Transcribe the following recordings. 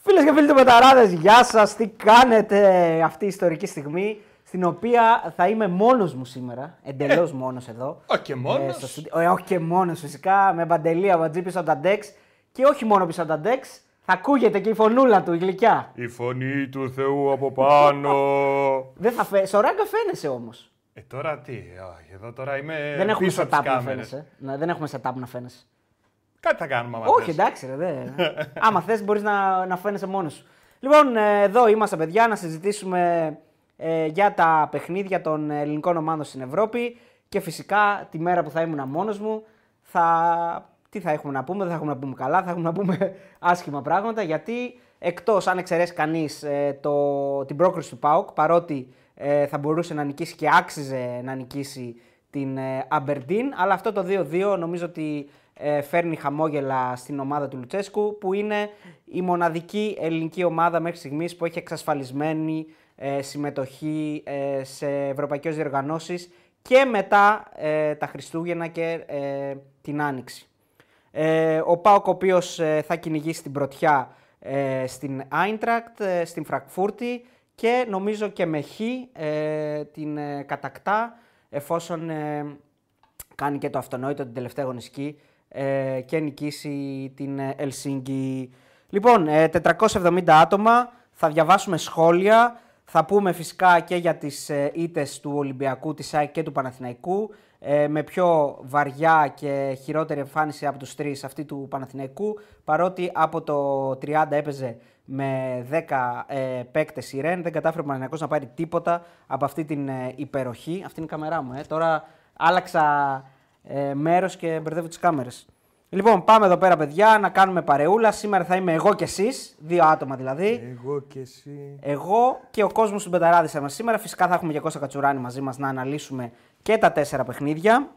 Φίλες και φίλοι του Betarades, γεια σας. Τι κάνετε αυτή η ιστορική στιγμή, στην οποία θα είμαι μόνος μου σήμερα. Εντελώς μόνος εδώ. Όχι και μόνο. Ε, στο στούντιο. ε, όχι και μόνος φυσικά, με Παντελή Αβατζή πίσω από τα ντεξ. Και όχι μόνο πίσω από τα ντεξ, θα ακούγεται και η φωνούλα του, η γλυκιά. Η φωνή του Θεού από πάνω. Δεν θα φε... Σοράγκα φαίνεσαι όμως. ε, τώρα τι, όχι, εδώ τώρα είμαι δεν έχουμε πίσω από setup τις να κάμερες. φαίνεσαι. Ναι, δεν έχουμε setup να φαίνεσαι. Κάτι θα κάνουμε άμα Όχι, θες. εντάξει, ρε, δε. Άμα θες, μπορείς να, να φαίνεσαι μόνος σου. Λοιπόν, ε, εδώ είμαστε, παιδιά, να συζητήσουμε ε, για τα παιχνίδια των ελληνικών ομάδων στην Ευρώπη και φυσικά τη μέρα που θα ήμουν μόνος μου. Θα... Τι θα έχουμε να πούμε, δεν θα έχουμε να πούμε καλά, θα έχουμε να πούμε άσχημα πράγματα γιατί εκτός αν εξαιρέσει κανείς το... την πρόκριση του ΠΑΟΚ, παρότι ε, θα μπορούσε να νικήσει και άξιζε να νικήσει την ε, Aberdeen, αλλά αυτό το 2-2 νομίζω ότι ε, φέρνει χαμόγελα στην ομάδα του Λουτσέσκου, που είναι η μοναδική ελληνική ομάδα μέχρι στιγμής που έχει εξασφαλισμένη ε, συμμετοχή ε, σε ευρωπαϊκές διοργανώσεις και μετά ε, τα Χριστούγεννα και ε, την Άνοιξη. Ε, ο Πάοκ ο οποίος ε, θα κυνηγήσει την πρωτιά ε, στην Άιντρακτ, ε, στην Φραγκφούρτη και νομίζω και με Χ ε, την ε, κατακτά εφόσον ε, κάνει και το αυτονόητο την τελευταία αγωνιστική ε, και νικήσει την ε, Ελσίνκη. Λοιπόν, ε, 470 άτομα, θα διαβάσουμε σχόλια, θα πούμε φυσικά και για τις ε, ήττες του Ολυμπιακού, της ΑΕΚ και του Παναθηναϊκού, ε, με πιο βαριά και χειρότερη εμφάνιση από τους τρεις αυτή του Παναθηναϊκού, παρότι από το 30 έπαιζε με 10 ε, παίκτες η Ρεν, δεν κατάφερε ο Παναθηναϊκός να πάρει τίποτα από αυτή την ε, υπεροχή. Αυτή είναι η κάμερά μου, ε. τώρα άλλαξα ε, μέρος και μπερδεύω τις κάμερες. Λοιπόν, πάμε εδώ πέρα, παιδιά, να κάνουμε παρεούλα. Σήμερα θα είμαι εγώ και εσείς, δύο άτομα δηλαδή. Εγώ και εσύ. Εγώ και ο κόσμος του Μπεταράδης μας σήμερα. Φυσικά θα έχουμε και Κώστα Κατσουράνη μαζί μας να αναλύσουμε και τα τέσσερα παιχνίδια.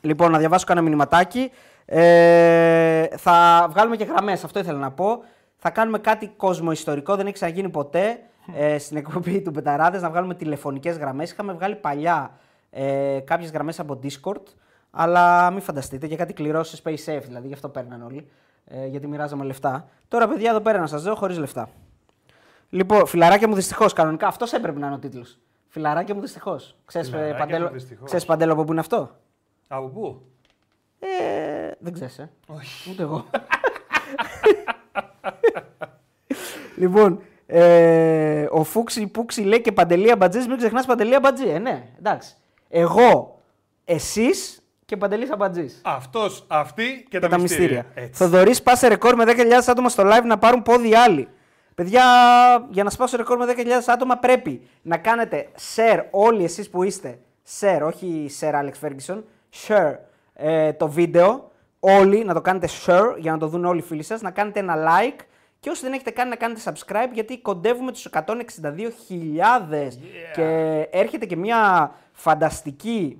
Λοιπόν, να διαβάσω κανένα μηνυματάκι. Ε, θα βγάλουμε και γραμμές, αυτό ήθελα να πω. Θα κάνουμε κάτι κοσμοϊστορικό, δεν έχει ξαναγίνει ποτέ ε, στην εκπομπή του Μπεταράδες, να βγάλουμε τηλεφωνικές γραμμές. Είχαμε βγάλει παλιά ε, κάποιες γραμμές από Discord, αλλά μην φανταστείτε και κάτι κληρώσεις Space Safe, δηλαδή γι' αυτό παίρναν όλοι, ε, γιατί μοιράζαμε λεφτά. Τώρα, παιδιά, εδώ πέρα να σας δω χωρίς λεφτά. Λοιπόν, φιλαράκια μου δυστυχώς κανονικά. Αυτός έπρεπε να είναι ο τίτλος. Φιλαράκια μου δυστυχώς. Ξέρεις Φιλαράκια μου παντέλο, δυστυχώς. ξέρεις, παντέλο από πού είναι αυτό; Από πού; Ε, δεν ξέρεις, ε. Όχι. Ούτε εγώ. λοιπόν, ε, ο Φούξη Πούξη λέει και παντελία μπατζής. Μην ξεχνάς παντελία μπατζή. Ε, ναι, εντάξει. Εγώ, εσείς και παντελής αμπατζή. Αυτός, αυτή και, Και τα μυστήρια. Έτσι. Θοδωρής, πάσε ρεκόρ με 10.000 άτομα στο live να πάρουν πόδι άλλοι. Παιδιά, για να σπάσω ρεκόρ με 10.000 άτομα πρέπει να κάνετε share όλοι εσείς που είστε. Share, όχι share Alex Ferguson. Share ε, το βίντεο. Όλοι να το κάνετε share για να το δουν όλοι οι φίλοι σας. Να κάνετε ένα like. Και όσοι δεν έχετε κάνει να κάνετε subscribe γιατί κοντεύουμε τους 162.000 και έρχεται και μια φανταστική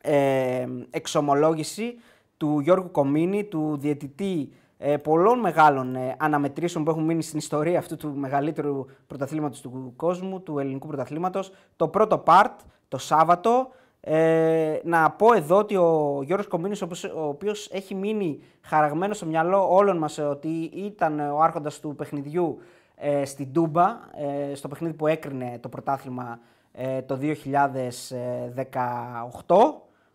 ε, εξομολόγηση του Γιώργου Κομίνη, του διαιτητή ε, πολλών μεγάλων ε, αναμετρήσεων που έχουν μείνει στην ιστορία αυτού του μεγαλύτερου πρωταθλήματος του κόσμου, του ελληνικού πρωταθλήματος. Το πρώτο part, το Σάββατο, ε, να πω εδώ ότι ο Γιώργος Κομίνης, ο οποίος- ο οποίος έχει μείνει χαραγμένος στο μυαλό όλων μας ε, ότι ήταν ο άρχοντας του παιχνιδιού ε, στην Τούμπα, ε, στο παιχνίδι που έκρινε το πρωτάθλημα ε, το 2018,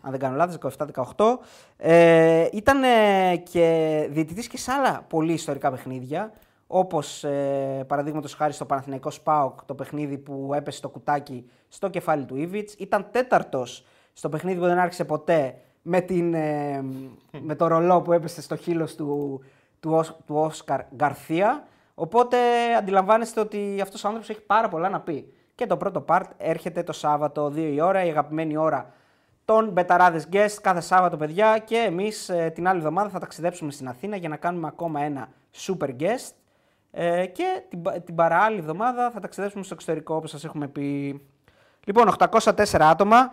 αν δεν κάνω λάθος, 17-18. Ε, ήταν ε, και διαιτητής και σε άλλα πολύ ιστορικά παιχνίδια, όπως ε, παραδείγματος χάρη στο Παναθηναϊκό ΣΠΑΟΚ, το παιχνίδι που έπεσε το κουτάκι στο κεφάλι του Ήβιτς. Ήταν τέταρτος στο παιχνίδι που δεν άρχισε ποτέ με, την, ε, με το ρολό που έπεσε στο χείλος του, του, Οσ- του Όσκαρ Γκαρθία. Οπότε αντιλαμβάνεστε ότι αυτός ο άνθρωπος έχει πάρα πολλά να πει. Και το πρώτο part έρχεται το Σάββατο 2 η ώρα, η αγαπημένη ώρα των Μπεταράδες Guest κάθε Σάββατο, παιδιά. Και εμείς την άλλη εβδομάδα θα ταξιδέψουμε στην Αθήνα για να κάνουμε ακόμα ένα super guest. Ε, και την, πα- την παράλληλη εβδομάδα θα ταξιδέψουμε στο εξωτερικό, όπως σας έχουμε πει. Λοιπόν, 804 άτομα.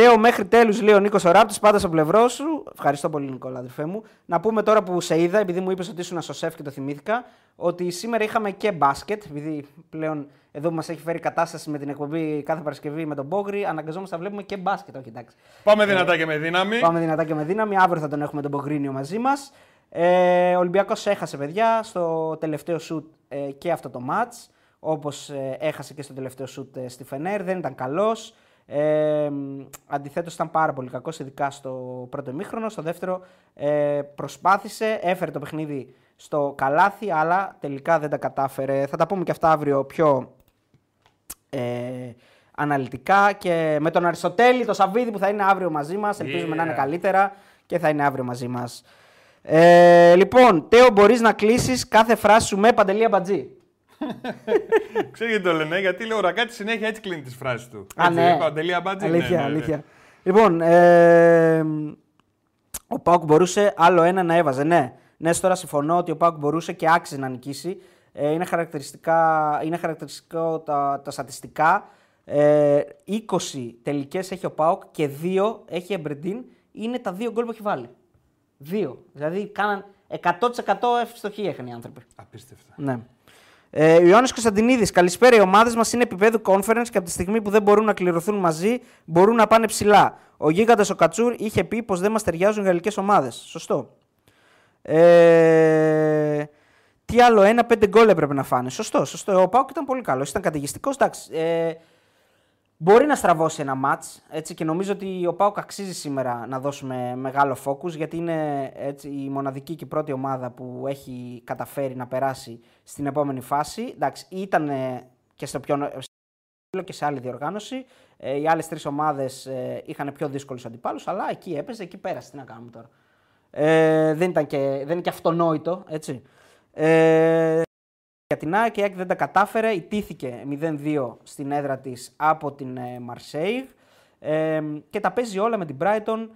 Τέο μέχρι τέλους, λέει ο Νίκος Οράπτη, πάντα στο πλευρό σου. Ευχαριστώ πολύ, Νικόλα, αδερφέ μου. Να πούμε τώρα που σε είδα, επειδή μου είπες ότι ήσουν στο σεφ και το θυμήθηκα, ότι σήμερα είχαμε και μπάσκετ. Επειδή πλέον εδώ που μας έχει φέρει κατάσταση με την εκπομπή κάθε Παρασκευή με τον Μπόγρι, αναγκαζόμαστε να βλέπουμε και μπάσκετ. Όχι, εντάξει. Πάμε δυνατά και με δύναμη. Πάμε δυνατά και με δύναμη. Αύριο θα τον έχουμε τον Μπογρίνιο μαζί μας. Ε, ο Ολυμπιακός έχασε, παιδιά, στο τελευταίο σουτ ε, και αυτό το match. Όπως ε, έχασε και στο τελευταίο σουτ ε, στη Φενέρ. Δεν ήταν καλός. Ε, Αντιθέτως, ήταν πάρα πολύ κακός, ειδικά στο πρώτο ημίχρονο. Στο δεύτερο, ε, προσπάθησε, έφερε το παιχνίδι στο καλάθι, αλλά τελικά δεν τα κατάφερε. Θα τα πούμε και αυτά αύριο πιο ε, αναλυτικά και με τον Αριστοτέλη, τον Σαββίδη που θα είναι αύριο μαζί μας. Ελπίζουμε να είναι Yeah. καλύτερα και θα είναι αύριο μαζί μας. Ε, λοιπόν, Τέο, μπορείς να κλείσεις κάθε φράση σου με παντελή αμπατζή. Ξέρει γιατί το λένε, γιατί λέει ο Ρακάτη συνέχεια έτσι κλείνει τις φράσεις του. Α, έτσι, ναι. Παντελή Αμπάτζη, ναι, Αλήθεια, ναι, ναι. αλήθεια. Λοιπόν, ε, ο Πάουκ μπορούσε άλλο ένα να έβαζε. Ναι, ναι, τώρα συμφωνώ ότι ο Πάουκ μπορούσε και άξιζε να νικήσει. Ε, είναι, χαρακτηριστικά, είναι χαρακτηριστικό τα, τα στατιστικά. Ε, 20 τελικές έχει ο Πάουκ και 2 έχει η Εμπρεντίν. Είναι τα δύο γκολ που έχει βάλει. Δύο. Δηλαδή κάναν 100% ευστοχή έχουν οι άνθρωποι. Απίστευτα. Ναι. Ε, ο Ιωάννης Κωνσταντινίδης, καλησπέρα. Οι ομάδες μας είναι επίπεδου conference και από τη στιγμή που δεν μπορούν να κληρωθούν μαζί, μπορούν να πάνε ψηλά. Ο γίγαντας ο Κατσούρ είχε πει πως δεν μας ταιριάζουν οι γαλλικές ομάδες. Σωστό. Ε, τι άλλο, ένα πέντε γκολ έπρεπε να φάνε. Σωστό, σωστό. Ο Πάουκ ήταν πολύ καλό. Ήταν καταιγιστικός. Εντάξει. Ε, μπορεί να στραβώσει ένα μάτ έτσι, και νομίζω ότι ο Πάουκ αξίζει σήμερα να δώσουμε μεγάλο focus γιατί είναι έτσι, η μοναδική και η πρώτη ομάδα που έχει καταφέρει να περάσει στην επόμενη φάση. Εντάξει, ήταν ε, και στο πιο νο- και σε άλλη διοργάνωση. Ε, οι άλλες τρεις ομάδες ε, είχαν πιο δύσκολους αντιπάλους, αλλά εκεί έπαιζε, εκεί πέρασε. Τι να κάνουμε τώρα. Ε, δεν, ήταν και, δεν είναι και αυτονόητο, έτσι. Ε, για την ΑΕΚ, η ΑΕΚ δεν τα κατάφερε, ιτήθηκε 0-2 στην έδρα της από την ε, Marseille ε, και τα παίζει όλα με την Brighton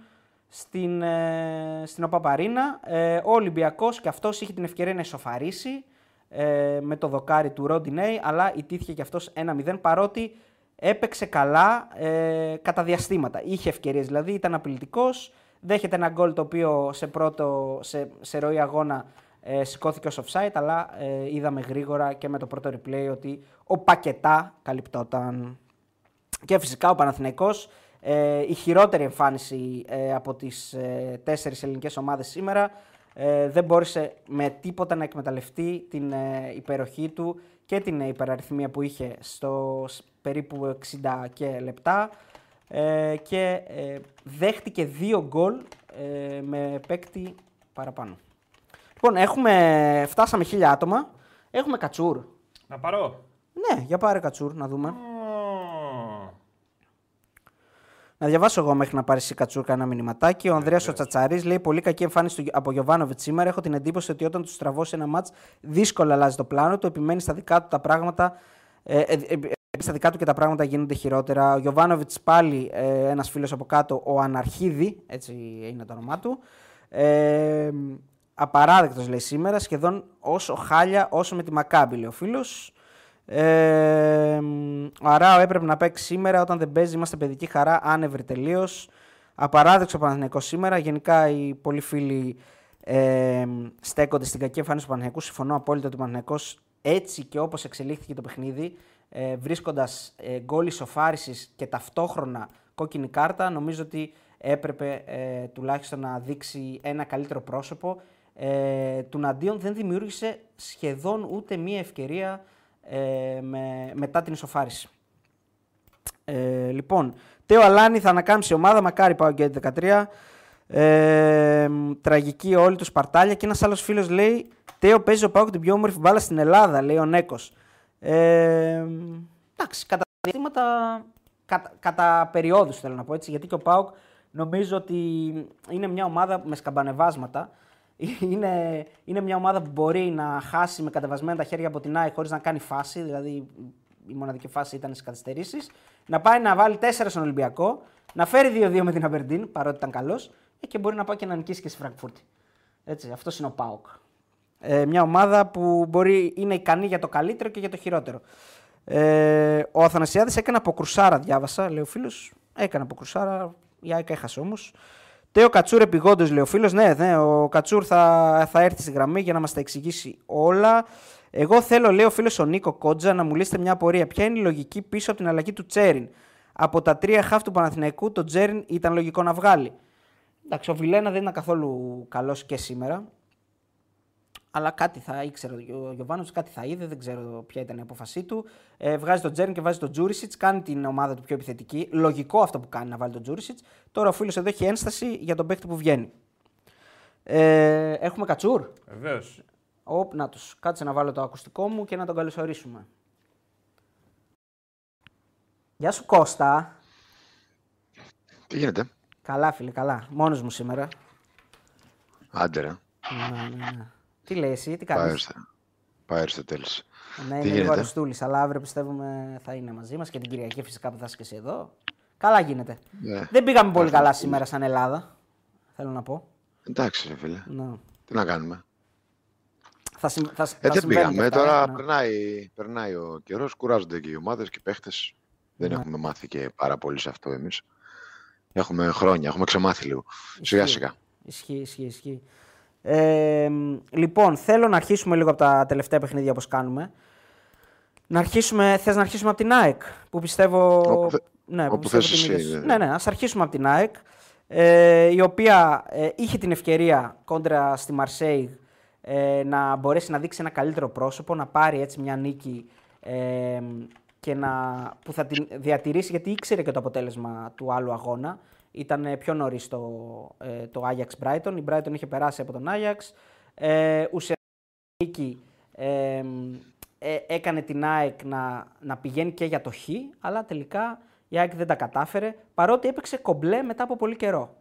στην, ε, στην Οπαπαρίνα. Ε, ο Ολυμπιακός και αυτός είχε την ευκαιρία να ισοφαρίσει ε, με το δοκάρι του Ροντινέη, αλλά ιτήθηκε και αυτός 1-0 παρότι έπαιξε καλά ε, κατά διαστήματα. Είχε ευκαιρίες δηλαδή, ήταν απειλητικός, δέχεται ένα γκολ το οποίο σε, πρώτο, σε, σε ροή αγώνα ε, σηκώθηκε ως offside, αλλά ε, είδαμε γρήγορα και με το πρώτο replay ότι ο Πακετά καλυπτόταν. Και φυσικά ο Παναθηναϊκός, ε, η χειρότερη εμφάνιση ε, από τις ε, τέσσερις ελληνικές ομάδες σήμερα, ε, δεν μπόρεσε με τίποτα να εκμεταλλευτεί την ε, υπεροχή του και την ε, υπεραριθμία που είχε στο σ- περίπου 60 και λεπτά ε, και ε, δέχτηκε δύο γκολ ε, με παίκτη παραπάνω. Λοιπόν, έχουμε, φτάσαμε χίλια άτομα. Έχουμε κατσούρ. Να πάρω; Ναι, για πάρε κατσούρ να δούμε. Ω, Να διαβάσω εγώ μέχρι να πάρεις η Κατσούρ κανένα μηνυματάκι. Ο Ανδρέας ο Τσατσαρής λέει: Πολύ κακή εμφάνιση του, από Γιωβάνοβιτς σήμερα. Έχω την εντύπωση ότι όταν του στραβώσει ένα μάτς, δύσκολα αλλάζει το πλάνο του. Επιμένει στα δικά του τα πράγματα. Ε, ε, ε, ε, στα δικά του και τα πράγματα γίνονται χειρότερα. Ο Γιωβάνοβιτς πάλι ε, ένας φίλος από κάτω, ο Αναρχίδη, έτσι είναι το όνομά του. Ε, Απαράδεκτος λέει σήμερα, σχεδόν όσο χάλια όσο με τη Μακάμπη, λέει ο φίλος. Ε, ο Αράο έπρεπε να παίξει σήμερα. Όταν δεν παίζει, είμαστε παιδική χαρά. Άνευρη τελείως. Απαράδεκτος ο Παναθηναϊκός σήμερα. Γενικά οι πολλοί φίλοι ε, στέκονται στην κακή εμφάνιση του Παναθηναϊκού. Συμφωνώ απόλυτα ότι ο Παναθηναϊκός έτσι και όπως εξελίχθηκε το παιχνίδι, ε, βρίσκοντας ε, γκολ ισοφάρισης και ταυτόχρονα κόκκινη κάρτα, νομίζω ότι έπρεπε ε, τουλάχιστον να δείξει ένα καλύτερο πρόσωπο. Ε, του Ναντίον δεν δημιούργησε σχεδόν ούτε μία ευκαιρία ε, με, μετά την ισοφάριση. Ε, λοιπόν, Τέο Αλάνη θα ανακάμψει η ομάδα, μακάρι πάω και 13. Ε, τραγική όλη του Σπαρτάλια και ένας άλλος φίλος λέει: Τέο παίζει ο Πάουκ την πιο όμορφη μπάλα στην Ελλάδα, λέει ο Νέκος. Ε, εντάξει, κατά διαστήματα, κατά, κατά περιόδους θέλω να πω έτσι, γιατί και ο Πάουκ νομίζω ότι είναι μια ομάδα με σκαμπανεβάσματα. Είναι, είναι μια ομάδα που μπορεί να χάσει με κατεβασμένα τα χέρια από την ΑΕΚ χωρίς να κάνει φάση, δηλαδή η μοναδική φάση ήταν στις καθυστερήσεις. Να πάει να βάλει 4 στον Ολυμπιακό, να φέρει 2-2 με την Αμπερντίν, παρότι ήταν καλός, και μπορεί να πάει και να νικήσει και στη Φραγκφούρτη. Έτσι, αυτό είναι ο Πάοκ. Ε, μια ομάδα που μπορεί, είναι ικανή για το καλύτερο και για το χειρότερο. Ε, ο Αθανασιάδης έκανε από κρουσάρα, διάβασα, λέει ο φίλος. Έκανε από κρουσάρα, η ΑΕΚ έχασε όμως. Τέο Κατσούρ επιγόντως, λέει ο φίλος. Ναι, ναι, ο Κατσούρ θα, θα έρθει στη γραμμή για να μας τα εξηγήσει όλα. Εγώ θέλω, λέει ο φίλος ο Νίκο Κότζα, να μου λύσετε μια απορία. Ποια είναι η λογική πίσω από την αλλαγή του Τσέριν. Από τα τρία χαφ του Παναθηναϊκού, το Τσέριν ήταν λογικό να βγάλει. Εντάξει, ο Βιλένα δεν ήταν καθόλου καλός και σήμερα. Αλλά κάτι θα ήξερε ο Γιωβάνος, κάτι θα είδε, δεν ξέρω ποια ήταν η απόφασή του. Ε, βγάζει τον Τζέρν και βάζει τον Τζούρισιτς, κάνει την ομάδα του πιο επιθετική. Λογικό αυτό που κάνει να βάλει τον Τζούρισιτς. Τώρα ο φίλος εδώ έχει ένσταση για τον παίκτη που βγαίνει. Ε, έχουμε κατσούρ. Βεβαίως. Οπ, να τους. Κάτσε να βάλω το ακουστικό μου και να τον καλωσορίσουμε. Γεια σου Κώστα. Τι γίνεται, Καλά φίλε, καλά. Μόνος μου σήμερα. άντε ρε, Ναι, ναι, ναι. Τι λέει εσύ, τι πάει κάνεις; Αριστο- πάει Αριστοτέλης. Ναι, Τι είναι λίγο γίνεται; αριστούλης, αλλά αύριο πιστεύουμε θα είναι μαζί μας και την Κυριακή φυσικά που θα είσαι και εσύ εδώ. Καλά γίνεται. Ναι. Δεν πήγαμε πολύ καλά σήμερα σαν Ελλάδα, θέλω να πω. Εντάξει ρε φίλε, Ναι. τι να κάνουμε; Θα, συμ, θα, Ε, θα δεν συμβαίνουν πήγαμε, και αυτά, τώρα ε, ναι. περνάει, περνάει ο καιρός, κουράζονται και οι ομάδες και οι παίχτες. Δεν Ναι. έχουμε μάθει και πάρα πολύ σε αυτό εμείς. Έχουμε χρόνια, έχουμε ξεμάθει λίγο. Σιγά Ισχύει. σιγά. Ισχύει, ισχύει, ισχύει. Ε, λοιπόν, θέλω να αρχίσουμε λίγο από τα τελευταία παιχνίδια όπως κάνουμε. Να αρχίσουμε, θες να αρχίσουμε από την ΑΕΚ, που πιστεύω... Όπου θε- ναι, που όπου πιστεύω θες την εσύ, είδες. ναι. Ναι, ναι, ας αρχίσουμε από την ΑΕΚ, ε, η οποία ε, είχε την ευκαιρία κόντρα στη Μαρσέη ε, να μπορέσει να δείξει ένα καλύτερο πρόσωπο, να πάρει έτσι μια νίκη ε, και να, που θα την διατηρήσει, γιατί ήξερε και το αποτέλεσμα του άλλου αγώνα. Ήταν ε, πιο νωρίς το, ε, το Ajax Brighton. Η Brighton είχε περάσει από τον Ajax. Ε, ουσιαστικά η νίκη ε, ε, έκανε την ΑΕΚ να, να πηγαίνει και για το Χ, αλλά τελικά η ΑΕΚ δεν τα κατάφερε, παρότι έπαιξε κομπλέ μετά από πολύ καιρό.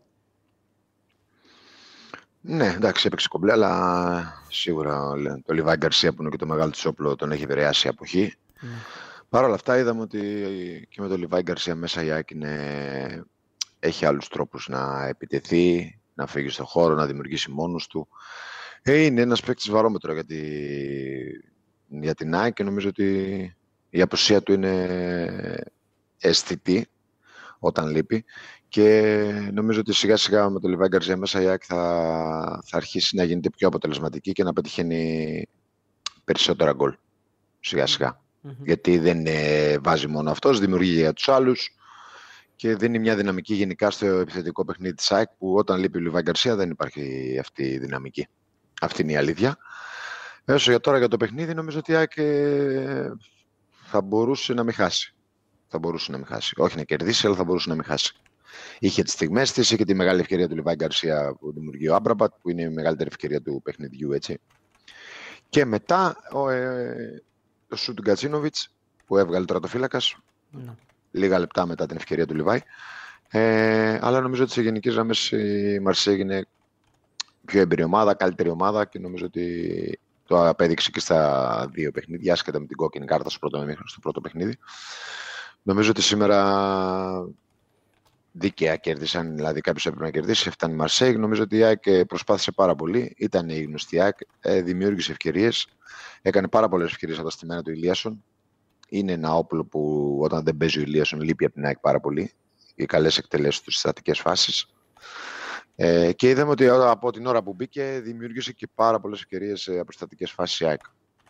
Ναι, εντάξει, έπαιξε κομπλέ, αλλά σίγουρα λέ, το Λιβάη Γκαρσία που είναι και το μεγάλο της όπλο τον έχει επηρεάσει η αποχή. Παρ' όλα αυτά είδαμε ότι και με το Λιβάη Γκαρσία μέσα η ΑΕΚ είναι- έχει άλλους τρόπους να επιτεθεί, να φύγει στον χώρο, να δημιουργήσει μόνος του. Ε, είναι ένας παίκτης βαρόμετρο για, τη... για την ΑΕΚ και νομίζω ότι η απουσία του είναι αισθητή όταν λείπει και νομίζω ότι σιγά σιγά με το Λιβάη Γκαρσία μέσα η ΑΕΚ θα, θα αρχίσει να γίνεται πιο αποτελεσματική και να πετυχαίνει περισσότερα γκολ σιγά σιγά. Γιατί δεν ε, βάζει μόνο αυτός, δημιουργεί για τους άλλους και δίνει μια δυναμική γενικά στο επιθετικό παιχνίδι της ΑΕΚ που όταν λείπει ο Λιβάη Γκαρσία δεν υπάρχει αυτή η δυναμική. Αυτή είναι η αλήθεια. Έσω για τώρα για το παιχνίδι νομίζω ότι η ΑΕΚ ε, θα μπορούσε να μην χάσει. Θα μπορούσε να μην χάσει. Όχι να κερδίσει, αλλά θα μπορούσε να μην χάσει. Είχε τις στιγμές της, είχε τη μεγάλη ευκαιρία του Λιβάη Γκαρσία που δημιουργεί ο Άμπραμπατ, που είναι η μεγαλύτερη ευκαιρία του παιχνιδιού, έτσι. Και μετά ο, ε, το σου του Γκατσίνοβιτς που έβγαλε τώρα το φύλακας, Ναι. Λίγα λεπτά μετά την ευκαιρία του Λιβάη. Ε, αλλά νομίζω ότι σε γενικέ γραμμέ η Μαρσέ έγινε πιο εμπειρή ομάδα, καλύτερη ομάδα και νομίζω ότι το απέδειξε και στα δύο παιχνίδια, άσχετα με την κόκκινη κάρτα στο πρώτο, ημίχρονο, στο πρώτο παιχνίδι. Νομίζω ότι σήμερα δίκαια κέρδισαν, δηλαδή κάποιος έπρεπε να κερδίσει. Έφτανε η Μαρσέη. Νομίζω ότι η ΑΕΚ ε, προσπάθησε πάρα πολύ. Ήταν η γνωστή ΑΕΚ, ε, δημιούργησε ευκαιρίες. Έκανε πάρα πολλές ευκαιρίες από τα στημένα του Ηλίασον. Είναι ένα όπλο που όταν δεν παίζει ο Ηλίασον λείπει από την ΑΕΚ πάρα πολύ. Οι καλές εκτελέσεις τους στις στατικές φάσεις. Ε, και είδαμε ότι από την ώρα που μπήκε δημιούργησε και πάρα πολλές ευκαιρίες από στατικές φάσεις η ΑΕΚ.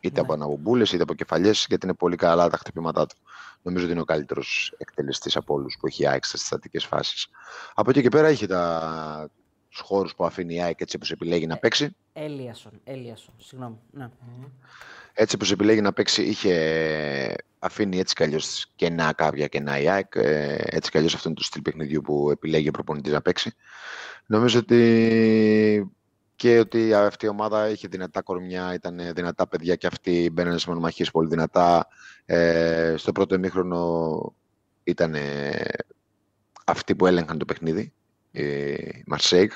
Είτε Ναι. από αναβουμπούλες είτε από κεφαλιές, γιατί είναι πολύ καλά τα χτυπήματά του. Νομίζω ότι είναι ο καλύτερος εκτελεστής από όλους που έχει η ΑΕΚ στις στατικές φάσεις. Από εκεί και πέρα είχε τα... τους χώρους που αφήνει η ΑΕΚ έτσι όπως επιλέγει να παίξει. Έλιασον, Έλιασον, συγγνώμη. Ναι. Έτσι όπως επιλέγει να παίξει, είχε αφήνει έτσι κι αλλιώς κενά κάποια κενά η ΑΕΚ. ε, Έτσι κι αλλιώς αυτό είναι το στυλ παιχνιδιού που επιλέγει ο προπονητής να παίξει. Νομίζω ότι και ότι αυτή η ομάδα είχε δυνατά κορμιά, ήταν δυνατά παιδιά και αυτοί μπαίνανε σε μονομαχίες πολύ δυνατά. Ε, στο πρώτο ημίχρονο ήταν αυτοί που έλεγχαν το παιχνίδι, η Μαρσέικ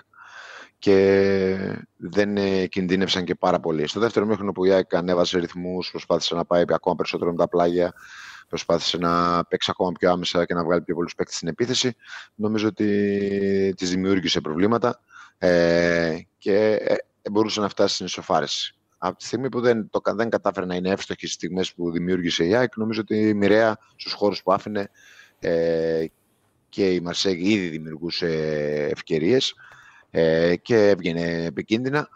και δεν ε, κινδύνευσαν και πάρα πολύ. Στο δεύτερο μήχρονο που η ΑΕΚ ανέβασε ρυθμούς, προσπάθησε να πάει ακόμα περισσότερο με τα πλάγια, προσπάθησε να παίξει ακόμα πιο άμεσα και να βγάλει πιο πολλούς παίκτες στην επίθεση. Νομίζω ότι της δημιούργησε προβλήματα ε, και ε, μπορούσε να φτάσει στην ισοφάρεση. Από τη στιγμή που δεν, το, δεν κατάφερε να είναι εύστοχη στις στιγμές που δημιούργησε η ΑΕΚ, νομίζω ότι μοιραία στους χώρους που άφηνε ε, και η Μαρσέγ ήδη δημιουργούσε ευκαιρίες ε, και έβγαινε επικίνδυνα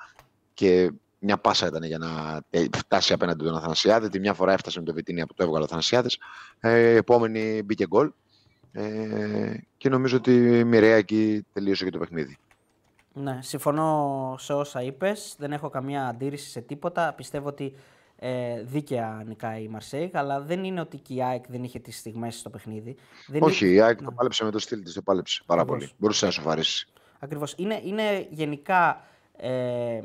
και μια πάσα ήταν για να τε- φτάσει απέναντι τον Αθανασιάδη. Τη μια φορά έφτασε με το Βιτίνια που το έβγαλε ο Αθανασιάδης. Ε, η επόμενη μπήκε γκολ. Ε, και νομίζω ότι μοιραία εκεί τελείωσε και το παιχνίδι. Ναι, συμφωνώ σε όσα είπες. Δεν έχω καμία αντίρρηση σε τίποτα. Πιστεύω ότι ε, δίκαια νικάει η Μαρσέικ, αλλά δεν είναι ότι και η ΑΕΚ δεν είχε τις στιγμές στο παιχνίδι. Δεν Όχι, είναι... η ΑΕΚ Ναι. το πάλεψε με το στυλ της, το πάλεψε πάρα Ακριβώς. πολύ. Μπορούσε να σοφαρίσει. Ακριβώς. Είναι, είναι γενικά ε,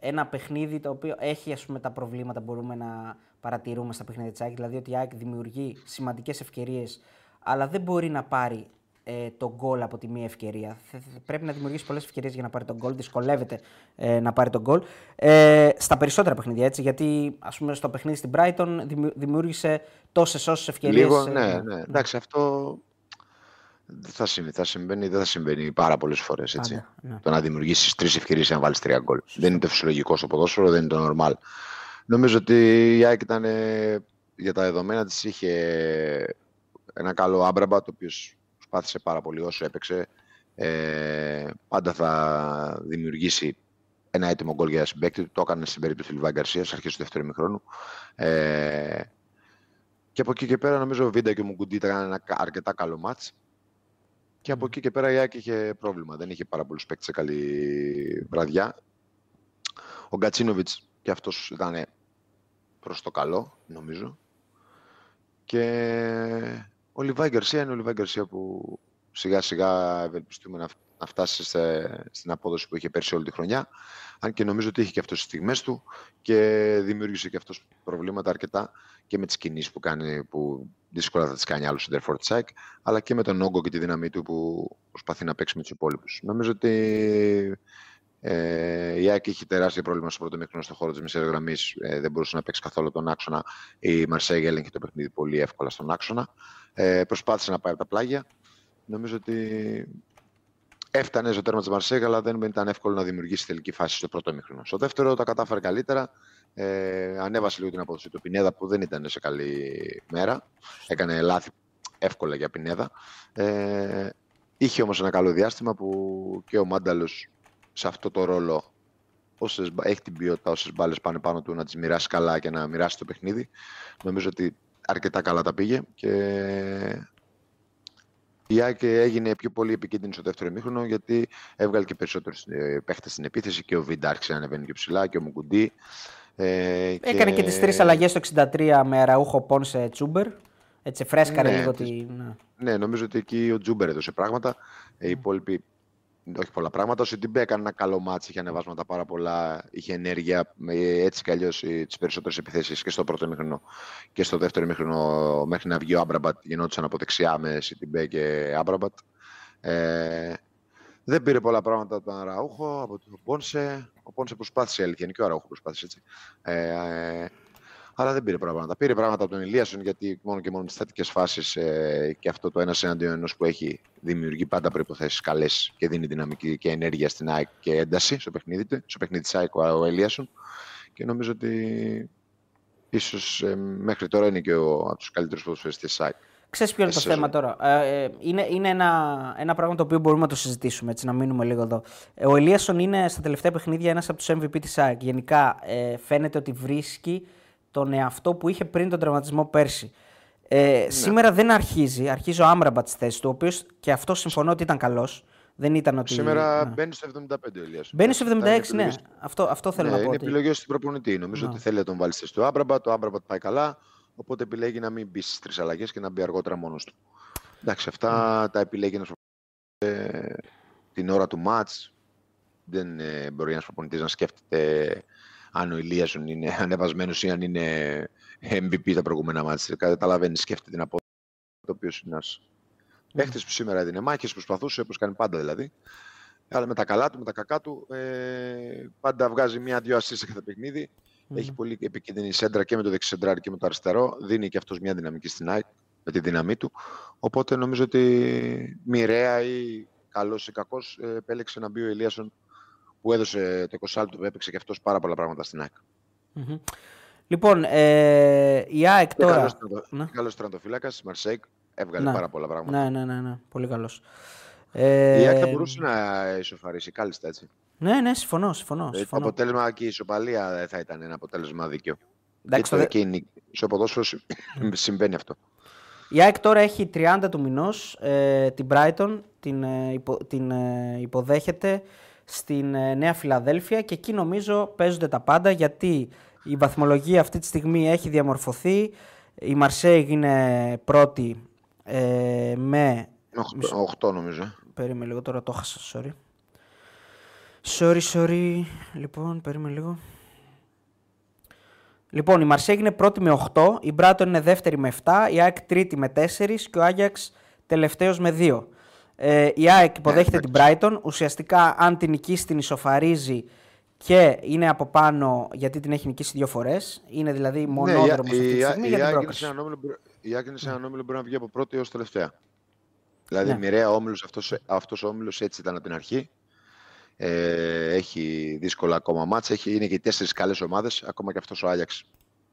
ένα παιχνίδι το οποίο έχει ας πούμε, τα προβλήματα που μπορούμε να παρατηρούμε στα παιχνίδια της ΑΕΚ. Δηλαδή ότι η ΑΕΚ δημιουργεί σημαντικές ευκαιρίες, αλλά δεν μπορεί να πάρει ε, τον γκολ από τη μία ευκαιρία. Θε- θε- Πρέπει να δημιουργήσει πολλές ευκαιρίες για να πάρει τον γκολ. Δυσκολεύεται ε, να πάρει τον γκολ. Ε, στα περισσότερα παιχνίδια έτσι. Γιατί ας πούμε, στο παιχνίδι στην Brighton δημιου- δημιούργησε τόσες όσες ευκαιρίες. Λίγο, ναι, ναι. Εντάξει, αυτό δεν θα, συμβεί, θα συμβαίνει, δεν θα συμβαίνει πάρα πολλές φορές. Πάντα, ναι. Το να δημιουργήσεις τρεις ευκαιρίες να βάλεις τρία γκολ. Δεν είναι το φυσιολογικό στο ποδόσφαιρο, δεν είναι το normal. Νομίζω ότι η ΑΕΚ ήταν ε, για τα δεδομένα της είχε ένα καλό άμπραμπα, το οποίος προσπάθησε πάρα πολύ όσο έπαιξε. Ε, πάντα θα δημιουργήσει ένα έτοιμο γκολ για συμπέκτη του. Το έκανε στην περίπτωση του Λιβάη Γκαρσίας, αρχές του δεύτερου ημιχρόνου. Ε, και από εκεί και πέρα νομίζω ο Βίντα και ο Μουγκουντή ήταν ένα κα- αρκετά καλό μάτς. Και από εκεί και πέρα η ΑΕΚ είχε πρόβλημα. Δεν είχε πάρα πολλούς παίκτες σε καλή βραδιά. Ο Γκατσίνοβιτς και αυτός ήταν προς το καλό, νομίζω. Και ο Λιβάη Γκαρσία είναι ο Λιβάη Γκαρσία που σιγά σιγά ευελπιστούμε να, φ- να φτάσει σε- στην απόδοση που είχε πέρσι όλη τη χρονιά. Αν και νομίζω ότι είχε και αυτός τις στιγμές του και δημιούργησε και αυτός προβλήματα αρκετά και με τις κινήσεις που κάνει, που δύσκολα θα τις κάνει άλλος στην Derford Sack, αλλά και με τον όγκο και τη δύναμή του που προσπαθεί να παίξει με τους υπόλοιπους. Νομίζω ότι ε, η ΑΕΚ είχε τεράστιο πρόβλημα στο πρώτο μήχρονο στον χώρο της μεσαίας γραμμής. Ε, δεν μπορούσε να παίξει καθόλου τον άξονα. Η Μαρσέγγ έλεγχε το παιχνίδι πολύ εύκολα στον άξονα. Ε, προσπάθησε να πάει από τα πλάγια. Νομίζω ότι έφτανε στο τέρμα της Μαρσέγγ, αλλά δεν ήταν εύκολο να δημιουργήσει τελική φάση στο πρώτο μήχρονο. Στο δεύτερο τα κατάφερε καλύτερα. Ε, ανέβασε λίγο την απόδοση του Πινέδα που δεν ήταν σε καλή μέρα. Έκανε λάθη εύκολα για Πινέδα. Ε, είχε όμως ένα καλό διάστημα που και ο Μάνταλος σε αυτό το ρόλο όσες, μπα- έχει την ποιότητα όσες μπάλες πάνε πάνω του να τις μοιράσει καλά και να μοιράσει το παιχνίδι. Νομίζω ότι αρκετά καλά τα πήγε και η ΑΕΚ έγινε πιο πολύ επικίνδυνη στο δεύτερο ημίχρονο γιατί έβγαλε και περισσότερους παίχτες στην επίθεση και ο Βίντα άρχισε να ανεβαίνει και ψηλά και ο Μουκουντί. Ε, Έκανε και τις τρεις αλλαγές στο 63 με Αραούχο Πόνσε Τσούμπερ. Έτσι, φρέσκαρε Ναι, λίγο τις- τη. Ναι. Ναι, νομίζω ότι εκεί ο Τσούμπερ έδωσε πράγματα. Ε, Οι υπόλοιποι όχι πολλά πράγματα. Ο Σιντιμπέ έκανε ένα καλό ματς, είχε ανεβάσματα πάρα πολλά, είχε ενέργεια. ε, Έτσι κι αλλιώς τις περισσότερες επιθέσεις και στο πρώτο ημίχρονο και στο δεύτερο ημίχρονο μέχρι να βγει ο Άμραμπατ γινόντουσαν από δεξιά με Σιντιμπέ και Άμραμπατ. Ε, δεν πήρε πολλά πράγματα από τον Αραούχο, από τον Πόνσε. Ο Πόνσε προσπάθησε, η αλήθεια είναι και ο Αραούχο προσπάθησε έτσι. Ε, ε, αλλά δεν πήρε πολλά πράγματα. Πήρε πράγματα από τον Ηλίασον γιατί μόνο και μόνο τις θετικές φάσεις ε, και αυτό το ένας εναντίον ενός που έχει δημιουργεί πάντα προϋποθέσεις καλές και δίνει δυναμική και ενέργεια στην ΑΕΚ και ένταση στο παιχνίδι, του, στο παιχνίδι της ΑΕΚ ο, ο Ηλίασον. Και νομίζω ότι ίσως ε, μέχρι τώρα είναι και ο, από τους καλύτερους ποδοσφαιριστές της ΑΕΚ. Ξέρεις ποιο είναι το Εσύ, θέμα τώρα; Ε, ε, είναι είναι ένα, ένα πράγμα το οποίο μπορούμε να το συζητήσουμε, έτσι, να μείνουμε λίγο εδώ. Ε, ο Ελίασον είναι στα τελευταία παιχνίδια ένας από τους MVP της ΑΕΚ. Γενικά ε, φαίνεται ότι βρίσκει τον εαυτό που είχε πριν τον τραυματισμό πέρσι. Ε, Σήμερα δεν αρχίζει. Αρχίζει ο Άμραμπατ στη θέση του, ο οποίος και αυτό συμφωνώ ότι ήταν καλός. Δεν ήταν ότι... Σήμερα ναι. μπαίνει στο 75 ο Ηλίασον. Μπαίνει στο 76, ναι. επιλογές- Αυτό, αυτό θέλω ναι, να πω. είναι ότι- επιλογές του προπονητή. Νομίζω Ναι. ότι θέλει να τον βάλει στη θέση του Άμπραμπατ. Το Άμπραμπατ πάει καλά. Οπότε επιλέγει να μην μπει στις τρεις αλλαγές και να μπει αργότερα μόνος του. Εντάξει, αυτά τα επιλέγει ένας προπονητής, ε, την ώρα του ματ. Δεν ε, μπορεί ένας προπονητής να σκέφτεται αν ο Ηλίασον είναι ανεβασμένος ή αν είναι MVP τα προηγούμενα μάτια. Καταλαβαίνεις, σκέφτεται την απόδοση. Το οποίος είναι ένας παίχτης που σήμερα έδινε μάχε, προσπαθούσε, όπως κάνει πάντα δηλαδή. Αλλά με τα καλά του, με τα κακά του, ε, πάντα βγάζει μία-δύο ασίς σε κάθε παιχνίδι. Μμμ. Έχει πολύ επικίνδυνη σέντρα και με το δεξισεντράρι και με το αριστερό. Δίνει και αυτός μια δυναμική στην ΑΕΚ με τη δύναμή του. Οπότε νομίζω ότι μοιραία ή καλός ή κακός επέλεξε να μπει ο Ηλίασον που έδωσε το 20 λεπτό που έπαιξε και αυτός πάρα πολλά πράγματα στην ΑΕΚ. Μμμ. Λοιπόν, ε, η ΑΕΚ Και τώρα... καλός τερματο- Ναι. και καλός τερματοφύλακας, Μαρσέικ, έβγαλε Ναι. πάρα πολλά πράγματα. Ναι, ναι, ναι, ναι. Πολύ καλός. Ε, Η ΑΕΚ θα μπορούσε να ισοφαρίσει κάλλιστα έτσι. Ναι, ναι, συμφωνώ, συμφωνώ. Ε, Το συμφωνώ. αποτέλεσμα και η ισοπαλία δεν θα ήταν ένα αποτέλεσμα δίκαιο. Εντάξει, και, το το, δε- και η νίκη. Στο ποδόσφαιρο συ- συμβαίνει αυτό. Η ΑΕΚ τώρα έχει 30 του μηνός ε, την Brighton, την, ε, υπο- την ε, υποδέχεται στην ε, Νέα Φιλαδέλφια και εκεί νομίζω παίζονται τα πάντα γιατί η βαθμολογία αυτή τη στιγμή έχει διαμορφωθεί. Η Μαρσέιγ είναι πρώτη ε, με... 8 νομίζω. Περίμενε λίγο, τώρα το έχασα, sorry. Sorry, sorry. Λοιπόν, περίμενε λίγο. Λοιπόν, η Μαρσέγ είναι πρώτη με 8, η Μπράτον είναι δεύτερη με 7, η ΑΕΚ τρίτη με 4 και ο Άγιαξ τελευταίος με 2. Ε, η ΑΕΚ υποδέχεται την Brighton. Ουσιαστικά, αν την νικήσει, την ισοφαρίζει και είναι από πάνω γιατί την έχει νικήσει δύο φορές. Είναι δηλαδή μονόδρομος ναι, αυτή τη στιγμή η, για την πρόκληση. Η ΑΕΚ είναι σε έναν όμιλο μπορεί να βγει από πρώτη έως τελευταία. Δηλαδή, ναι. μοιραία όμιλος αυτός ο όμιλος έτσι ήταν από την αρχή. Ε, έχει δύσκολα ακόμα μάτσα. Έχει, είναι και οι τέσσερις καλές ομάδες. Ακόμα και αυτός ο Άγιαξ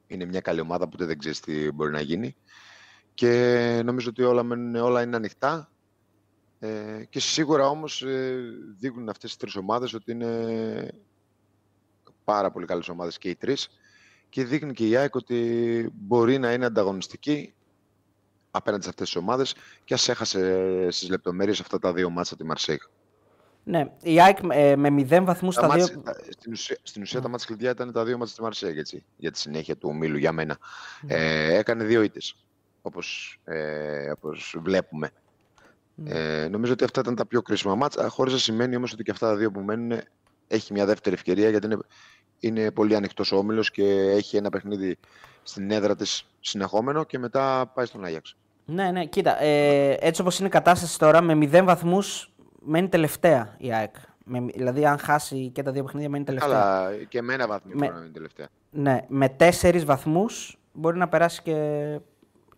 είναι μια καλή ομάδα που δεν ξέρεις τι μπορεί να γίνει. Και νομίζω ότι όλα, όλα είναι ανοιχτά. Ε, και σίγουρα όμως ε, δείχνουν αυτές οι τρεις ομάδες ότι είναι πάρα πολύ καλές ομάδες και οι τρεις και δείχνει και η ΑΕΚ ότι μπορεί να είναι ανταγωνιστική απέναντι σε αυτές τις ομάδες και ας έχασε στις λεπτομέρειες αυτά τα δύο μάτσα τη Μαρσέγ. Ναι, η ΑΕΚ ε, με μηδέν βαθμούς τα, δύο... Στην ουσία, στην ουσία τα μάτια κλειδιά ήταν τα δύο μάτια της Μαρσέγ, έτσι, για τη συνέχεια του ομίλου για μένα. Ε, έκανε δύο ήττες, όπως, ε, όπως βλέπουμε. Ε, νομίζω ότι αυτά ήταν τα πιο κρίσιμα μάτσα, χωρίς να σημαίνει όμως ότι και αυτά τα δύο που μένουν έχει μια δεύτερη ευκαιρία, γιατί είναι, είναι πολύ ανοιχτός ο όμιλος και έχει ένα παιχνίδι στην έδρα της συνεχόμενο και μετά πάει στον Άγιαξ. Ναι, ναι, κοίτα, ε, έτσι όπως είναι η κατάσταση τώρα, με μηδέν βαθμούς μένει τελευταία η ΑΕΚ. Με, δηλαδή, αν χάσει και τα δύο παιχνίδια, μένει τελευταία. Αλλά και με ένα βαθμό με, μπορεί να μείνει τελευταία. Ναι, με τέσσερις βαθμούς μπορεί να περάσει και,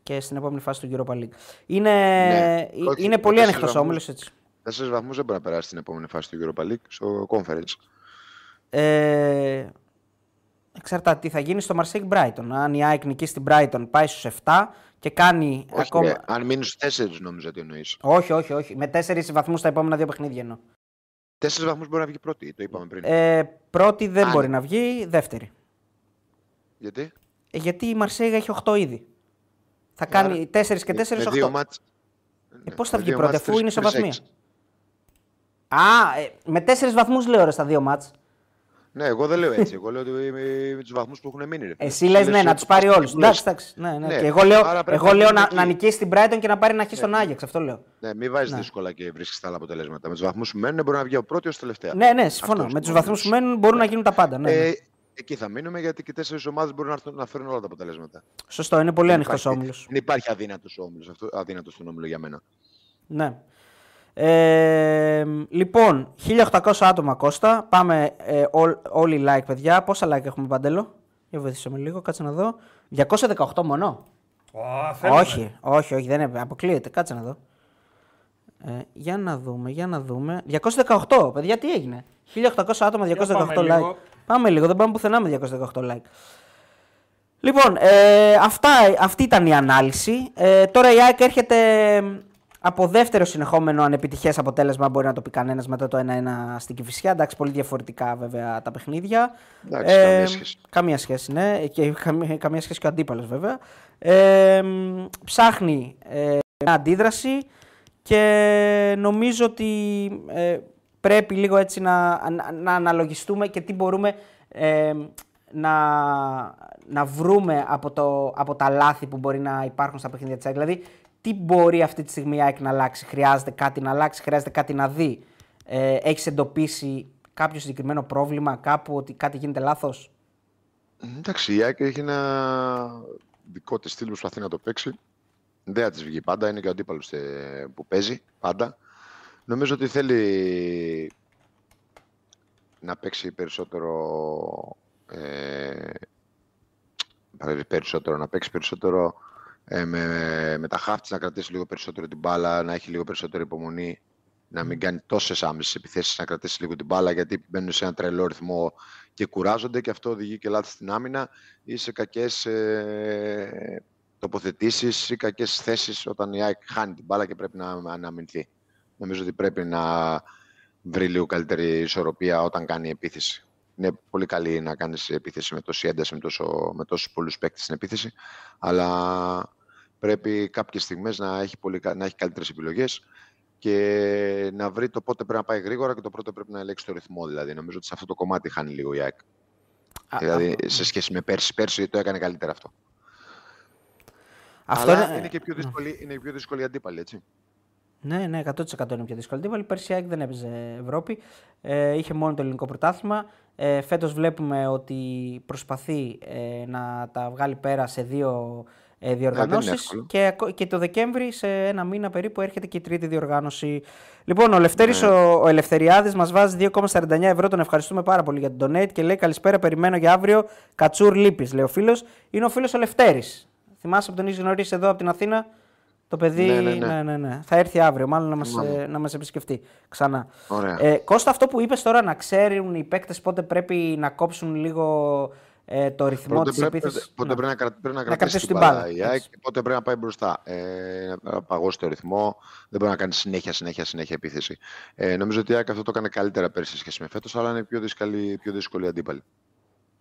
και στην επόμενη φάση του Europa League. Είναι, ναι, είναι πολύ ανοιχτός όμιλος έτσι. Τέσσερις βαθμούς δεν μπορεί να περάσει στην επόμενη φάση του Europa League στο Conference. Ε, εξαρτάται τι θα γίνει στο Marseille Brighton. Αν η ΑΕΚ νικήσει την Brighton, πάει στους 7 και κάνει όχι, ακόμα. Ναι, αν μείνει στους 4, νομίζω ότι εννοείς. Όχι, όχι, όχι. Με 4 βαθμούς στα επόμενα δύο παιχνίδια εννοώ. 4 βαθμούς μπορεί να βγει πρώτη, το είπαμε πριν. Ε, πρώτη δεν αν... μπορεί να βγει, δεύτερη. Γιατί; Ε, γιατί η Μαρσέγα έχει 8 ήδη. Θα κάνει 4 και 4 8. Δύο μάτς... ε, Πώς θα βγει πρώτη, αφού είναι ισοβαθμία. Α, ε, με 4 βαθμούς λέω ρε στα δύο μάτς. Ναι, εγώ δεν λέω έτσι. Εγώ λέω ότι με τους βαθμούς που έχουν μείνει. Ρε. Εσύ λες ναι, να τους πάρει όλους. Εντάξει, εντάξει. Ναι, ναι. ναι. Και εγώ λέω, εγώ λέω να, να νικήσει την Brighton και να πάρει να αρχίσει ναι. τον Άγιαξ. Αυτό λέω. Ναι, μην βάζεις ναι. δύσκολα και βρίσκεις τα άλλα αποτελέσματα. Με τους βαθμούς που μένουν μπορεί να βγει ο πρώτος ω τελευταία. Ναι, ναι, συμφωνώ. με τους βαθμούς που μένουν μπορούν να γίνουν τα πάντα. Ναι, ναι. Ε, εκεί θα μείνουμε γιατί και τέσσερις ομάδες μπορούν να φέρουν όλα τα αποτελέσματα. Σωστό, είναι πολύ ανοιχτός όμιλος. Δεν υπάρχει αδύνατος στον όμιλο για μένα. Ναι. Ε, λοιπόν, 1800 άτομα Κώστα. Πάμε ε, όλοι like, παιδιά. Πόσα like έχουμε παντέλο; Για βοηθήσουμε λίγο, κάτσε να δω. 218 μόνο. Oh, όχι, όχι, όχι, δεν είναι, αποκλείεται. Κάτσε να δω. Ε, για να δούμε, για να δούμε. 218, παιδιά, τι έγινε; 1800 άτομα, 218 like. Λίγο. Πάμε λίγο, δεν πάμε πουθενά με 218 like. Λοιπόν, ε, αυτά, αυτή ήταν η ανάλυση. Ε, τώρα η ΑΕΚ έρχεται από δεύτερο συνεχόμενο ανεπιτυχές αποτέλεσμα μπορεί να το πει κανένας μετά το 1-1 στην Κηφισιά. Εντάξει, πολύ διαφορετικά βέβαια τα παιχνίδια. Εντάξει, ε, καμία σχέση. Καμία σχέση, ναι. Και καμία, καμία σχέση και ο αντίπαλος βέβαια. Ε, ψάχνει ε, μια αντίδραση και νομίζω ότι ε, πρέπει λίγο έτσι να, να, αναλογιστούμε και τι μπορούμε ε, να, να βρούμε από, το, από τα λάθη που μπορεί να υπάρχουν στα παιχνίδια της Δηλαδή, τι μπορεί αυτή τη στιγμή η ΑΕΚ να αλλάξει; Χρειάζεται κάτι να αλλάξει, χρειάζεται κάτι να δει; Ε, Έχεις εντοπίσει κάποιο συγκεκριμένο πρόβλημα κάπου ότι κάτι γίνεται λάθος; Εντάξει, η ΑΕΚ έχει ένα δικό της στυλ που προσπαθεί να το παίξει. Δεν θα της βγει πάντα, είναι και ο αντίπαλος ε, που παίζει πάντα. Νομίζω ότι θέλει να παίξει περισσότερο ε, περισσότερο, να παίξει περισσότερο ε, με, με τα χάφτης να κρατήσει λίγο περισσότερο την μπάλα, να έχει λίγο περισσότερη υπομονή, να μην κάνει τόσες άμεσες επιθέσεις, να κρατήσει λίγο την μπάλα γιατί μπαίνουν σε ένα τρελό ρυθμό και κουράζονται και αυτό οδηγεί και λάθη στην άμυνα ή σε κακές ε, τοποθετήσεις ή κακές θέσεις όταν η ΑΕΚ χάνει την μπάλα και πρέπει να αναμυνθεί. Νομίζω ότι πρέπει να βρει λίγο καλύτερη ισορροπία όταν κάνει επίθεση. Είναι πολύ καλή να κάνεις επίθεση με τόση ένταση, με, τόσο, με τόσους πολλούς παίκτες στην επίθεση, αλλά πρέπει κάποιες στιγμές να έχει, πολύ, να έχει καλύτερες επιλογές και να βρει το πότε πρέπει να πάει γρήγορα και το πρώτο πρέπει να ελέγξει το ρυθμό. Δηλαδή, νομίζω ότι σε αυτό το κομμάτι χάνει λίγο η ΑΕΚ. δηλαδή, σε σχέση με πέρσι, πέρσι το έκανε καλύτερα αυτό. Αυτό Αλλά είναι... είναι και πιο δύσκολη, είναι η πιο δύσκολη αντίπαλη, έτσι. Ναι, ναι, 100% είναι πιο δύσκολη αντίπαλη. Πέρσι η ΑΕΚ δεν έπαιζε Ευρώπη. Ε, είχε μόνο το ελληνικό πρωτάθλημα. Ε, Φέτος βλέπουμε ότι προσπαθεί ε, να τα βγάλει πέρα σε δύο ε, διοργανώσεις. Και, και το Δεκέμβρη, σε ένα μήνα περίπου, έρχεται και η τρίτη διοργάνωση. Λοιπόν, ο Λευτέρη ναι. ο, ο Ελευθεριάδης μας βάζει 2,49 ευρώ. Τον ευχαριστούμε πάρα πολύ για τον donate και λέει Καλησπέρα, περιμένω για αύριο. Κατσούρ Λύπης, λέει ο φίλος. Είναι ο φίλος ο Λευτέρη. Θυμάσαι που τον είχε γνωρίσει εδώ από την Αθήνα; Το παιδί ναι, ναι, ναι. ναι, ναι, ναι. θα έρθει αύριο, μάλλον να μας, ε, να μας επισκεφτεί ξανά. Ε, Κώστα, αυτό που είπες τώρα να ξέρουν οι παίκτες πότε πρέπει να κόψουν λίγο ε, το ρυθμό της επίθεσης. Πότε πρέπει να, κρα... πρέπει να, να κρατήσει την μπάλα. και πότε πρέπει να πάει μπροστά. Ε, να παγώσει το ρυθμό. Δεν μπορεί να κάνει συνέχεια, συνέχεια, συνέχεια επίθεση. Ε, νομίζω ότι η ΑΕΚ αυτό το έκανε καλύτερα πέρσι σε σχέση με φέτος, αλλά είναι πιο δύσκολη, πιο δύσκολη αντίπαλη.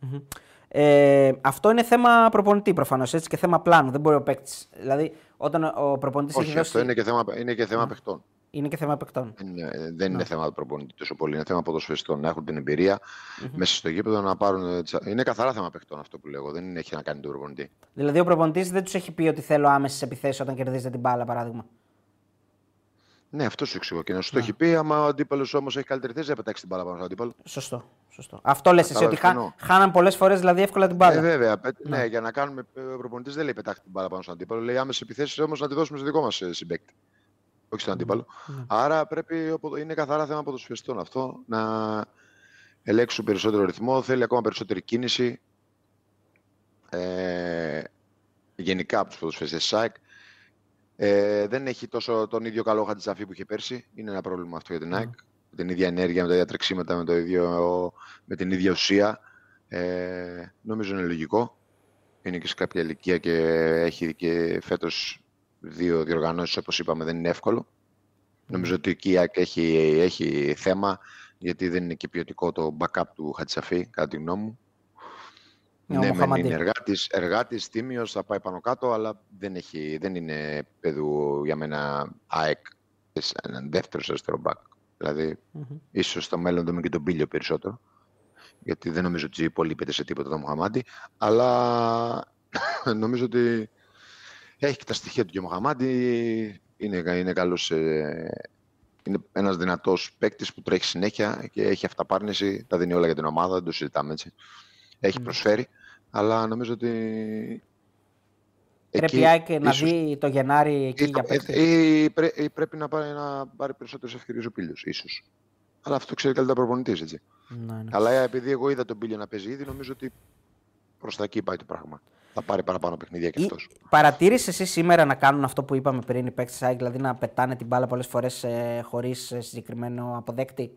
Mm-hmm. Ε, αυτό είναι θέμα προπονητή προφανώς και θέμα πλάνου. Δεν μπορεί ο παίκτη. Δηλαδή, όταν ο προπονητής έχει δώσει. Αυτό είναι και θέμα, είναι και θέμα mm. παιχτών. Είναι και θέμα παικτών. Είναι, δεν είναι θέμα προπονητή τόσο πολύ. Είναι θέμα ποδοσφαιριστών να έχουν την εμπειρία mm-hmm. μέσα στο γήπεδο να πάρουν. Είναι καθαρά θέμα παιχτών αυτό που λέω. Δεν έχει να κάνει τον προπονητή. Δηλαδή ο προπονητής δεν τους έχει πει ότι θέλω άμεσες επιθέσεις όταν κερδίζετε την μπάλα, παράδειγμα. Ναι, αυτό σου εξηγώ. Και να σου το έχει πει, άμα ο αντίπαλος όμως έχει καλύτερη θέση, δεν πετάξει την μπάλα πάνω στον αντίπαλο. Σωστό. Σωστό. Αυτό λες εσύ, ότι χά, χάναν πολλές φορές δηλαδή εύκολα την μπάλα. Ε, βέβαια. Ναι. ναι, για να κάνουμε. Ο προπονητής δεν λέει πετάχτη την μπάλα πάνω στον αντίπαλο. Λέει άμεσες επιθέσεις όμως να τη δώσουμε στο δικό μας ε, συμπέκτη όχι στον αντίπαλο. Ναι. Άρα πρέπει, είναι καθαρά θέμα ποδοσφαιριστών αυτό, να ελέγξουν περισσότερο ρυθμό, θέλει ακόμα περισσότερη κίνηση. Ε, γενικά από τους ποδοσφαιριστές ΣΑΕΚ. Ε, δεν έχει τόσο τον ίδιο καλό Χατζησαφή που είχε πέρσι. Είναι ένα πρόβλημα αυτό για την ΑΕΚ. Mm. Με την ίδια ενέργεια, με τα ίδια τρεξίματα, με, το ίδιο, με την ίδια ουσία. Ε, νομίζω είναι λογικό. Είναι και σε κάποια ηλικία και έχει και φέτος δύο διοργανώσεις, όπως είπαμε, δεν είναι εύκολο. Νομίζω ότι η ΚΙΑΚ έχει, έχει θέμα, γιατί δεν είναι και ποιοτικό το backup του Χατσαφή, κατά τη γνώμη μου. Ναι, ναι είναι εργάτης, εργάτης, τίμιος, θα πάει πάνω κάτω, αλλά δεν, έχει, δεν είναι παιδού για μένα ΑΕΚ, έναν δεύτερο αριστερό μπακ. Δηλαδή, mm-hmm. ίσως στο μέλλον δούμε και τον Πίλιο περισσότερο, γιατί δεν νομίζω ότι υπολείπεται σε τίποτα το Μουχαμάντι, αλλά νομίζω ότι έχει και τα στοιχεία του Μοχαμάντη. Είναι, είναι καλός, ε, είναι ένας δυνατός παίκτης που τρέχει συνέχεια και έχει αυταπάρνηση. Τα δίνει όλα για την ομάδα, δεν το συζητάμε έτσι. Έχει προσφέρει, αλλά νομίζω ότι... Πρέπει εκεί, να δει το Γενάρη εκεί για παίκτη. Ή, ή, πρέ, ή, πρέπει να πάρει, να πάρει περισσότερες ευκαιρίες ο Πίλιος, ίσως. Αλλά αυτό ξέρει καλύτερα προπονητής, έτσι. Ναι, ναι. Αλλά επειδή εγώ είδα τον Πίλιο να παίζει ήδη, νομίζω ότι προς τα εκεί πάει το πράγμα θα πάρει παραπάνω παιχνίδια και αυτός. Παρατήρησες εσύ σήμερα να κάνουν αυτό που είπαμε πριν οι παίκτες δηλαδή να πετάνε την μπάλα πολλές φορές ε, χωρίς ε, συγκεκριμένο αποδέκτη;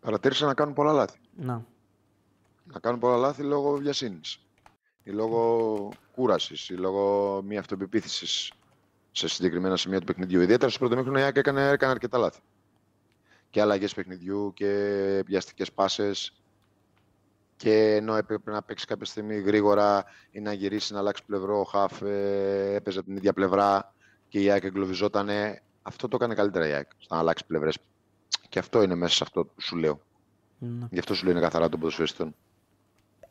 Παρατήρησα να κάνουν πολλά λάθη. Να. Να κάνουν πολλά λάθη λόγω βιασύνης. Ή λόγω κούρασης, ή λόγω μη αυτοπεποίθησης σε συγκεκριμένα σημεία του παιχνιδιού. Ιδιαίτερα στο πρώτο μήχρονο η έκανε, έκανε αρκετά λάθη. Και αλλαγές παιχνιδιού και βιαστικές πάσες και ενώ έπρεπε να παίξει κάποια στιγμή γρήγορα ή να γυρίσει να αλλάξει πλευρό, ο Χαφ ε, έπαιζε από την ίδια πλευρά και η ΑΕΚ εγκλωβιζότανε. Αυτό το έκανε καλύτερα η ΑΕΚ, στο να αλλάξει πλευρές. Και αυτό είναι μέσα σε αυτό που σου λέω. Ναι. Γι' αυτό σου λέω είναι καθαρά των ποδοσφαιριστών.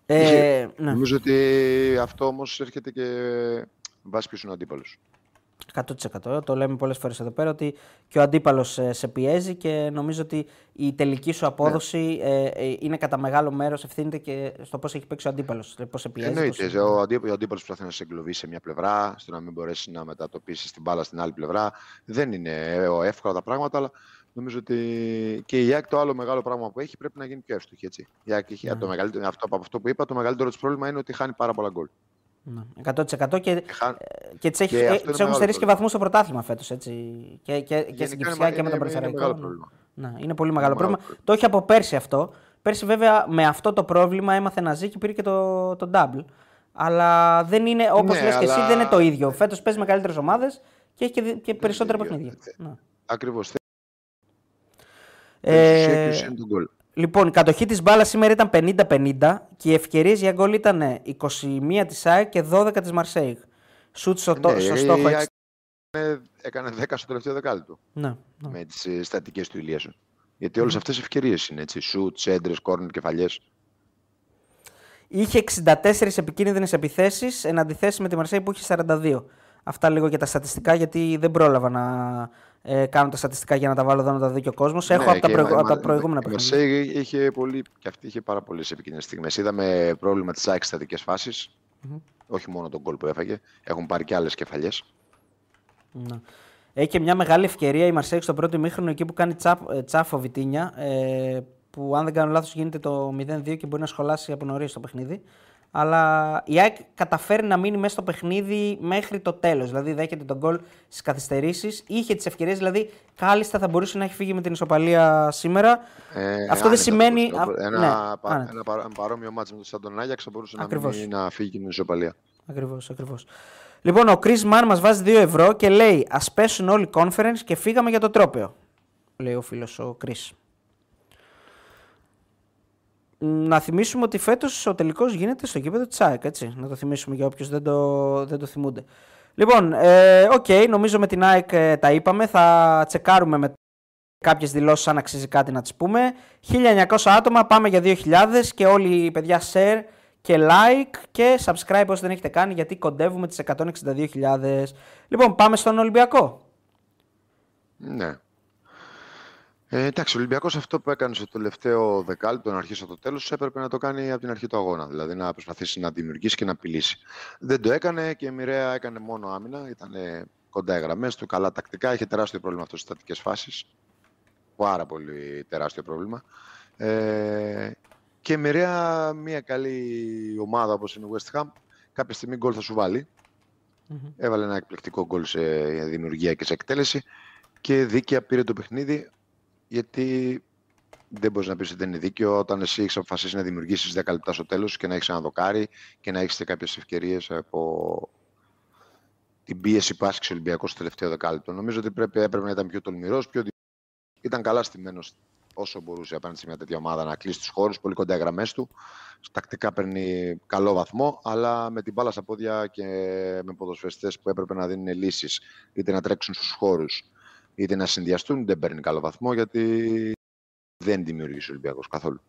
Ε, ναι. Νομίζω ότι αυτό όμως έρχεται και βάσει ποιο είναι ο αντίπαλος. 100%. Το λέμε πολλές φορές εδώ πέρα ότι και ο αντίπαλος ε, σε πιέζει και νομίζω ότι η τελική σου απόδοση ναι. ε, ε, είναι κατά μεγάλο μέρος ευθύνεται και στο πώς έχει παίξει ο αντίπαλος. Πώς σε πιέζει. Εννοείται. Ο, αντίπαλος προσπαθεί να σε εγκλωβίσει σε μια πλευρά, στο να μην μπορέσει να μετατοπίσεις την μπάλα στην άλλη πλευρά. Δεν είναι εύκολα τα πράγματα, αλλά νομίζω ότι και η ΙΑΚ το άλλο μεγάλο πράγμα που έχει πρέπει να γίνει πιο εύστοχη. Έτσι. Η ΙΑΚ έχει, ναι. το μεγαλύτερο, αυτό, από αυτό που είπα, το μεγαλύτερο της πρόβλημα είναι ότι χάνει πάρα πολλά γκολ. 100% και, και τις, και ε, έχουν στερήσει και βαθμούς στο πρωτάθλημα φέτος. Και, και, και στην Κυψιά και με τον Περιφερειακό. Ναι, είναι πολύ μεγάλο είναι πρόβλημα. Το έχει από πέρσι αυτό. Πέρσι, βέβαια, με αυτό το πρόβλημα έμαθε να ζει και πήρε και το, το double. Αλλά δεν είναι, όπως ναι, λες αλλά... και εσύ, δεν είναι το ίδιο. Φέτος παίζει με καλύτερες ομάδες και έχει και, και περισσότερα παιχνίδια. Ναι. Ακριβώς. Ε, Λοιπόν, η κατοχή της μπάλας σήμερα ήταν 50-50 και οι ευκαιρίες για γκολ ήταν 21 της ΑΕΚ και 12 της Μαρσέιγ. Σουτ στο, ναι, στο στόχο έκανε 10 στο τελευταίο δεκάλεπτο. Ναι, ναι. Με τις στατικές του Ηλίασον. Γιατί όλες αυτές ευκαιρίες είναι έτσι. Σουτ, έντρε, κόρνερ, κεφαλιές. Είχε 64 επικίνδυνες επιθέσεις εν αντιθέσει με τη Μαρσέη που είχε 42. Αυτά λίγο για τα στατιστικά, γιατί δεν πρόλαβα να ε, κάνω τα στατιστικά για να τα βάλω εδώ να τα δει και ο κόσμος. Έχω Ναι, από τα, και προηγου- μα- από τα μα- προηγούμενα Η παιχνίδια. Μαρσέη είχε πολύ, και αυτή είχε πάρα πολλές επικίνδυνες στιγμές. Είδαμε πρόβλημα της ΑΕΚ στατικέ φάσεις. Όχι μόνο τον κόλ που έφαγε. Έχουν πάρει και άλλες κεφαλιές. Ναι. Έχει και μια μεγάλη ευκαιρία η Μαρσέη στο πρώτο ημίχρονο εκεί που κάνει τσάπ, ε, τσάφο Βιτίνια. Ε, που αν δεν κάνω λάθος γίνεται το 0-2 και μπορεί να σχολάσει από νωρίς το παιχνίδι. Αλλά η ΑΕΚ καταφέρει να μείνει μέσα στο παιχνίδι μέχρι το τέλος. Δηλαδή δέχεται τον γκολ στις καθυστερήσεις. Είχε τις ευκαιρίες, δηλαδή κάλλιστα θα μπορούσε να έχει φύγει με την ισοπαλία σήμερα. Ε, Αυτό δεν άνετα σημαίνει. θα μπορούσε. α- Ένα, ναι, πα- άνετα. ένα, παρά- παρόμοιο μάτσο με τον Σαντον Άγιαξ θα μπορούσε να, Ακριβώς. μην, να φύγει και με την ισοπαλία. Ακριβώς, ακριβώς. Λοιπόν, ο Chris Mann μας βάζει 2 ευρώ και λέει: Α πέσουν όλοι conference και φύγαμε για το τρόπαιο. Λέει ο φίλος ο Chris. Να θυμίσουμε ότι φέτος ο τελικός γίνεται στο γήπεδο της ΑΕΚ, έτσι. Να το θυμίσουμε για όποιους δεν το, δεν το θυμούνται. Λοιπόν, ε, οκ, νομίζω με την ΑΕΚ ε, τα είπαμε. Θα τσεκάρουμε με κάποιες δηλώσεις αν αξίζει κάτι να τις πούμε. 1900 άτομα, πάμε για 2000 και όλοι οι παιδιά share και like και subscribe όσοι δεν έχετε κάνει γιατί κοντεύουμε τις 162.000. Λοιπόν, πάμε στον Ολυμπιακό. Ναι. Ε, εντάξει, ο Ολυμπιακός αυτό που έκανε στο τελευταίο δεκάλεπτο, να αρχίσει από το τέλος, έπρεπε να το κάνει από την αρχή του αγώνα. Δηλαδή να προσπαθήσει να δημιουργήσει και να απειλήσει. Δεν το έκανε και η Μοιραία έκανε μόνο άμυνα. Ήταν κοντά οι γραμμές του, καλά τακτικά. Είχε τεράστιο πρόβλημα αυτός στις στατικές φάσεις. Πάρα πολύ τεράστιο πρόβλημα. Ε, και η Μοιραία, μια καλή ομάδα όπως είναι η West Ham, κάποια στιγμή γκολ θα σου βάλει. Έβαλε ένα εκπληκτικό γκολ σε δημιουργία και σε εκτέλεση και δίκαια πήρε το παιχνίδι γιατί δεν μπορείς να πεις ότι δεν είναι δίκαιο όταν εσύ έχεις αποφασίσει να δημιουργήσεις 10 λεπτά στο τέλος και να έχεις ένα δοκάρι και να έχεις κάποιες ευκαιρίες από την πίεση που άσκησε ο Ολυμπιακός στο τελευταίο δεκάλεπτο. Νομίζω ότι πρέπει, έπρεπε να ήταν πιο τολμηρός, πιο δι- ήταν καλά στημένος όσο μπορούσε απέναντι σε μια τέτοια ομάδα να κλείσει τους χώρους, πολύ κοντά οι γραμμές του. Τακτικά παίρνει καλό βαθμό, αλλά με την μπάλα στα πόδια και με ποδοσφαιριστές που έπρεπε να δίνουν λύσεις, είτε να τρέξουν στους χώρους, είτε να συνδυαστούν, δεν παίρνει καλό βαθμό γιατί δεν δημιουργήσει ο Ολυμπιακό καθόλου.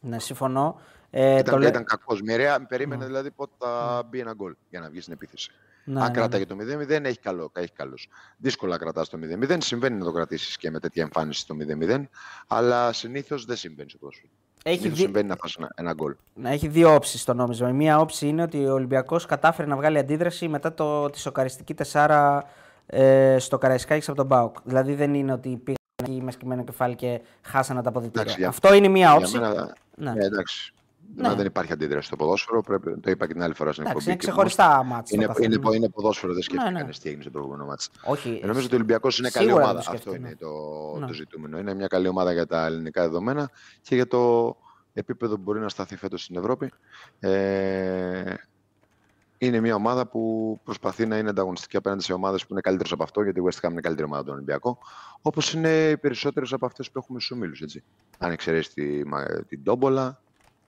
Ναι, συμφωνώ. Ε, ήταν, το λέ- ήταν κακός. Μοιραία περίμενε δηλαδή πότε θα μπει ένα γκολ για να βγεις στην επίθεση. Ναι, Αν ναι, κράταγε το 0-0, έχει καλό. Έχει καλός. Δύσκολα κρατάς το 0-0. Συμβαίνει να το κρατήσεις και με τέτοια εμφάνιση στο 0-0, αλλά συνήθως δεν συμβαίνει στο ποδόσφαιρο. Έχει Συνήθως δει- συμβαίνει να φας ένα, ένα γκολ. Να έχει δύο όψεις το νόμισμα. Η μία όψη είναι ότι ο Ολυμπιακός κατάφερε να βγάλει αντίδραση μετά το, τη σοκαριστική τεσσάρα ε, στο Καραϊσκάκη από τον Μπάουκ. Δηλαδή δεν είναι ότι πήγαν εκεί με σκυμμένο κεφάλι και χάσανε τα αποδητήρια. Εντάξει, για- Αυτό είναι μία Για όψη. μένα, Ναι. ναι. εντάξει. Ναι. Ναι. Δεν υπάρχει αντίδραση στο ποδόσφαιρο. Πρέπει, το είπα και την άλλη φορά στην Εντάξει, είναι εκπομπή. και ξεχωριστά μάτια. Είναι, είναι, είναι, είναι ποδόσφαιρο, δεν σκέφτηκε ναι. κανείς τι έγινε στο προηγούμενο μάτς. Όχι. Ε, Νομίζω ότι ο Ολυμπιακός είναι καλή Σίγουρα ομάδα. δεν το Αυτό σκέφτηκε, είναι το, Ναι. το ζητούμενο. Είναι μια καλή ομάδα για τα ελληνικά δεδομένα και για το επίπεδο που μπορεί να σταθεί φέτος στην Ευρώπη. Ε, είναι μια ομάδα που προσπαθεί να είναι ανταγωνιστική απέναντι σε ομάδες που είναι καλύτερες από αυτό, γιατί η West Ham είναι η καλύτερη ομάδα του Ολυμπιακού. Όπως είναι οι περισσότερες από αυτές που έχουμε στους ομίλους. Αν εξαιρέσεις τη, μα- την Τόμπολα,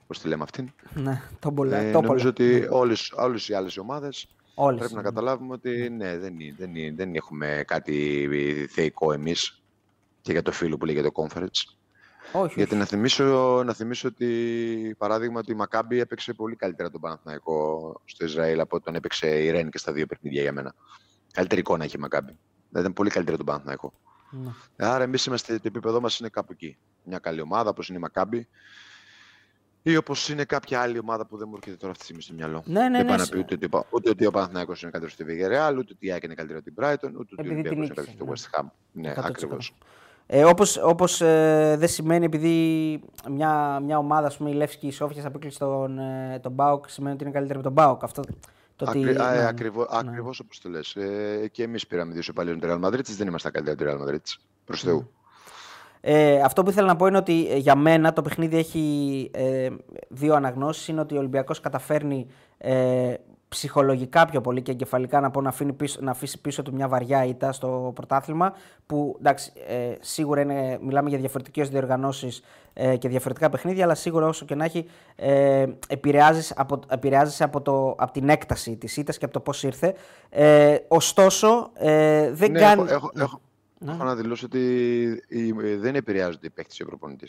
πώς τη λέμε αυτήν. Ναι, το πολλά. Ε, το νομίζω πολλά. ότι όλες, όλες οι άλλες ομάδες Όλες πρέπει να είναι. καταλάβουμε ότι ναι, δεν, είναι- δεν, είναι- δεν έχουμε κάτι θεϊκό εμείς και για το φίλο που λέγεται conference. Όχι, Γιατί όχι. να θυμίσω, να θυμίσω ότι παράδειγμα ότι η Μακάμπη έπαιξε πολύ καλύτερα τον Παναθηναϊκό στο Ισραήλ από τον έπαιξε η Ρέν και στα δύο παιχνίδια για μένα. Καλύτερη εικόνα είχε η Μακάμπη. Δηλαδή ήταν πολύ καλύτερα τον Παναθηναϊκό. Ναι. Άρα εμείς είμαστε, το επίπεδό μας είναι κάπου εκεί. Μια καλή ομάδα όπως είναι η Μακάμπη ή όπως είναι κάποια άλλη ομάδα που δεν μου έρχεται τώρα αυτή τη στιγμή στο μυαλό. Ναι, ναι, δεν ναι, πάει να σε- πει ούτε ότι, ο- ούτε ότι ο Παναθηναϊκός είναι καλύτερος στη Villarreal, ούτε ότι η ΑΕΚ είναι καλύτερο από την Brighton, ούτε ότι ο Επειδή την Ολυμπιακός είναι νίκησε, καλύτερος στη West Ham. Ναι, 100%. ακριβώς. Ε, όπως, όπως ε, δεν σημαίνει επειδή μια, μια ομάδα, ας πούμε, η Λεύσκη Σόφια απέκλεισε τον, ε, τον Μπάουκ, σημαίνει ότι είναι καλύτερη από τον Μπάουκ. Αυτό το ότι. Ακρι, α, ναι, ε, ναι. ακριβώς, ακριβώς όπως το λες. Ε, και εμείς πήραμε δύο σοπαλίες με τη Real Madrid, δεν είμαστε καλύτεροι από τη Real Madrid. Προς Θεού. Ε, αυτό που ήθελα να πω είναι ότι ε, για μένα το παιχνίδι έχει ε, δύο αναγνώσεις. Είναι ότι ο Ολυμπιακός καταφέρνει ε, ψυχολογικά πιο πολύ και εγκεφαλικά να πω να, αφήνει πίσω, να αφήσει πίσω του μια βαριά ήττα στο πρωτάθλημα που εντάξει, ε, σίγουρα είναι, μιλάμε για διαφορετικές διοργανώσεις ε, και διαφορετικά παιχνίδια αλλά σίγουρα όσο και να έχει ε, επηρεάζεις από, επηρεάζεσαι από, το, από την έκταση της ήττας και από το πώς ήρθε. Ε, ωστόσο ε, δεν ναι, κάνει... Έχω, έχω, έχω, ναι. έχω να δηλώσω ότι δεν επηρεάζονται οι παίκτες ο προπονητή.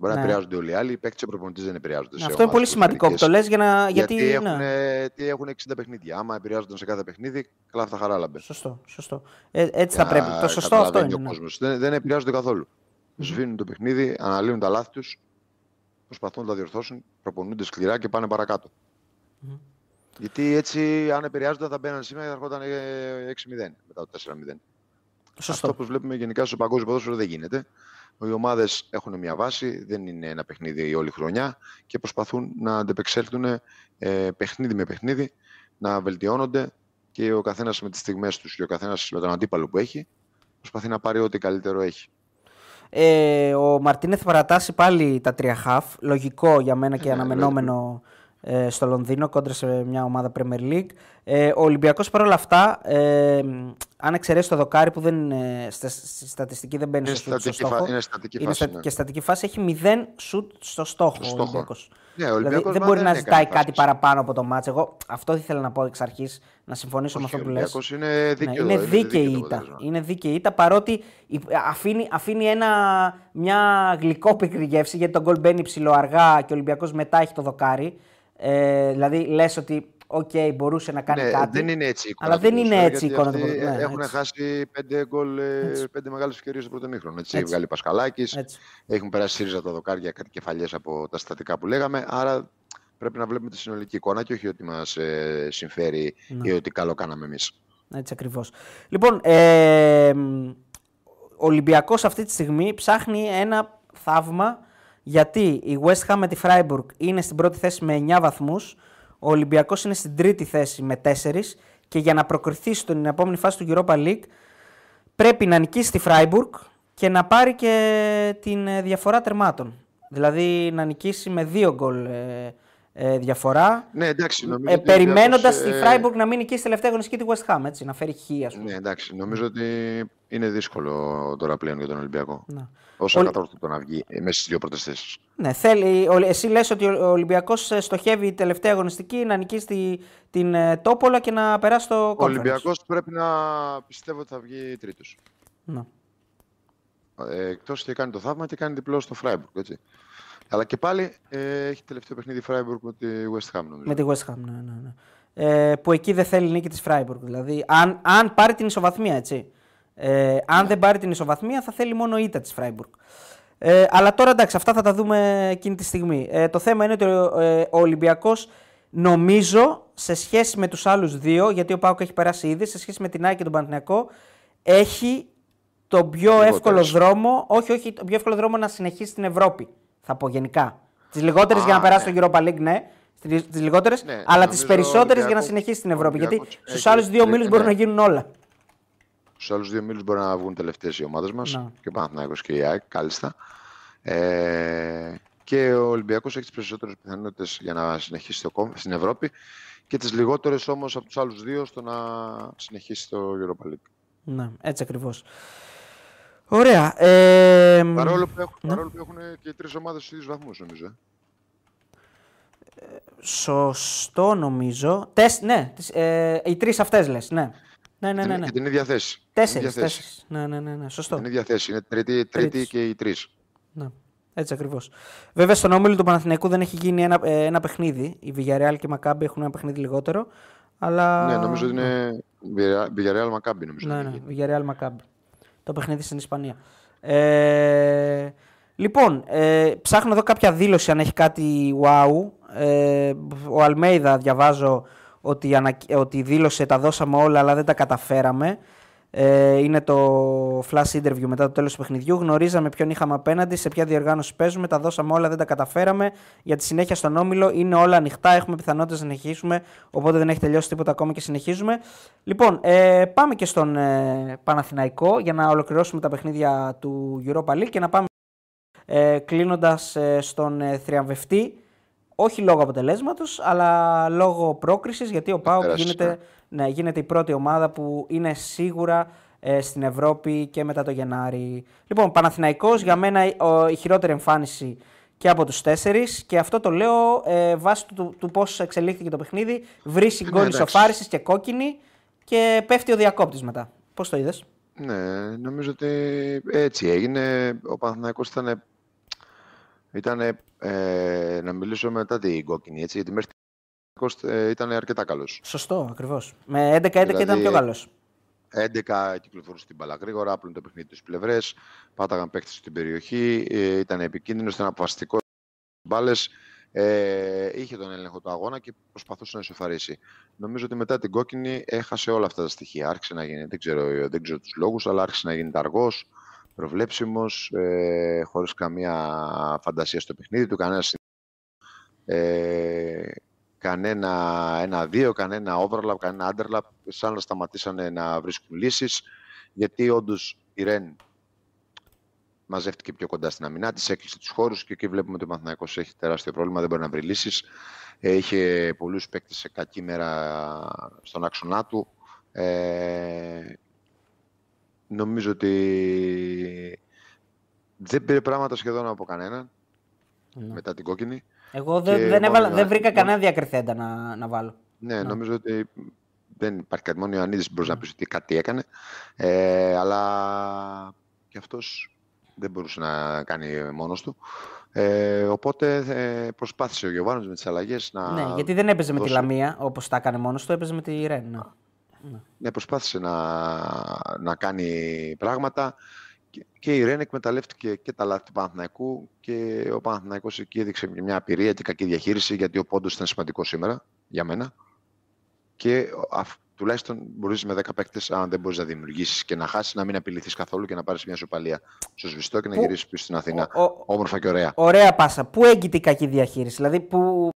Μπορεί ναι. να επηρεάζονται όλοι οι άλλοι, οι παίκτες προπονητής δεν επηρεάζονται. Ναι, αυτό είναι πολύ σημαντικό που το λες για να. Γιατί, γιατί έχουν, ναι. έχουν 60 παιχνίδια. Άμα επηρεάζονταν σε κάθε παιχνίδι, καλά θα χαράλαμπε. Σωστό. σωστό. Ε, έτσι θα πρέπει. Το σωστό αυτό είναι. Ναι. Δεν, δεν επηρεάζονται καθόλου. Mm-hmm. Σβήνουν το παιχνίδι, αναλύουν τα λάθη τους, προσπαθούν να τα διορθώσουν, προπονούνται σκληρά και πάνε παρακάτω. Mm-hmm. Γιατί έτσι, αν επηρεάζονταν, θα μπαίναν σήμερα και θα ερχόταν 6-0 μετά το 4-0. Σωστό. Αυτό που βλέπουμε γενικά στο παγκόσμιο ποδόσφαιρο δεν γίνεται. Οι ομάδες έχουν μια βάση, δεν είναι ένα παιχνίδι όλη χρονιά και προσπαθούν να αντεπεξέλθουν ε, παιχνίδι με παιχνίδι, να βελτιώνονται και ο καθένας με τις στιγμές τους και ο καθένας με τον αντίπαλο που έχει προσπαθεί να πάρει ό,τι καλύτερο έχει. Ε, ο Μαρτίνεθ παρατάσσει πάλι τα τρία χαφ. Λογικό για μένα και ε, αναμενόμενο ε, στο Λονδίνο κόντρα σε μια ομάδα Premier League. Ε, ο Ολυμπιακός παρόλα αυτά, ε, αν εξαιρέσεις το δοκάρι που δεν είναι, στη στατιστική δεν μπαίνει στο, στο στόχο, είναι στατική είναι φάση, ναι. και στατική φάση, έχει 0 σουτ στο στόχο. Στο στόχο. Ο Ολυμπιακός. Ναι, ο δηλαδή δεν μπορεί να ζητάει κάτι παραπάνω από το μάτσο. Εγώ αυτό ήθελα να πω εξ αρχής, να συμφωνήσω Όχι, με αυτό που λες. Είναι δίκαιο. Ναι, είναι δίκαιη ήττα. Είναι δίκαιη ήττα παρότι αφήνει, αφήνει ένα, μια γλυκόπικρη γεύση γιατί το γκολ μπαίνει ψηλό αργά και ο Ολυμπιακός μετά έχει το δοκάρι. Ε, δηλαδή λες ότι OK, okay, μπορούσε να κάνει ναι, κάτι. Δεν είναι έτσι η εικόνα. Αλλά δεν είναι έτσι η εικόνα του ναι, Έχουν έτσι. χάσει πέντε, γκολ, ε, πέντε μεγάλες ευκαιρίες στο πρώτο ημίχρονο. Έτσι, έτσι. Βγάλει Πασκαλάκη. Έχουν περάσει σύριζα τα δοκάρια κάτι κεφαλιές από τα στατικά που λέγαμε. Άρα πρέπει να βλέπουμε τη συνολική εικόνα και όχι ότι μας ε, συμφέρει ναι. ή ότι καλό κάναμε εμείς. Έτσι ακριβώς. Λοιπόν, ε, ο Ολυμπιακός αυτή τη στιγμή ψάχνει ένα θαύμα γιατί η West Ham με τη Freiburg είναι στην πρώτη θέση με 9 βαθμούς, ο Ολυμπιακός είναι στην τρίτη θέση με 4 και για να προκριθεί στην επόμενη φάση του Europa League πρέπει να νικήσει τη Freiburg και να πάρει και την ε, διαφορά τερμάτων. Δηλαδή να νικήσει με 2 γκολ ε, ε, διαφορά. Ναι, εντάξει, νομίζω ε, Περιμένοντας ε... τη Freiburg να μην νικήσει τελευταία αγωνιστική τη West Ham, έτσι, να φέρει χ, ας πούμε. Ναι, εντάξει, νομίζω ότι είναι δύσκολο τώρα πλέον για τον Ολυμπιακό. Να. Όσο ο... το να βγει μέσα στις δύο πρώτες θέσεις. Ναι, θέλει, εσύ λες ότι ο Ολυμπιακός ε, στοχεύει η τελευταία αγωνιστική να νικήσει τη, την ε, Τόπολα και να περάσει το κόμμα. Ο Ολυμπιακός πρέπει να πιστεύω ότι θα βγει τρίτος. Ναι. Ε, Εκτός και κάνει το θαύμα και κάνει διπλό στο Φράιμπουργκ. Έτσι. Αλλά και πάλι ε, έχει τελευταίο παιχνίδι Freiburg με τη West Ham. Νομίζω. Με τη West Ham, ναι, ναι. ναι. Ε, που εκεί δεν θέλει νίκη της Freiburg. Δηλαδή, αν, αν πάρει την ισοβαθμία, έτσι. Ε, αν ναι. δεν πάρει την ισοβαθμία, θα θέλει μόνο ήττα της Freiburg. Ε, αλλά τώρα εντάξει, αυτά θα τα δούμε εκείνη τη στιγμή. Ε, το θέμα είναι ότι ο, ε, ο Ολυμπιακός νομίζω σε σχέση με τους άλλους δύο, γιατί ο Πάουκ έχει περάσει ήδη, σε σχέση με την Άκη και τον Παναθηναϊκό, έχει τον πιο εύκολο δρόμο, όχι, όχι, τον πιο εύκολο δρόμο να συνεχίσει στην Ευρώπη θα πω γενικά. Τις λιγότερες για να περάσει ναι. το Europa League, ναι. Τις λιγότερες, ναι, αλλά τις περισσότερες για να συνεχίσει στην Ευρώπη. Γιατί στους άλλους δύο μήλου μπορούν να γίνουν όλα. Στους άλλους δύο μήλου μπορεί να βγουν τελευταίες οι ομάδες μας. Και ο Παναθυνάκο και η ΑΕΚ, κάλλιστα. Ε, και ο Ολυμπιακός έχει τις περισσότερες πιθανότητες για να συνεχίσει το στην Ευρώπη και τις λιγότερες όμως από τους άλλους δύο στο να συνεχίσει το Europa League. Ναι, έτσι ακριβώς. Ωραία. Ε, παρόλο, που έχουν, ναι. παρόλο που έχουν και τρεις ομάδες στους ίδιους βαθμούς, νομίζω. Ε, σωστό νομίζω. Τες, ναι, ε, οι τρεις αυτές λες. Ναι. Ναι, ναι, ναι, ναι. Και την ίδια θέση. Τέσσερις. Ναι, ναι, ναι, ναι, σωστό. Την ίδια θέση. Είναι τρίτη, τρίτη και οι τρεις. Ναι. Έτσι ακριβώς. Βέβαια, στον όμιλο του Παναθηναϊκού δεν έχει γίνει ένα, ε, ένα παιχνίδι. Η Villarreal και η Μακάμπη έχουν ένα παιχνίδι λιγότερο. Αλλά... Ναι, νομίζω ότι είναι Villarreal Μακάμπη. Νομίζω ναι, ναι, Villarreal Μακάμπη το παιχνίδι στην Ισπανία. Ε, λοιπόν, ε, ψάχνω εδώ κάποια δήλωση αν έχει κάτι wow. Ε, ο Αλμέιδα διαβάζω ότι, ότι δήλωσε τα δώσαμε όλα αλλά δεν τα καταφέραμε. Ε, είναι το flash interview μετά το τέλος του παιχνιδιού. Γνωρίζαμε ποιον είχαμε απέναντι, σε ποια διοργάνωση παίζουμε. Τα δώσαμε όλα, δεν τα καταφέραμε. Για τη συνέχεια στον όμιλο είναι όλα ανοιχτά. Έχουμε πιθανότητες να συνεχίσουμε. Οπότε δεν έχει τελειώσει τίποτα ακόμα και συνεχίζουμε. Λοιπόν, ε, πάμε και στον ε, Παναθηναϊκό για να ολοκληρώσουμε τα παιχνίδια του Europa League και να πάμε ε, κλείνοντας ε, στον ε, θριαμβευτή. Όχι λόγω αποτελέσματος, αλλά λόγω πρόκρισης, γιατί ο Πάοκ Πέρασες, γίνεται, ναι, γίνεται η πρώτη ομάδα που είναι σίγουρα ε, στην Ευρώπη και μετά το Γενάρη. Λοιπόν, Παναθηναϊκός για μένα ο, η χειρότερη εμφάνιση και από τους τέσσερις. Και αυτό το λέω ε, βάσει του, του, του πώς εξελίχθηκε το παιχνίδι. Βρίσκει γκολ Ναι, εντάξει. ισοφάρισης και κόκκινη και πέφτει ο διακόπτης μετά. Πώς το είδες; Ναι, νομίζω ότι έτσι έγινε. Ο Παναθηναϊκός ήταν, ήτανε, ε, να μιλήσω μετά την κόκκινη, έτσι, γιατί μέχρι την Παναθηναϊκός, ε, ήταν αρκετά καλός. Σωστό, ακριβώς. Με 11-11 ήταν Δηλαδή, πιο καλός. 11 κυκλοφορούσε την μπάλα γρήγορα, άπλωνε το παιχνίδι στις πλευρές, πάταγαν παίκτες στην περιοχή, ε, ήταν επικίνδυνος, ήταν αποφασιστικό μπάλες, ε, είχε τον έλεγχο του αγώνα και προσπαθούσε να ισοφαρίσει. Νομίζω ότι μετά την κόκκινη έχασε όλα αυτά τα στοιχεία. Άρχισε να γίνει, δεν ξέρω, δεν ξέρω τους λόγους, αλλά άρχισε να γίνεται αργός, προβλέψιμος, ε, χωρίς καμία φαντασία στο παιχνίδι του, κανένα συ- ε, κανένα ένα-δύο, κανένα overlap, κανένα underlap, σαν να σταματήσανε να βρίσκουν λύσεις, γιατί όντως η Ρεν μαζεύτηκε πιο κοντά στην αμυνά, της έκλεισε τους χώρους και εκεί βλέπουμε ότι ο Παναθηναϊκός έχει τεράστιο πρόβλημα, δεν μπορεί να βρει λύσεις. Ε, είχε πολλούς παίκτες σε κακή μέρα στον άξονά του. Ε, νομίζω ότι δεν πήρε πράγματα σχεδόν από κανέναν Ναι. μετά την κόκκινη. Εγώ δεν, και δεν, έβαλα, μόνο- δεν βρήκα μόνο- κανένα διακριθέντα να, να βάλω. Ναι, νομίζω ότι δεν υπάρχει κάτι. Μόνο ο Ιωαννίδης μπορείς να πεις ότι κάτι έκανε. Ε, αλλά και αυτός δεν μπορούσε να κάνει μόνος του. Ε, οπότε ε, προσπάθησε ο Γιωβάνος με τις αλλαγές να, ναι, γιατί δεν έπαιζε με τη δώσει- Λαμία όπως τα έκανε μόνος του, έπαιζε με τη Ρεν. Ναι. ναι, προσπάθησε να, να κάνει πράγματα και, και η Ρεν εκμεταλλεύτηκε και τα λάθη του Παναθηναϊκού και ο Παναθηναϊκός εκεί έδειξε μια απειρία και κακή διαχείριση γιατί ο πόντος ήταν σημαντικός σήμερα για μένα και αφ, τουλάχιστον μπορείς με 10 παίκτες αν δεν μπορείς να δημιουργήσεις και να χάσεις να μην απειληθείς καθόλου και να πάρεις μια σοπαλία στο σβηστό και να Πού- γυρίσεις πίσω στην Αθήνα Ο- ο- όμορφα και ωραία. Ωραία πάσα. Πού έγκυται η κακή διαχείριση, δηλαδή που.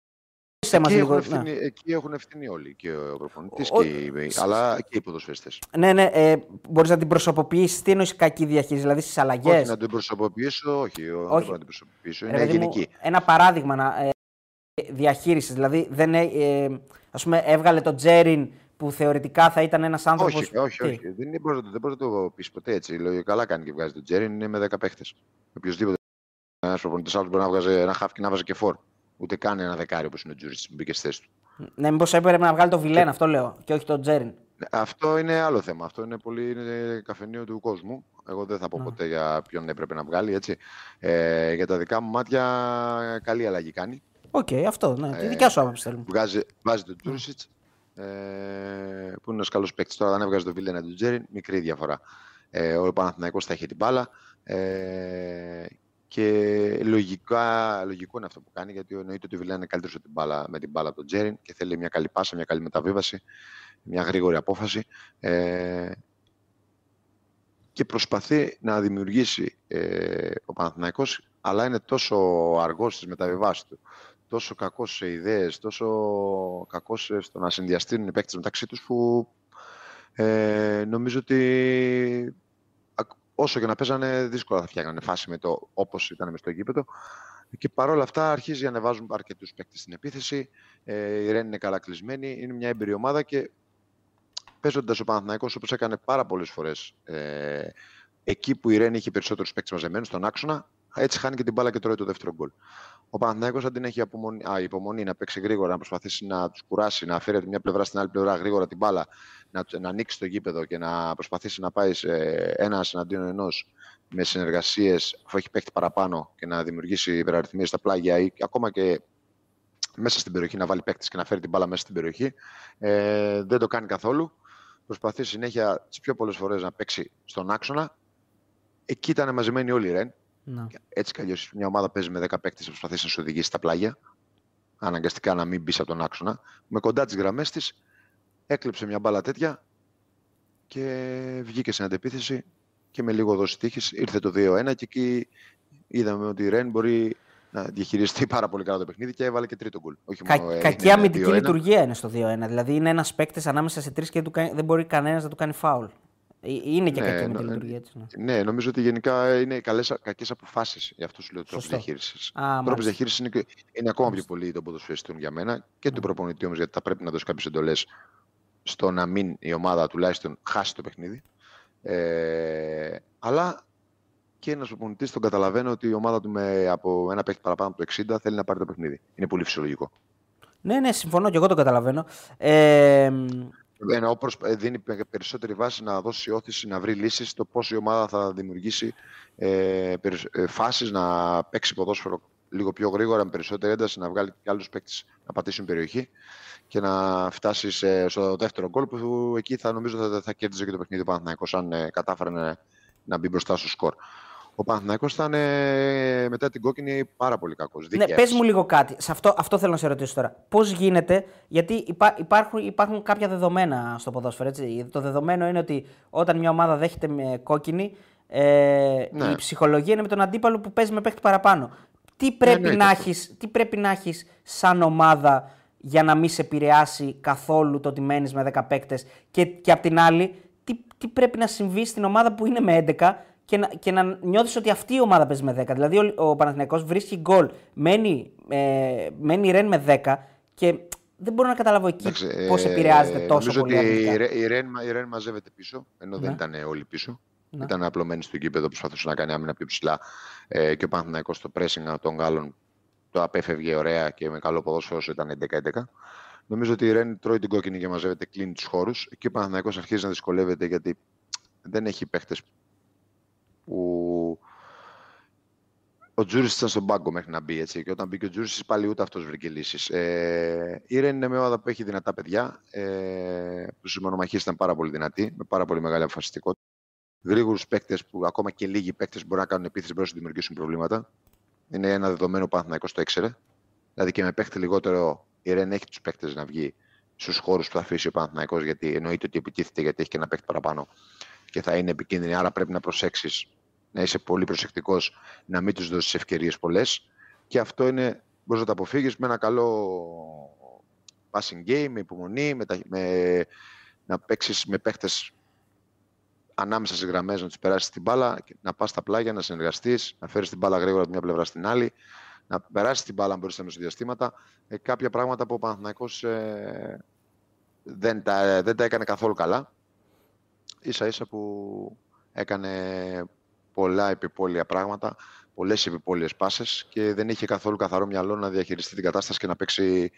Σε μας Εκεί λίγο, έχουν, ναι. ευθύνη, εκεί έχουν ευθύνη όλοι, και ο προπονητής, Ο- και οι, αλλά και οι ποδοσφαιριστές. Ναι, ναι, ε, μπορείς να την προσωποποιήσεις. Τι εννοείς κακή διαχείριση, δηλαδή στις αλλαγές; Όχι να την προσωποποιήσω, όχι, ο- δεν μπορώ να την προσωποποιήσω, είναι γενική. ένα παράδειγμα να, ε, διαχείρισης. Δηλαδή, δεν, ε, ε, ας πούμε, έβγαλε τον Τζέριν που θεωρητικά θα ήταν ένας άνθρωπος. Όχι, όχι, όχι. Δεν μπορείς να το- δεν μπορείς να το πεις ποτέ έτσι. Λογικά καλά κάνει και βγάζει τον Τζέριν, είναι με 10 παίχτες. Οποιοδήποτε ένας προπονητής άλλος μπορεί να βγάζει ένα χάφ και να βάζει και φόρ. Ούτε καν ένα δεκάρι όπως είναι ο Τζούρι που μπήκε στη θέση του. Ναι, μήπως έπρεπε να βγάλει τον Βιλέν, αυτό λέω, και όχι τον Τζέριν. Ναι, Αυτό είναι άλλο θέμα. Αυτό είναι πολύ είναι καφενείο του κόσμου. Εγώ δεν θα πω Ναι. ποτέ για ποιον έπρεπε να βγάλει. Έτσι. Ε, για τα δικά μου μάτια, καλή αλλαγή κάνει. Οκ, αυτό. Ναι, τη Ε, δικιά σου άποψη θέλουμε. Βγάζει, βάζει τον Τζούριτσιτς, ε, που είναι ένα καλό παίκτης. Τώρα, αν έβγαζε τον Βιλένα τον Τζέριν, μικρή διαφορά. Ε, ο Παναθηναϊκός θα είχε την μπάλα. Ε, και λογικά, λογικό είναι αυτό που κάνει, γιατί εννοείται ότι ο Βιλένα είναι καλύτερος την μπάλα, με την μπάλα από τον Τζέριν και θέλει μια καλή πάσα, μια καλή μεταβίβαση, μια γρήγορη απόφαση. Ε, και προσπαθεί να δημιουργήσει ε, ο Παναθηναϊκός, αλλά είναι τόσο αργός στις μεταβιβάσεις του, τόσο κακός σε ιδέες, τόσο κακός στο να συνδυαστούν οι παίκτες μεταξύ τους, που ε, νομίζω ότι ακ- όσο και να παίζανε, δύσκολα θα φτιάχνανε φάση με το όπως ήταν μες στο γήπεδο. Και παρόλα αυτά αρχίζει να ανεβάζουν αρκετούς παίκτες στην επίθεση. Ε, η Ρεν είναι καλά κλεισμένη, είναι μια έμπειρη ομάδα και παίζοντας ο Παναθηναϊκός όπως έκανε πάρα πολλές φορές ε, εκεί που η Ρεν είχε περισσότερους παίκτες μαζεμένους στον άξονα, έτσι χάνει και την μπάλα και τρώει το δεύτερο γκολ. Ο Παναθηναϊκός αντί να έχει απομονή, α, υπομονή, να παίξει γρήγορα, να προσπαθήσει να τους κουράσει, να φέρει από τη μια πλευρά στην άλλη πλευρά γρήγορα την μπάλα, να, να ανοίξει το γήπεδο και να προσπαθήσει να πάει σε ένας εναντίον ενός με συνεργασίες, αφού έχει παίχτη παραπάνω και να δημιουργήσει υπεραριθμίες στα πλάγια ή ακόμα και μέσα στην περιοχή να βάλει παίκτη και να φέρει την μπάλα μέσα στην περιοχή. Ε, δεν το κάνει καθόλου. Προσπαθεί συνέχεια τις πιο πολλές φορές να παίξει στον άξονα. Εκεί ήταν μαζεμένοι όλοι οι Ρεν. Ναι. Έτσι κι αλλιώς μια ομάδα παίζει με 10 παίκτες και προσπαθεί να σου οδηγήσει στα πλάγια. Αναγκαστικά να μην μπεις από τον άξονα. Με κοντά τις γραμμές της έκλεψε μια μπάλα τέτοια και βγήκε στην αντεπίθεση και με λίγο δόση τύχης ήρθε το 2-1 και εκεί είδαμε ότι η Ρεν μπορεί να διαχειριστεί πάρα πολύ καλά το παιχνίδι και έβαλε και τρίτο γκολ. Όχι Κα, μόνο, ε, κακή είναι αμυντική 2-1. λειτουργία είναι στο 2-1. Δηλαδή είναι ένας παίκτης ανάμεσα σε τρεις και δεν, του κάνει- δεν μπορεί κανένας να του κάνει φάουλ. Ε, Είναι και Ναι, κακή με νο- τη λειτουργία έτσι. Ναι. Ναι, νομίζω ότι γενικά είναι καλές, κακές αποφάσεις. Γι' αυτό σου λέω τρόπο Σωστό. διαχείρισης. Α, Ο τρόπο μάλιστα. διαχείρισης είναι, και- είναι ακόμα πιο πολύ των ποδοσφαιριστών για μένα και του προπονητή όμως, γιατί θα πρέπει να δώσει κάποιες εντολές στο να μην η ομάδα τουλάχιστον χάσει το παιχνίδι. Ε, αλλά και ένας προπονητής τον καταλαβαίνω ότι η ομάδα του με από ένα παίχτη παραπάνω από το 60 θέλει να πάρει το παιχνίδι. Είναι πολύ φυσιολογικό. ναι, ναι, συμφωνώ και εγώ το καταλαβαίνω. Ε, Ενώ ο προσ- ε, δίνει πε- περισσότερη βάση να δώσει όθηση, να βρει λύσεις στο πώς η ομάδα θα δημιουργήσει ε, περισ- ε, φάσεις, να παίξει ποδόσφαιρο λίγο πιο γρήγορα, με περισσότερη ένταση, να βγάλει και άλλους παίκτες να πατήσουν περιοχή και να φτάσει σε- στο δεύτερο γκολ που εκεί θα νομίζω θα, θα κέρδιζε και το παιχνίδι ο Παναθηναϊκός αν ε, κατάφερε να, να μπει μπροστά στο σκορ. Ο Παναθηναϊκός ήταν ε, μετά την κόκκινη πάρα πολύ κακός. ναι, δίκαια πες έτσι. μου λίγο κάτι. Σε αυτό, αυτό θέλω να σε ρωτήσω τώρα. Πώς γίνεται, γιατί υπά, υπάρχουν, υπάρχουν κάποια δεδομένα στο ποδόσφαιρο. Έτσι. Το δεδομένο είναι ότι όταν μια ομάδα δέχεται με κόκκινη, ε, Ναι. η ψυχολογία είναι με τον αντίπαλο που παίζει με παίχτη παραπάνω. Τι πρέπει, ναι, να και έχεις, τι πρέπει να έχεις σαν ομάδα για να μην σε επηρεάσει καθόλου το ότι μένεις με 10 παίκτες και, και απ' την άλλη, τι, τι πρέπει να συμβεί στην ομάδα που είναι με 11 και να, και να νιώθεις ότι αυτή η ομάδα παίζει με 10. Δηλαδή ο, ο Παναθηναϊκός βρίσκει γκολ, μένει, ε, μένει η Ρεν με 10 και δεν μπορώ να καταλάβω εκεί Εντάξει, πώς ε, επηρεάζεται τόσο νομίζω πολύ ότι αρνητικά. η, Ρε- η, Ρεν, μα- η Ρεν μαζεύεται πίσω, ενώ δεν Ναι. ήταν όλοι πίσω. Ναι. Ήταν απλωμένη στο γήπεδο, προσπαθούσε να κάνει άμυνα πιο ψηλά ε, και ο Παναθηναϊκός στο pressing των Γάλλων το απέφευγε ωραία και με καλό ποδόσφαιρο όσο ήταν 11-11. Νομίζω ότι η Ρεν τρώει την κόκκινη και μαζεύεται, κλείνει τους χώρους. Και ο Παναθηναϊκός αρχίζει να δυσκολεύεται γιατί δεν έχει παίχτες που. Ο Τζούρι ήταν στον πάγκο μέχρι να μπει έτσι. Και όταν μπήκε ο Τζούρι, πάλι ούτε αυτός βρήκε λύσεις. Ε, η Ρεν είναι μια ομάδα που έχει δυνατά παιδιά. Ε, που στις μονομαχίες ήταν πάρα πολύ δυνατή, με πάρα πολύ μεγάλη αποφασιστικότητα. Γρήγορους παίκτες που ακόμα και λίγοι παίκτες μπορούν να κάνουν επίθεση μπορούν να σου δημιουργήσουν προβλήματα. Είναι ένα δεδομένο που ο Παναθηναϊκός το ήξερε. Δηλαδή και με παίχτη λιγότερο, η Ρεν έχει τους παίκτες να βγει στους χώρους που θα αφήσει ο Παναθηναϊκός γιατί εννοείται ότι επιτίθεται γιατί έχει και ένα παίκτη παραπάνω και θα είναι επικίνδυνη. Άρα πρέπει να προσέξεις, να είσαι πολύ προσεκτικός, να μην τους δώσεις ευκαιρίες πολλές. Και αυτό είναι, μπορείς να το αποφύγεις με ένα καλό passing game, με υπομονή, με, τα- με- να παίξεις με παίχτες ανάμεσα στις γραμμές, να τους περάσεις την μπάλα, και να πας στα πλάγια, να συνεργαστείς, να φέρεις την μπάλα γρήγορα από μια πλευρά στην άλλη, να περάσεις την μπάλα αν μπορείς στα μεσοδιαστήματα. Ε, κάποια πράγματα που ο Παναθηναϊκός ε, δεν, τα, δεν τα έκανε καθόλου καλά. Ίσα ίσα που έκανε πολλά επιπόλαια πράγματα, πολλές επιπόλαιες πάσες και δεν είχε καθόλου καθαρό μυαλό να διαχειριστεί την κατάσταση και να παίξει,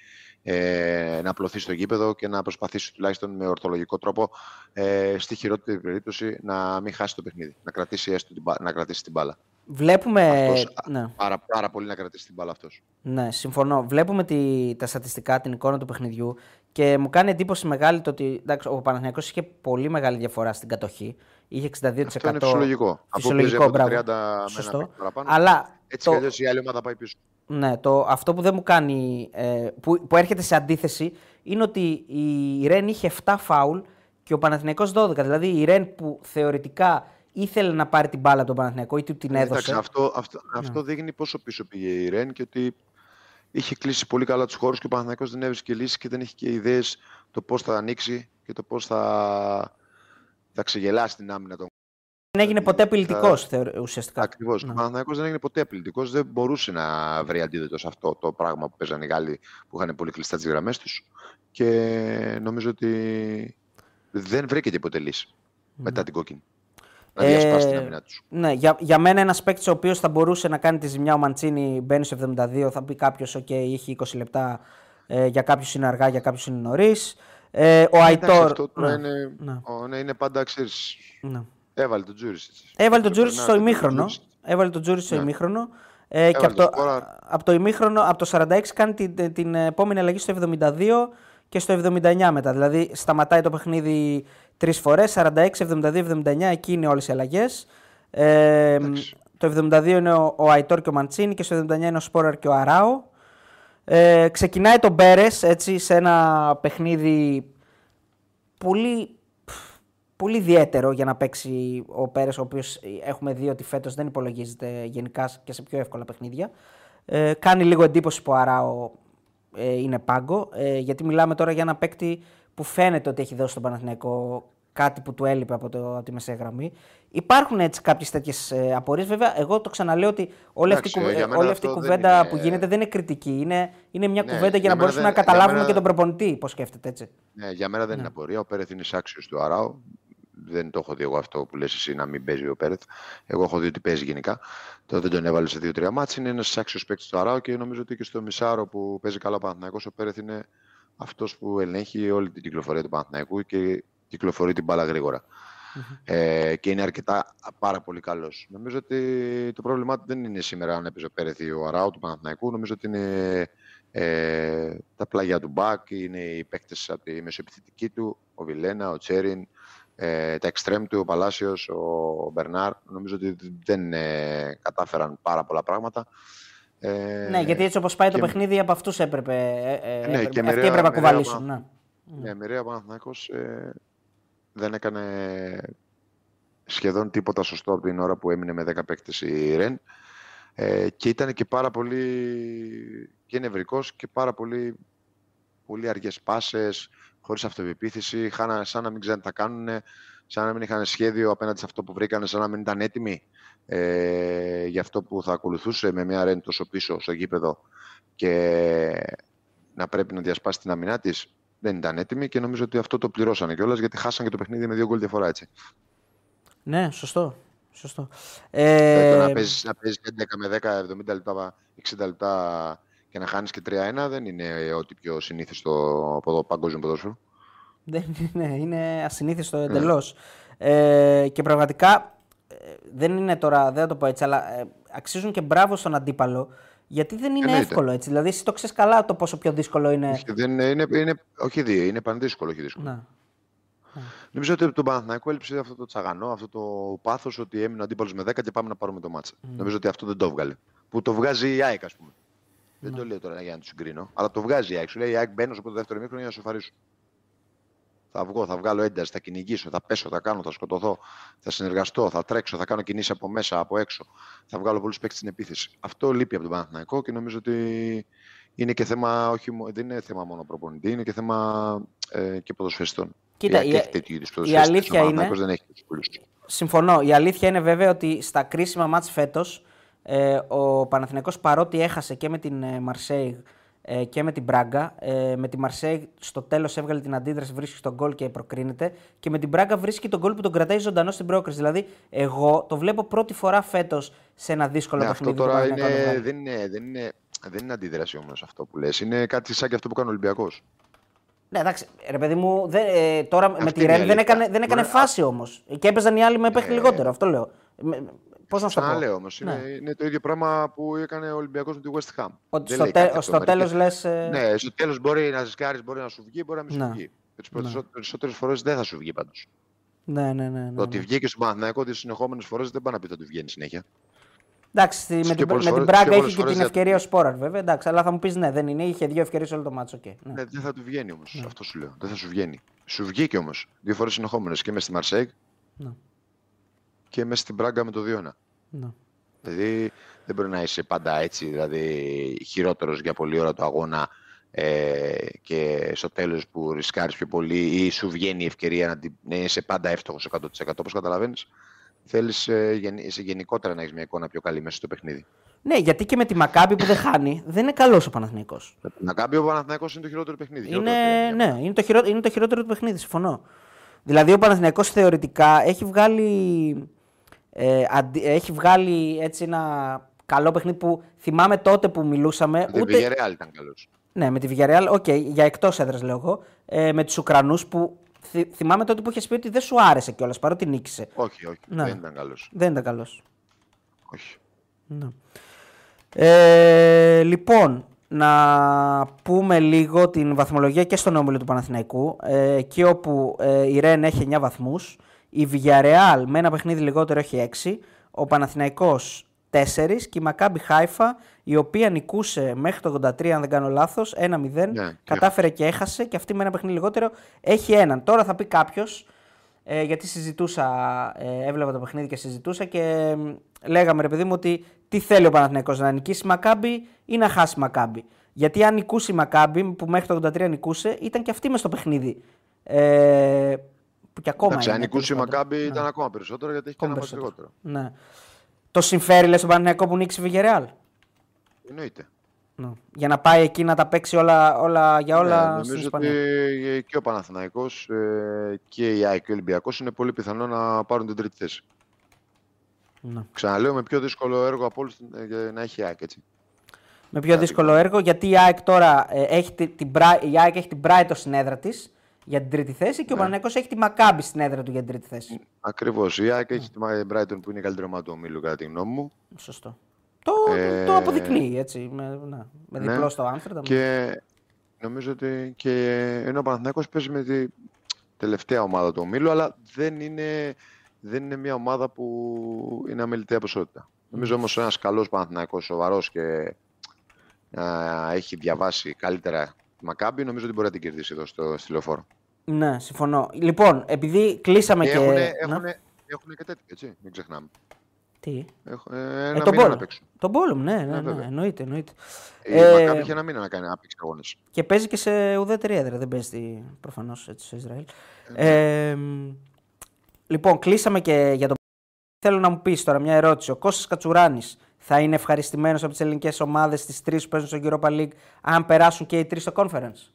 ε, να απλωθεί στο γήπεδο και να προσπαθήσει τουλάχιστον με ορθολογικό τρόπο ε, στη χειρότερη περίπτωση να μην χάσει το παιχνίδι, να κρατήσει, έστω την, μπα- να κρατήσει την μπάλα. Βλέπουμε. Αυτός, ναι. Πάρα, πάρα πολύ να κρατήσει την μπάλα αυτός. Ναι, συμφωνώ. Βλέπουμε τη, τα στατιστικά, την εικόνα του παιχνιδιού και μου κάνει εντύπωση μεγάλη το ότι εντάξει, ο Παναθηναϊκός είχε πολύ μεγάλη διαφορά στην κατοχή. Είχε 62%. Αυτό είναι φυσιολογικό. Αφού Φυσιολογικό, παίζει από το μπράβο. 30 με ένα Σωστό. παίκτη παραπάνω, Αλλά έτσι το, κι αλλιώς η άλλη ομάδα πάει πίσω. ναι, το, αυτό που δεν μου κάνει, ε, που, που έρχεται σε αντίθεση, είναι ότι η Ρεν είχε 7 φάουλ και ο Παναθηναϊκός 12. Δηλαδή η Ρεν που θεωρητικά ήθελε να πάρει την μπάλα από τον Παναθηναϊκό ή του την Ε, έδωσε. Εντάξει, αυτό, αυτό, αυτό δείχνει πόσο πίσω πήγε η Ρεν και ότι είχε κλείσει πολύ καλά τους χώρους και ο Παναθηναϊκός δεν έβρισκε λύσεις και δεν είχε και ιδέες το πώς θα ανοίξει και το πώς θα, θα ξεγελάσει την άμυνα των. Δεν έγινε ποτέ θα- απειλητικός ουσιαστικά. Ακριβώς. Ναι. Ο Παναθηναϊκός δεν έγινε ποτέ απειλητικός, δεν μπορούσε να βρει αντίδοτο σε αυτό το πράγμα που παίζανε οι Γάλλοι που είχαν πολύ κλειστά τις γραμμές τους. Και νομίζω ότι δεν βρήκε τίποτε λύση μετά την κόκκινη. Να Ε, διασπάσει την άμυνα τους. Ναι, για, για μένα ένας παίκτης ο οποίος θα μπορούσε να κάνει τη ζημιά ο Μαντσίνη μπαίνει στο 72. Θα πει κάποιος: OK, είχε 20 λεπτά. Ε, για κάποιους είναι αργά, για κάποιους είναι νωρίς. Ε, ο Εντάξει, Αϊτόρ. αυτό τώρα ναι, είναι, ναι. ο- ναι, είναι πάντα, ξέρεις, ναι. έβαλε τον Τζούρις. έτσι. Έβαλε τον Και Τζούρι περνάει στο από τον ημίχρονο. Τζούρις. Έβαλε τον Τζούρι στο Ναι. ημίχρονο. Ε, και Έβαλε από το, το σκόρα. από το ημίχρονο, από το 46 κάνει την, την επόμενη αλλαγή στο 72 και στο 79 μετά. Δηλαδή σταματάει το παιχνίδι τρεις φορές. 46, 72, 79. Εκεί είναι όλες οι αλλαγές. Ε, Εντάξει. το 72 είναι ο, ο Αϊτόρ και ο Μαντσίνη και στο 79 είναι ο Σπόραρ και ο Αράο. Ε, ξεκινάει τον Μπέρες έτσι σε ένα παιχνίδι πολύ, πολύ ιδιαίτερο για να παίξει ο Πέρε, ο οποίος έχουμε δει ότι φέτος δεν υπολογίζεται γενικά και σε πιο εύκολα παιχνίδια. Ε, κάνει λίγο εντύπωση που ο Αράο ε, είναι πάγκο, ε, γιατί μιλάμε τώρα για ένα παίκτη που φαίνεται ότι έχει δώσει στον Παναθηναϊκό κάτι που του έλειπε από, το, από τη μεσαία γραμμή. Υπάρχουν έτσι κάποιες τέτοιες απορίες. Βέβαια, εγώ το ξαναλέω ότι όλη αυτή, Εντάξει, η για κου- μένα όλη αυτή η αυτό δεν κουβέντα είναι- που γίνεται δεν είναι κριτική. Είναι, είναι μια Ναι, κουβέντα για για να μένα μπορέσουμε δεν- να για καταλάβουμε μένα- και τον προπονητή πώς σκέφτεται έτσι. Ναι, για μένα δεν είναι απορία. Ο Πέρεθ είναι άξιο του Αράου. Δεν το έχω δει εγώ αυτό που λες εσύ να μην παίζει ο Πέρεθ. Εγώ έχω δει ότι παίζει γενικά. Το δεν τον έβαλε σε δύο-τρία μάτς. Είναι ένας άξιο παίκτης του Αράου και νομίζω ότι και στο Μισάρο που παίζει καλά ο Παναθηναϊκός ο Πέρεθ είναι αυτός που ελέγχει όλη την κυκλοφορία του Παναθηναϊκού και κυκλοφορεί την μπάλα γρήγορα. Ε, και είναι αρκετά πάρα πολύ καλός. Νομίζω ότι το πρόβλημά του δεν είναι σήμερα αν έπαιζε ο Πέρεθ ή ο Αράου του Παναθηναϊκού. Νομίζω ότι είναι ε, τα πλάγια του Μπακ, είναι οι παίκτες από τη μεσοεπιθετική του, ο Βιλένα, ο Τσέριν, ε, τα εξτρέμ του, ο Παλάσιος, ο Μπερνάρ. Νομίζω ότι δεν ε, κατάφεραν πάρα πολλά πράγματα. Ε, ναι, γιατί έτσι όπως πάει το και- παιχνίδι από αυτούς έπρεπε, ε, ε, Ναι, έπρεπε- και αυτοί μοιραία- έπρεπε να μοιραία κουβαλήσουν. μα- Ναι. Ναι, μοιραία ο Παναθηναϊκός ε, δεν έκανε σχεδόν τίποτα σωστό από την ώρα που έμεινε με 10 παίκτες η Ρεν ε, και ήταν και πάρα πολύ και νευρικός και πάρα πολύ, πολύ αργές πάσες, χωρίς αυτοπεποίθηση, χάνα, σαν να μην ξέρουν τι θα κάνουν, σαν να μην είχαν σχέδιο απέναντι σε αυτό που βρήκανε, σαν να μην ήταν έτοιμοι ε, για αυτό που θα ακολουθούσε με μια Ρεν τόσο πίσω στο γήπεδο και να πρέπει να διασπάσει την αμυνά της. Δεν ήταν έτοιμη και νομίζω ότι αυτό το πληρώσανε κιόλας γιατί χάσαν και το παιχνίδι με δύο γκολ διαφορά έτσι. ναι, σωστό. σωστό. Δηλαδή, το Ε, να παίζεις να παίζεις 11 με 10, 70 λεπτά, 60 λεπτά και να χάνεις και 3-1 δεν είναι ό,τι πιο συνήθιστο από το παγκόσμιο ποδόσφαιρο. Δεν είναι, είναι ασυνήθιστο Ναι. εντελώς. Ε, και πραγματικά ε, δεν είναι τώρα, δεν θα το πω έτσι, αλλά ε, αξίζουν και μπράβο στον αντίπαλο. Γιατί δεν είναι Εννοείται. εύκολο έτσι. Δηλαδή, εσύ το ξέρεις καλά το πόσο πιο δύσκολο είναι. Όχι, δεν είναι, είναι, είναι, όχι δύο, είναι πανδύσκολο, όχι δύσκολο. Να. Νομίζω ότι τον Παναθηναϊκό έλειψε αυτό το τσαγανό, αυτό το πάθος ότι έμεινε ο αντίπαλος με 10 και πάμε να πάρουμε το μάτσα. Νομίζω ότι αυτό δεν το βγάλε. Που το βγάζει η ΑΕΚ, ας πούμε. Δεν το λέω τώρα για να του συγκρίνω, αλλά το βγάζει η ΑΕΚ. Σου λέει η ΑΕΚ μπαίνω στο πρώτο δεύτερο μήχρονο για να σοφαρίσω. Θα βγω, θα βγάλω ένταση, θα κυνηγήσω, θα πέσω, θα κάνω, θα σκοτωθώ, θα συνεργαστώ, θα τρέξω, θα κάνω κινήσεις από μέσα, από έξω. Θα βγάλω πολλούς παίκτες στην επίθεση. Αυτό λείπει από τον Παναθηναϊκό και νομίζω ότι είναι και θέμα, όχι, μο- δεν είναι θέμα μόνο προπονητή, είναι και θέμα ε, και ποδοσφαιριστών. Κοίτα, η, η- ΑΕΚ έχει τέτοιου είδους η ποδοσφαιριστές, αλήθεια ο είναι- Παναθηναϊκός δεν έχει τους πολλούς. Συμφωνώ. Η αλήθεια είναι βέβαια ότι στα κρίσιμα μάτς φέτος ε, ο Παναθηναϊκός παρότι έχασε και με την ε, Μαρσέιγ ε, και με την Μπράγκα, ε, με τη Μαρσέιγ στο τέλος έβγαλε την αντίδραση, βρίσκει τον γκολ και προκρίνεται και με την Μπράγκα βρίσκει τον γκολ που τον κρατάει ζωντανό στην πρόκριση. Δηλαδή, εγώ το βλέπω πρώτη φορά φέτος σε ένα δύσκολο Ναι, αυτό παιχνίδι. του τώρα Παναθηναϊκού να το είναι, βγάλει. δεν, είναι, δεν, είναι, δεν είναι αντίδραση όμως αυτό που λες. Είναι κάτι σαν και αυτό που κάνει ο Ολυμπιακός. Ναι, εντάξει, ρε παιδί μου, δεν, ε, τώρα με Αυτή τη είναι η Ρεν δεν αλήθεια. έκανε, δεν έκανε Μπορεί- φάση όμως. Και έπαιζαν οι άλλοι με παίχτη Ναι. λιγότερο. Αυτό λέω. Πώς να σου το πω; Ξαναλέω όμως. Ναι. Είναι, είναι το ίδιο πράγμα που έκανε ο Ολυμπιακός με τη West Ham. Ότι Δεν στο, λέει τε, κάτι στο αυτό. τέλος Μερικές- λες. Ναι, στο τέλος μπορεί να ζεσκάρεις, μπορεί να σου βγει, μπορεί να μην σου Ναι. βγει. Τις περισσότερε φορές δεν θα σου βγει πάντως. Ναι, ναι, ναι. ναι, Το ότι ναι. βγήκε στον Παναθηναϊκό τις συνεχόμενες φορές δεν πάει να πει ότι του βγαίνει συνέχεια. Εντάξει, στη- με, πιο την, πολλές με την φορές- πιο Μπράγκα πολλές είχε και φορές την δεν- ευκαιρία ο Σπόραρ, βέβαια. Εντάξει, αλλά θα μου πεις ναι, δεν είναι. Είχε δύο ευκαιρίες όλο το μάτσο. Okay, ναι. Ναι, δεν θα του βγαίνει όμως. Αυτό σου λέω. Δεν θα σου βγαίνει. Σου βγήκε όμως δύο φορές συνεχόμενες και μες στη Μαρσέγ Ναι. Και με στην Πράγκα με το 2-1. Ναι. Δηλαδή δεν μπορεί να είσαι πάντα έτσι, δηλαδή χειρότερος για πολλή ώρα του αγώνα ε, και στο τέλος που ρισκάρεις πιο πολύ ή σου βγαίνει η ευκαιρία να, την- να είσαι πάντα εύστοχος 100% όπως καταλαβαίνεις. Θέλεις ε, γεν- σε γενικότερα να έχεις μια εικόνα πιο καλή μέσα στο παιχνίδι. ναι, γιατί και με τη Μακάμπι που δεν χάνει, δεν είναι καλός ο Παναθηναϊκός. Να κάνει ο Παναθηναϊκός είναι το χειρότερο παιχνίδι. Είναι, χειρότερο από το ναι, είναι, το χειρό, είναι το χειρότερο του παιχνίδι, συμφωνώ. Δηλαδή ο Παναθηναϊκός θεωρητικά έχει βγάλει, ε, αντι- έχει βγάλει έτσι ένα καλό παιχνίδι που θυμάμαι τότε που μιλούσαμε. Με την Ούτε, Villarreal ήταν καλός. Ναι, με τη Villarreal, OK, για εκτός έδρας λέω εγώ. Ε, με τους Ουκρανούς που θυ- θυμάμαι τότε που είχε πει ότι δεν σου άρεσε κιόλας παρότι νίκησε. Όχι, όχι, Ναι. δεν ήταν καλός. Δεν ήταν καλός. Όχι. Ναι. Ε, λοιπόν, να πούμε λίγο την βαθμολογία και στον όμιλο του Παναθηναϊκού. Ε, εκεί όπου ε, η Ρεν έχει 9 βαθμούς, η Villarreal με ένα παιχνίδι λιγότερο έχει 6, ο Παναθηναϊκός 4 και η Μακάμπι Χάιφα, η οποία νικούσε μέχρι το 83, αν δεν κάνω λάθος, 1-0, Ναι, κατάφερε και έχασε και αυτή με ένα παιχνίδι λιγότερο έχει έναν. Τώρα θα πει κάποιος, ε, γιατί συζητούσα, ε, έβλεπα το παιχνίδι και συζητούσα και μ, λέγαμε ρε παιδί μου ότι τι θέλει ο Παναθηναϊκός να νικήσει η Μακάμπι ή να χάσει η Μακάμπι. Γιατί αν νικούσε η Μακάμπι που μέχρι το 83 νικούσε ήταν και αυτή μες στο παιχνίδι. Ε, Που και ακόμα Εντάξει, αν είναι. νικούσε η τέλος πάντων. Μακάμπη Ναι. ήταν ακόμα περισσότερο γιατί έχει και Ακόμα ένα μάτι περισσότερο. λιγότερο. Ναι. Το συμφέρει λες στον Παναθηναϊκό που νίξει η Villarreal. Εννοείται. Ναι. Για να πάει εκεί να τα παίξει όλα, όλα για όλα Ναι, στην νομίζω ότι Ισπανία. και ο Παναθηναϊκός ε, και η ΑΕΚ και ο Ολυμπιακός είναι πολύ πιθανό να πάρουν την τρίτη θέση. Ναι. Ξαναλέω με πιο δύσκολο έργο από όλους ε, για να έχει η ΑΕΚ έτσι. Με πιο δύσκολο έργο γιατί η ΑΕΚ τώρα ε, έχει την, την, Bri- η ΑΕΚ έχει την Brighton στην έδρα της για την τρίτη θέση και ο Ναι. Παναθηναϊκός έχει τη Μακάμπη στην έδρα του για την τρίτη θέση. Ακριβώς. Η ΑΕΚ έχει τη Brighton που είναι η καλύτερη ομάδα του ομίλου κατά τη γνώμη μου. Σωστό. Το, Ε, το αποδεικνύει έτσι. Με, ναι, με ναι. διπλό στο Άμστερνταμ. Και νομίζω ότι και ενώ ο Παναθηναϊκός παίζει με τη τελευταία ομάδα του ομίλου, αλλά δεν είναι, δεν είναι μια ομάδα που είναι αμεληταία ποσότητα. Νομίζω όμως ένας καλός Παναθηναϊκός, σοβαρός και α, έχει διαβάσει καλύτερα τη Μακάμπη, νομίζω ότι μπορεί να την κερδίσει εδώ στο, στη λεωφόρο. Ναι, συμφωνώ. Λοιπόν, επειδή κλείσαμε και. Και έχουν, ναι. έχουν, και τέτοια, έτσι, μην ξεχνάμε. Τι; Έχουν ε, Ε, ένα τον μήνα να Πόλεμ. παίξουν. Τον Πόλεμ, ναι, ναι, ναι, βέβαια. εννοείται. εννοείται. Η Ε, Μακάμπη είχε ένα μήνα να κάνει να παίξει αγώνες. Και παίζει και σε ουδέτερη έδρα. Δεν παίζει προφανώς στο Ισραήλ. ναι. Ε, μ, λοιπόν, κλείσαμε και για τον. Θέλω να μου πεις τώρα μια ερώτηση. Ο Κώστας Κατσουράνης θα είναι ευχαριστημένος από τις ελληνικές ομάδες, τι τρεις που παίζουν στο Europa League, αν περάσουν και οι τρεις στο conference;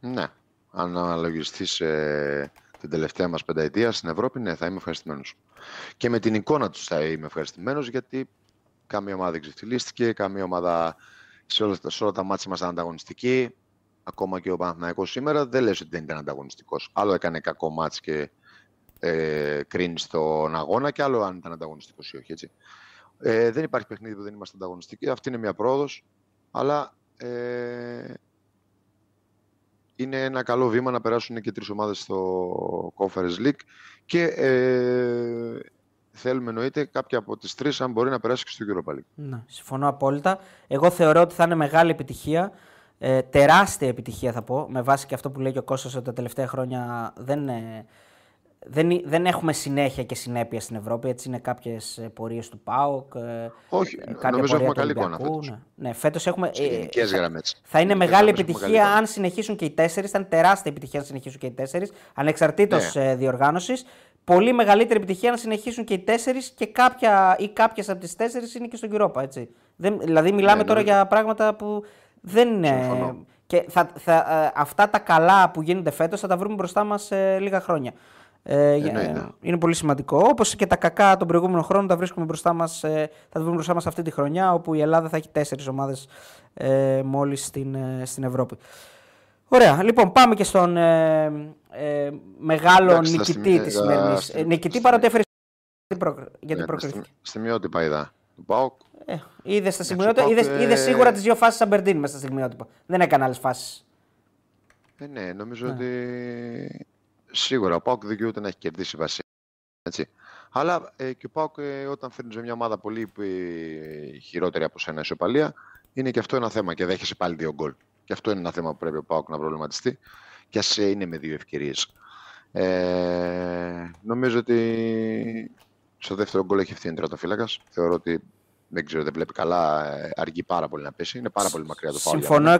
Ναι. Αν αναλογιστείς ε, την τελευταία μας πενταετία στην Ευρώπη, ναι, θα είμαι ευχαριστημένος. Και με την εικόνα τους θα είμαι ευχαριστημένος γιατί καμία ομάδα δεν ξεφτυλίστηκε, καμία ομάδα σε όλα, σε όλα τα μάτια μας ήταν ανταγωνιστική. Ακόμα και ο Παναθηναϊκός σήμερα δεν λες ότι δεν ήταν ανταγωνιστικός. Άλλο έκανε κακό μάτς και ε, κρίνει στον αγώνα και άλλο αν ήταν ανταγωνιστικός ή όχι. Έτσι. Ε, δεν υπάρχει παιχνίδι που δεν είμαστε ανταγωνιστικοί. Αυτή είναι μια πρόοδος. Αλλά ε, είναι ένα καλό βήμα να περάσουν και τρεις ομάδες στο Conference League και ε, θέλουμε εννοείται κάποια από τις τρεις αν μπορεί να περάσει και στο Europa League. Ναι, συμφωνώ απόλυτα. Εγώ θεωρώ ότι θα είναι μεγάλη επιτυχία. Ε, τεράστια επιτυχία θα πω, με βάση και αυτό που λέει και ο Κώστας ότι τα τελευταία χρόνια δεν, ε, δεν, ε- δεν έχουμε συνέχεια και συνέπεια στην Ευρώπη. Έτσι είναι κάποιες πορείες του ΠΑΟΚ. ε, Όχι, ε, κάποια νομίζω πορεία έχουμε του καλή εικόνα Ολυμπιακού, φέτος. Ναι, ναι φέτος έχουμε. Σε ε, γενικές θα- γραμμές. Θα είναι Γενικές μεγάλη γραμμές έχουμε καλή επιτυχία εικόνα. αν συνεχίσουν και οι τέσσερις. Θα είναι τεράστια επιτυχία αν συνεχίσουν και οι τέσσερις, ανεξαρτήτως Ναι. διοργάνωσης. Πολύ μεγαλύτερη επιτυχία αν συνεχίσουν και οι τέσσερις και κάποια ή κάποιες από τις τέσσερις είναι και στο Europa. Έτσι. Δεν, δηλαδή, μιλάμε Ναι, τώρα νομίζω. για πράγματα που δεν είναι. Συμφωνώ. Και θα, θα, ε, αυτά τα καλά που γίνονται φέτος θα τα βρούμε μπροστά μας σε λίγα χρόνια. Ε, για- Εννοείται. είναι πολύ σημαντικό. Όπως και τα κακά των προηγούμενων χρόνων τα βρίσκουμε μπροστά μας. θα τα βρούμε μπροστά μας αυτή τη χρονιά, όπου η Ελλάδα θα έχει τέσσερις ομάδες ε, μόλις στην, ε, στην Ευρώπη. Ωραία. Λοιπόν, πάμε και στον ε, ε, μεγάλο Εντάξει, στα νικητή στιγμή- της ε, σημερινή. στη- Ε, νικητή στη- παρότι έφερε γιατί προ- γιατί Ναι, προκριθήκε; στη, στιγμιότυπα είδα του ΠΑΟΚ. Ε, είδες στα ο σημειότυπα, Πάοκ, είδες, ε, είδες σίγουρα τις δύο φάσεις Αμπερντίν μέσα στα στιγμιότυπα. Δεν έκανε άλλες φάσεις. Ε, ναι, νομίζω Ναι. ότι σίγουρα ο ΠΑΟΚ δικαιούται να έχει κερδίσει βασικά. Έτσι. Αλλά ε, και ο ΠΑΟΚ ε, όταν φέρνει μια ομάδα πολύ ε, χειρότερη από σένα ισοπαλία, είναι και αυτό ένα θέμα και δέχεσαι πάλι δύο γκολ. Και αυτό είναι ένα θέμα που πρέπει ο ΠΑΟΚ να προβληματιστεί και ας ε, είναι με δύο ευκαιρίες. Ε, νομίζω ότι στο δεύτερο γκολ έχει ευθύνη τερματοφύλακας. Θεωρώ ότι δεν ξέρω, δεν βλέπει καλά, ε, αργεί πάρα πολύ να πέσει. Είναι πάρα πολύ μακριά το φάουλ. για Συμφωνώ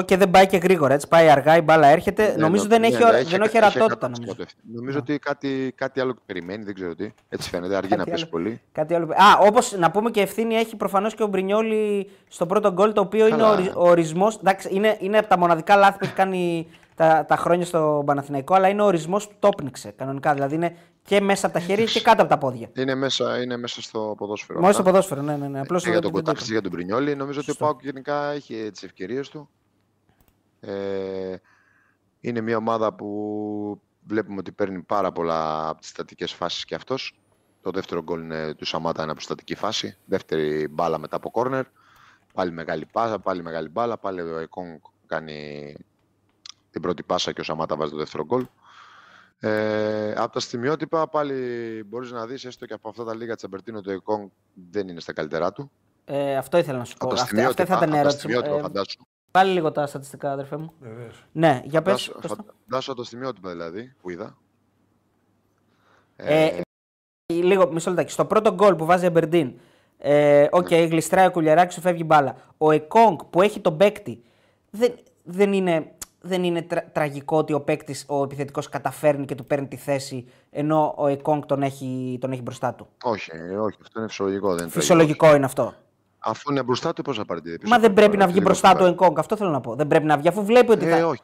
100% και δεν πάει και γρήγορα. Έτσι. Πάει αργά, η μπάλα έρχεται. Ναι, νομίζω νο- δεν ναι, έχει, ναι, ωρα- έχει δεν έχει εκα- ορατότητα. 100% Νομίζω. ευθύνη. Νομίζω ότι κάτι, κάτι άλλο περιμένει, δεν ξέρω τι. Έτσι φαίνεται, αργεί Κάτι να πέσει άλλο. πολύ. Κάτι άλλο. Α, όπως να πούμε και ευθύνη έχει προφανώς και ο Μπρινιόλη στο πρώτο γκολ, το οποίο είναι ο, Καλά. ορι- ο ορισμό. Είναι, είναι από τα μοναδικά λάθη που έχει κάνει τα, τα χρόνια στο Παναθηναϊκό, αλλά είναι ο ορισμός που το πνίξε κανονικά. Δηλαδή είναι και μέσα από τα χέρια και κάτω από τα πόδια. Είναι μέσα, είναι μέσα στο ποδόσφαιρο. Μόνο στο αυτά. ποδόσφαιρο, ναι, ναι. ναι. Απλώς Και για δεν- τον δεν το Κοτάξη, για τον Πρινιόλη, νομίζω ότι ο Σωστό. Πάουκ γενικά έχει τις ευκαιρίες του. Ε, είναι μια ομάδα που βλέπουμε ότι παίρνει πάρα πολλά από τις στατικές φάσεις και αυτός. Το δεύτερο γκολ είναι του Σαμάτα, είναι από στατική φάση. Δεύτερη μπάλα μετά από κόρνερ. Πάλι μεγάλη πάσα, πάλι μεγάλη μπάλα. Πάλι ο Εκόνγκ κάνει την πρώτη πάσα και ο Σαμάτα βάζει το δεύτερο γκολ. Ε, από τα στιγμιότυπα πάλι μπορείς να δεις έστω και από αυτά τα λίγα Τσαμπερτίνο το Εκόνγκ δεν είναι στα καλύτερά του. Ε, αυτό ήθελα να σου πω. Από τα Αυτή, αυτή θα στιγμιότυπα, ήταν η από τα ερώτηση. μου. στιγμιότυπα Ε, φαντάσου. πάλι λίγο τα στατιστικά, αδερφέ μου. Βεβαίως. Ναι, για πες. Φαντάσου- πες το. Φαντάσου από τα στιγμιότυπα δηλαδή που είδα. Ε, λίγο, μισό λεπτάκι. Στο πρώτο γκολ που βάζει η Αμπερντίν, ε, οκ, γλιστράει ο Κουλιεράκης, σου φεύγει μπάλα. Ο Εκόνγκ που έχει τον παίκτη δεν, δεν είναι δεν είναι τρα- τραγικό ότι ο παίκτης, ο επιθετικός, καταφέρνει και του παίρνει τη θέση ενώ ο Εκόνγκ τον έχει, τον έχει μπροστά του; Όχι, ε, όχι, αυτό είναι φυσιολογικό. Δεν είναι Φυσιολογικό είναι αυτό. τραγικό. Αφού είναι μπροστά του, πώς θα πάρει τη πίσω. Μα δεν από πρέπει τώρα, να βγει λίγο μπροστά του ο πάει. Εκόνγκ. Αυτό θέλω να πω. Δεν πρέπει να βγει αφού βλέπει ότι Ε, θα. όχι.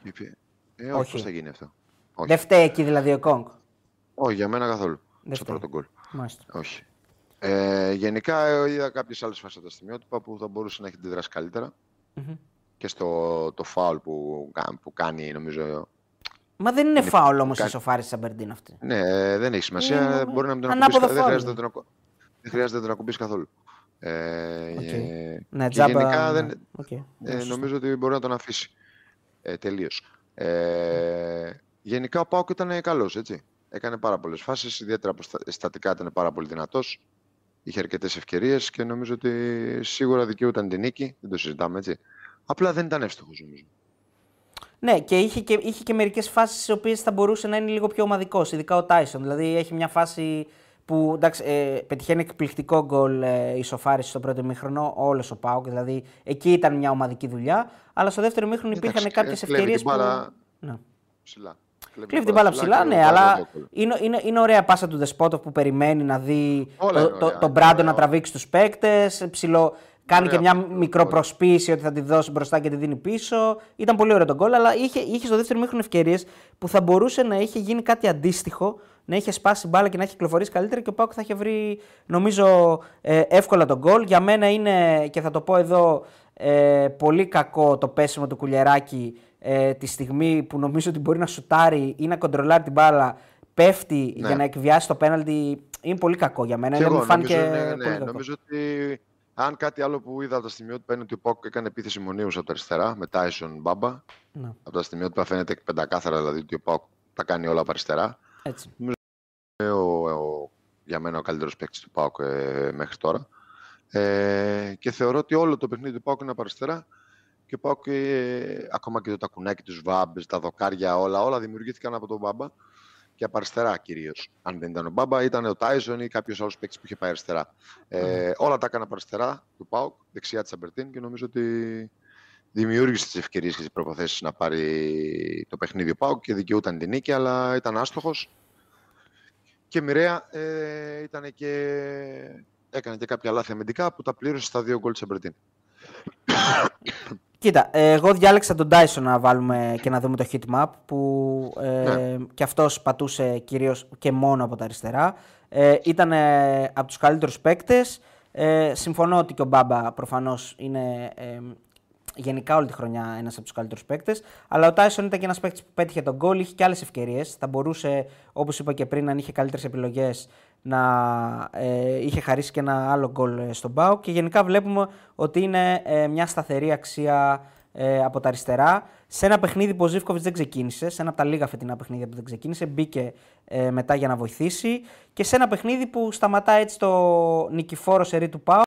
Ε, όχι, Όχι. πώς θα γίνει αυτό; Όχι. Δεν φταίει εκεί δηλαδή ο Εκόνγκ. όχι, για μένα καθόλου. Δεν στο φταίει. πρώτο γκολ. Μάλιστα. Όχι. Ε, γενικά ε, είδα κάποιες άλλες φάσεις από τα στιγμιότυπα που θα μπορούσε να έχει αντιδράσει καλύτερα. Μμμ. Και στο το φάουλ που, κα- που κάνει, νομίζω. Μα δεν είναι φάουλ όμως η κάτι- σοφάρη τη Αμπερντίν αυτή. Ναι, ε, δεν έχει σημασία. Είναι μπορεί να μην τον ανάποδο ακουμπήσει. Δεν φάουλ. χρειάζεται να τον, ακου- δεν χρειάζεται να τον ακουμπήσει καθόλου. Ε, Οκ. ε, Ναι, και τζάμπα. γενικά ναι. δεν, Οκ. Ε, Ναι, σωστό. νομίζω ότι μπορεί να τον αφήσει. Ε, Τελείως. Ε, γενικά ο ΠΑΟΚ ήταν καλός, έτσι. Έκανε πάρα πολλές φάσεις. Ιδιαίτερα από στα- στατικά ήταν πάρα πολύ δυνατός. Είχε αρκετές ευκαιρίες και νομίζω ότι σίγουρα δικαιούταν την νίκη. Δεν το συζητάμε έτσι. Απλά δεν ήταν εύστοχος, νομίζω. Ναι, και είχε και, είχε και μερικές φάσεις στις οποίες θα μπορούσε να είναι λίγο πιο ομαδικός. Ειδικά ο Τάισον. Δηλαδή έχει μια φάση που εντάξει, ε, πετυχαίνει εκπληκτικό γκολ ε, ισοφάριση στο πρώτο ημίχρονο, όλος ο Πάουκ. Δηλαδή εκεί ήταν μια ομαδική δουλειά. Αλλά στο δεύτερο ημίχρονο υπήρχαν Εντάξει, κάποιες ε, κλέβει ευκαιρίες την που. μπάλα Ναι. Ψηλά. Κλέβει την μπάλα ψηλά, και ναι, βάζει αλλά το γκολ. είναι, είναι, είναι ωραία πάσα του Δεσπότοφ που περιμένει να δει Όλα το, είναι το, ωραία, τον είναι Μπράντο ωραία να όλα. τραβήξει τους παίκτες. Κάνει Ωραία και μια πάσα του, μικροπροσποίηση ότι θα τη δώσει μπροστά και τη δίνει πίσω. Ήταν πολύ ωραίο τον γκολ, αλλά είχε, είχε στο δεύτερο μήχρονο ευκαιρίες που θα μπορούσε να είχε γίνει κάτι αντίστοιχο, να είχε σπάσει μπάλα και να έχει κυκλοφορήσει καλύτερα και ο Πάκου θα είχε βρει, νομίζω, ε, εύκολα τον γκολ. Για μένα είναι, και θα το πω εδώ, ε, πολύ κακό το πέσιμο του κουλιεράκι ε, τη στιγμή που νομίζω ότι μπορεί να σουτάρει ή να κοντρολάρει την μπάλα, πέφτει Ναι. για να εκβιάσει το πέναλτι. Είναι πολύ κακό για μένα. Και Είναι, εγώ μου φάνηκε νομίζω, ναι, ναι, πολύ κακό. νομίζω ότι αν κάτι άλλο που είδα από τα στιγμιότυπα είναι ότι ο Πόκ έκανε επίθεση μονίου από τα αριστερά με Tyson Μπάμπα. Ναι, Από τα στιγμιότυπα φαίνεται πεντακάθαρα δηλαδή ότι ο Πόκ τα κάνει όλα από αριστερά. έτσι. Είναι ο, ο- για μένα ο καλύτερος παίκτης του ΠΑΟΚ ε, μέχρι τώρα. Ε, και θεωρώ ότι όλο το παιχνίδι του ΠΑΟΚ είναι από αριστερά και ο ΠΑΟΚ ε, ακόμα και το τακουνάκι, τους βάμπες, τα δοκάρια, όλα, όλα δημιουργήθηκαν από τον Μπάμπα και από αριστερά κυρίως. Αν δεν ήταν ο Μπάμπα, ήταν ο Τάιζον ή κάποιος άλλος παίκτης που είχε πάει αριστερά. Ε, όλα τα έκανα από αριστερά του ΠΑΟΚ, δεξιά της Αμπερτίν και νομίζω ότι δημιούργησε τις ευκαιρίες και τις προποθέσει να πάρει το παιχνίδι ο ΠΑΟΚ και δικαιούταν την νίκη, αλλά ήταν άστοχος. Και μοιραία ε, ήταν και... έκανε και κάποια λάθη αμυντικά που τα πλήρωσε στα δύο γκολ της Αμπερτίν. Κοίτα, ε, εγώ διάλεξα τον Dyson να βάλουμε και να δούμε το heat map που ε, Ναι. και αυτός πατούσε κυρίως και μόνο από τα αριστερά. Ε, ήταν ε, από τους καλύτερους παίκτες. Ε, συμφωνώ ότι και ο Μπάμπα προφανώς είναι ε, γενικά όλη τη χρονιά ένας από τους καλύτερους παίκτες. Αλλά ο Tyson ήταν και ένας παίκτης που πέτυχε τον γκολ, είχε και άλλες ευκαιρίες. Θα μπορούσε, όπως είπα και πριν, αν είχε καλύτερες επιλογές να ε, είχε χαρίσει και ένα άλλο γκολ ε, στον Πάο. Και γενικά βλέπουμε ότι είναι ε, μια σταθερή αξία ε, από τα αριστερά. Σε ένα παιχνίδι που ο Ζήφκοβιτς δεν ξεκίνησε, σε ένα από τα λίγα φετινά παιχνίδια που δεν ξεκίνησε, μπήκε ε, μετά για να βοηθήσει. Και σε ένα παιχνίδι που σταματά έτσι το νικηφόρο σερί του Πάου,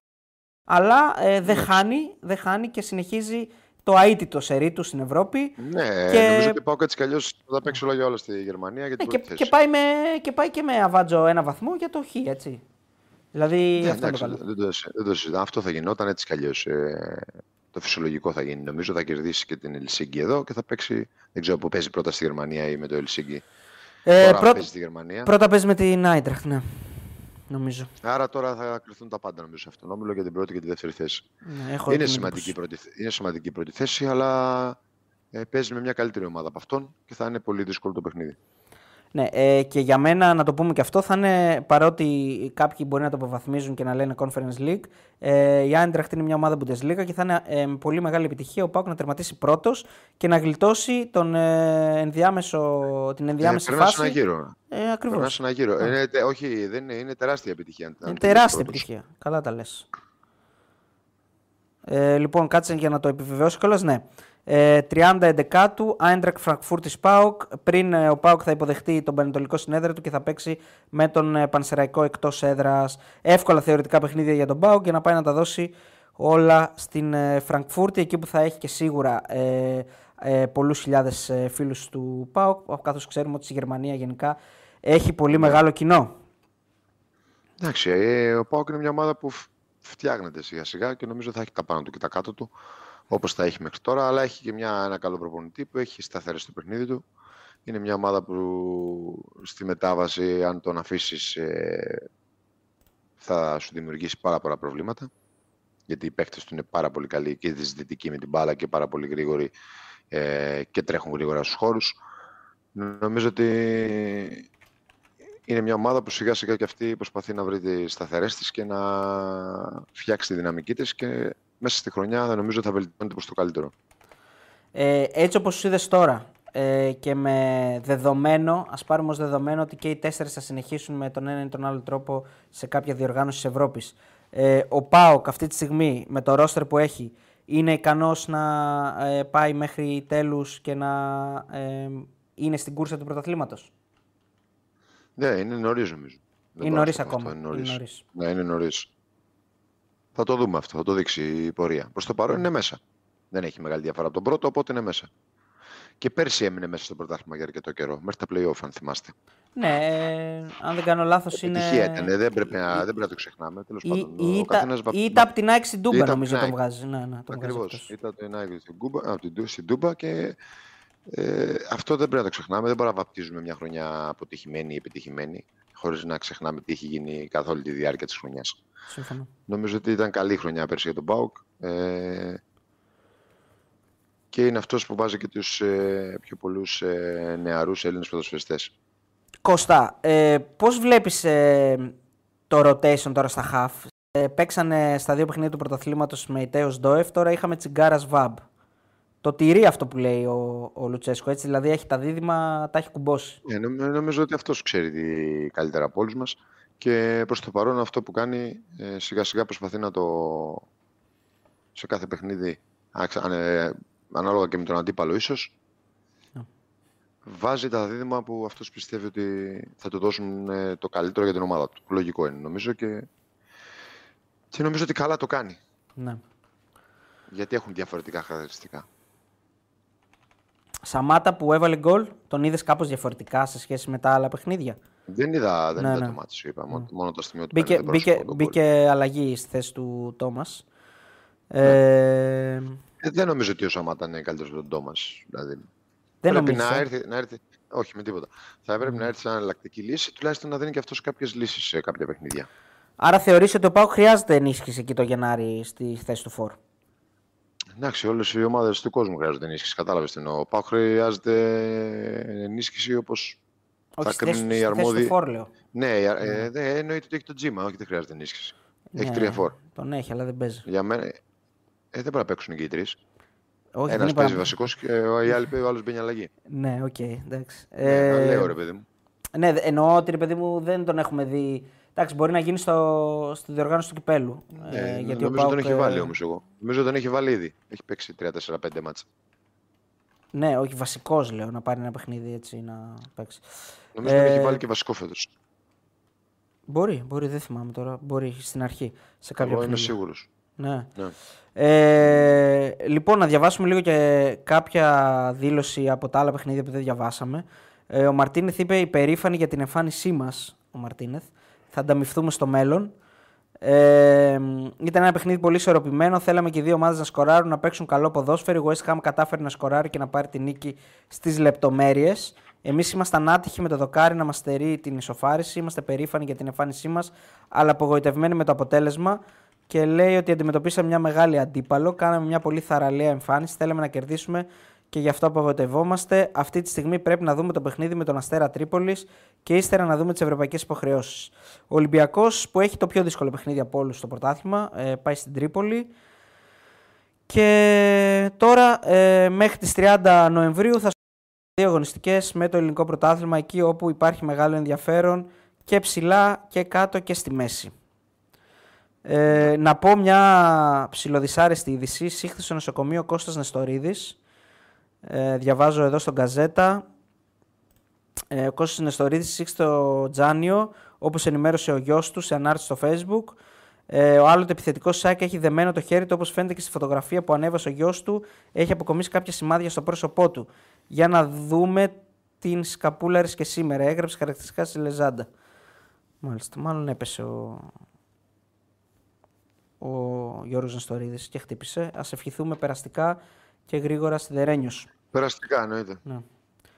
αλλά ε, δεν χάνει, δεν χάνει και συνεχίζει το αίτητο σερί του στην Ευρώπη. Ναι, Και- νομίζω ότι πάω έτσι κι αλλιώς θα τα παίξει όλα για όλα στη Γερμανία για Ε, την και, πρώτη και, θέση. πάει με, και πάει και με αβάτζο ένα βαθμό για το χ, έτσι. Δηλαδή Ναι, αυτό είναι το εντάξει, καλό. δεν, το, δεν το συζητάω. Αυτό θα γινόταν έτσι κι αλλιώς. Ε, το φυσιολογικό θα γίνει. Νομίζω θα κερδίσει και την Ελσίγκη εδώ και θα παίξει. Δεν ξέρω που παίζει πρώτα στη Γερμανία ή με το Ελσίγκη. Ε, τώρα πρώτα- παίζει στη Γερμανία. Πρώτα παίζει με την Άιντραχτ, ναι. Νομίζω. Άρα τώρα θα κρυφθούν τα πάντα νομίζω σε αυτόν. Όμιλο για την πρώτη και τη δεύτερη θέση. Ναι, έχω Είναι την σημαντική, εντύπωση. πρώτη, είναι σημαντική πρώτη θέση, αλλά ε, παίζει με μια καλύτερη ομάδα από αυτόν και θα είναι πολύ δύσκολο το παιχνίδι. Ναι, ε, και για μένα να το πούμε και αυτό θα είναι παρότι κάποιοι μπορεί να το αποβαθμίζουν και να λένε Conference League. Ε, η Eintracht είναι μια ομάδα Bundesliga και θα είναι ε, με πολύ μεγάλη επιτυχία ο Πάουκ να τερματίσει πρώτος και να γλιτώσει τον, ε, ενδιάμεσο, την ενδιάμεση περνάς φάση. ένα γύρο. Ε, Ακριβώς. Περνάς ένα γύρο. Είναι, τε- όχι, δεν είναι, είναι τεράστια επιτυχία. αν- αν Είναι τελειώσει τεράστια πρώτος. επιτυχία. Καλά τα λες. Ε, λοιπόν, κάτσε για να το επιβεβαιώσω κιόλας. Ναι. Ε, 30 εντεκάτου, Άιντρακ Φραγκφούρτης Πάουκ. Πριν ε, ο Πάουκ θα υποδεχτεί τον Πανετολικό συνέδριο του και θα παίξει με τον ε, Πανσεραϊκό εκτός έδρας. Εύκολα θεωρητικά παιχνίδια για τον Πάουκ για να πάει να τα δώσει όλα στην ε, Φραγκφούρτη, εκεί που θα έχει και σίγουρα ε, ε, πολλούς χιλιάδες ε, φίλους του ΠΑΟΚ, καθώς ξέρουμε ότι στη Γερμανία γενικά έχει πολύ μεγάλο κοινό. Εντάξει, ε, ο Πάοκ είναι μια ομάδα που φ- φτιάχνεται σιγά σιγά και νομίζω θα έχει τα πάνω του και τα κάτω του. Όπως τα έχει μέχρι τώρα, αλλά έχει και μια, ένα καλό προπονητή που έχει σταθερή στο παιχνίδι του. Είναι μια ομάδα που στη μετάβαση, αν τον αφήσεις, ε, θα σου δημιουργήσει πάρα πολλά προβλήματα. Γιατί οι παίκτες του είναι πάρα πολύ καλοί και δυσδυτικοί με την μπάλα και πάρα πολύ γρήγοροι ε, και τρέχουν γρήγορα στους χώρους. Νομίζω ότι είναι μια ομάδα που σιγά σιγά και αυτή προσπαθεί να βρει τι σταθερές της και να φτιάξει τη δυναμική της και μέσα στη χρονιά θα νομίζω θα βελτιώνεται προς το καλύτερο. Ε, έτσι όπως είδες τώρα ε, και με δεδομένο, ας πάρουμε ως δεδομένο ότι και οι τέσσερις θα συνεχίσουν με τον ένα ή τον άλλο τρόπο σε κάποια διοργάνωση της Ευρώπης. Ε, ο Πάοκ αυτή τη στιγμή με το ρόστερ που έχει είναι ικανός να ε, πάει μέχρι τέλους και να ε, είναι στην κούρσα του πρωταθλήματος; Ναι, είναι νωρίς νομίζω. είναι νωρίς ακόμα. Είναι νωρίς. Ναι, είναι νωρίς. Θα το δούμε αυτό, θα το δείξει η πορεία. Προς το παρόν είναι μέσα. Δεν έχει μεγάλη διαφορά από τον πρώτο, οπότε είναι μέσα. Και πέρσι έμεινε μέσα στο πρωτάθλημα για αρκετό καιρό, μέχρι τα playoff, αν θυμάστε. Ναι, αν δεν κάνω λάθος είναι. Επιτυχία ήταν, δεν πρέπει, να, δεν πρέπει να το ξεχνάμε. Τέλος πάντων, ή, ο καθένας... ή, από την Άκη στην Τούμπα, νομίζω το βγάζει. Ναι, ναι, Ακριβώς. Ήταν την Άκη στην Τούμπα και ε, αυτό δεν πρέπει να το ξεχνάμε. Δεν μπορούμε να βαπτίζουμε μια χρονιά αποτυχημένη ή επιτυχημένη, χωρίς να ξεχνάμε τι έχει γίνει καθ' όλη τη διάρκεια της χρονιάς. Νομίζω ότι ήταν καλή χρονιά πέρσι για τον Μπάουκ. Ε, και είναι αυτός που βάζει και τους ε, πιο πολλούς ε, νεαρούς Έλληνες ποδοσφαιριστές. Κώστα, ε, πώς βλέπεις ε, το rotation τώρα στα half. Ε, παίξανε στα δύο παιχνίδια του πρωταθλήματος με Ιτέος Ντόεφ. Τώρα είχαμε τσιγκάρας Βαμπ το τηρεί αυτό που λέει ο, ο Λουτσέσκο. Έτσι, δηλαδή έχει τα δίδυμα, τα έχει κουμπώσει. Ε, νομίζω ότι αυτός ξέρει τι καλύτερα από όλους μας. Και προς το παρόν αυτό που κάνει ε, σιγά σιγά προσπαθεί να το σε κάθε παιχνίδι ε, ανάλογα και με τον αντίπαλο ίσως. Βάζει τα δίδυμα που αυτός πιστεύει ότι θα του δώσουν ε, το καλύτερο για την ομάδα του. Λογικό είναι νομίζω και, και νομίζω ότι καλά το κάνει. Ναι. Γιατί έχουν διαφορετικά χαρακτηριστικά. Σαμάτα που έβαλε γκολ, τον είδες κάπως διαφορετικά σε σχέση με τα άλλα παιχνίδια; Δεν είδα, δεν ναι, είδα ναι. το μάτι σου, είπα. Μόνο, μόνο το στιγμή του μπήκε, μπήκε, μπήκε αλλαγή στη θέση του Τόμας. Ναι. Ε... Ε, δεν νομίζω ότι ο Σαμάτα είναι καλύτερος από τον Τόμας. Δηλαδή. Δεν πρέπει να έρθει, να έρθει, όχι με τίποτα. Θα έπρεπε να έρθει σαν εναλλακτική λύση, τουλάχιστον να δίνει και αυτός κάποιες λύσεις σε κάποια παιχνίδια. Άρα θεωρείς ότι ο Πάου χρειάζεται ενίσχυση εκεί το Γενάρη στη θέση του Φόρ. Εντάξει, όλες οι ομάδες του κόσμου χρειάζονται ενίσχυση. Κατάλαβες τι εννοώ. Πάω χρειάζεται ενίσχυση όπως θα κρίνουν οι αρμόδιοι. Ναι, ε, ναι. εννοείται ότι έχει το τζίμα, όχι δεν χρειάζεται ενίσχυση. Έχει ναι, τρία φορ. Τον έχει, αλλά δεν παίζει. Για μένα. Ε, δεν μπορεί να παίξουν και οι τρεις. Ένας παίζει βασικός και ο άλλος μπαίνει αλλαγή. Ναι, OK, okay, εντάξει. Ναι, ε, λέω ρε παιδί μου. Ναι, εννοώ ότι ρε παιδί μου δεν τον έχουμε δει Εντάξει, μπορεί να γίνει στο, στη διοργάνωση του κυπέλλου. Ναι, ε, γιατί νομίζω ότι τον έχει βάλει όμως εγώ. Νομίζω ότι τον έχει βάλει ήδη. Έχει παίξει 3-4-5 μάτσα. Ναι, όχι βασικός λέω να πάρει ένα παιχνίδι έτσι να παίξει. Νομίζω ότι ε, έχει βάλει και βασικό φέτος. Μπορεί, μπορεί, δεν θυμάμαι τώρα. Μπορεί στην αρχή. Σε κάποιο εγώ είμαι σίγουρος. Ναι. ναι. Ε, λοιπόν, να διαβάσουμε λίγο και κάποια δήλωση από τα άλλα παιχνίδια που δεν διαβάσαμε. Ε, ο Μαρτίνεθ είπε υπερήφανη για την εμφάνισή μας, ο Μαρτίνεθ θα ανταμυφθούμε στο μέλλον. Ε, ήταν ένα παιχνίδι πολύ ισορροπημένο. Θέλαμε και οι δύο ομάδες να σκοράρουν, να παίξουν καλό ποδόσφαιρο. Η West Ham κατάφερε να σκοράρει και να πάρει την νίκη στις λεπτομέρειες. Εμείς ήμασταν άτυχοι με το δοκάρι να μας στερεί την ισοφάριση. Είμαστε περήφανοι για την εμφάνισή μας, αλλά απογοητευμένοι με το αποτέλεσμα. Και λέει ότι αντιμετωπίσαμε μια μεγάλη αντίπαλο. Κάναμε μια πολύ θαραλέα εμφάνιση. Θέλαμε να κερδίσουμε και γι' αυτό απογοητευόμαστε. Αυτή τη στιγμή πρέπει να δούμε το παιχνίδι με τον Αστέρα Τρίπολης και ύστερα να δούμε τις ευρωπαϊκές υποχρεώσεις. Ο Ολυμπιακός που έχει το πιο δύσκολο παιχνίδι από όλους στο πρωτάθλημα ε, πάει στην Τρίπολη. Και τώρα ε, μέχρι τις 30 Νοεμβρίου θα δύο αγωνιστικές με το ελληνικό πρωτάθλημα εκεί όπου υπάρχει μεγάλο ενδιαφέρον και ψηλά και κάτω και στη μέση. Ε, να πω μια ψηλοδυσάρεστη είδηση. Σύχθη στο νοσοκομείο Κώστας Νεστορίδης ε, διαβάζω εδώ στον Καζέτα. Ε, ο Κώστας Νεστορίδης σύξει το Τζάνιο, όπως ενημέρωσε ο γιος του σε ανάρτηση στο Facebook. Ε, ο άλλο επιθετικός Σάκ έχει δεμένο το χέρι του, όπως φαίνεται και στη φωτογραφία που ανέβασε ο γιος του. Έχει αποκομίσει κάποια σημάδια στο πρόσωπό του. Για να δούμε την σκαπούλα και σήμερα. Έγραψε χαρακτηριστικά στη Λεζάντα. Μάλιστα, μάλλον έπεσε ο, ο Γιώργος Νεστορίδης και χτύπησε. Ας ευχηθούμε περαστικά και γρήγορα στη Δερένιος. Περαστικά εννοείται. Ναι.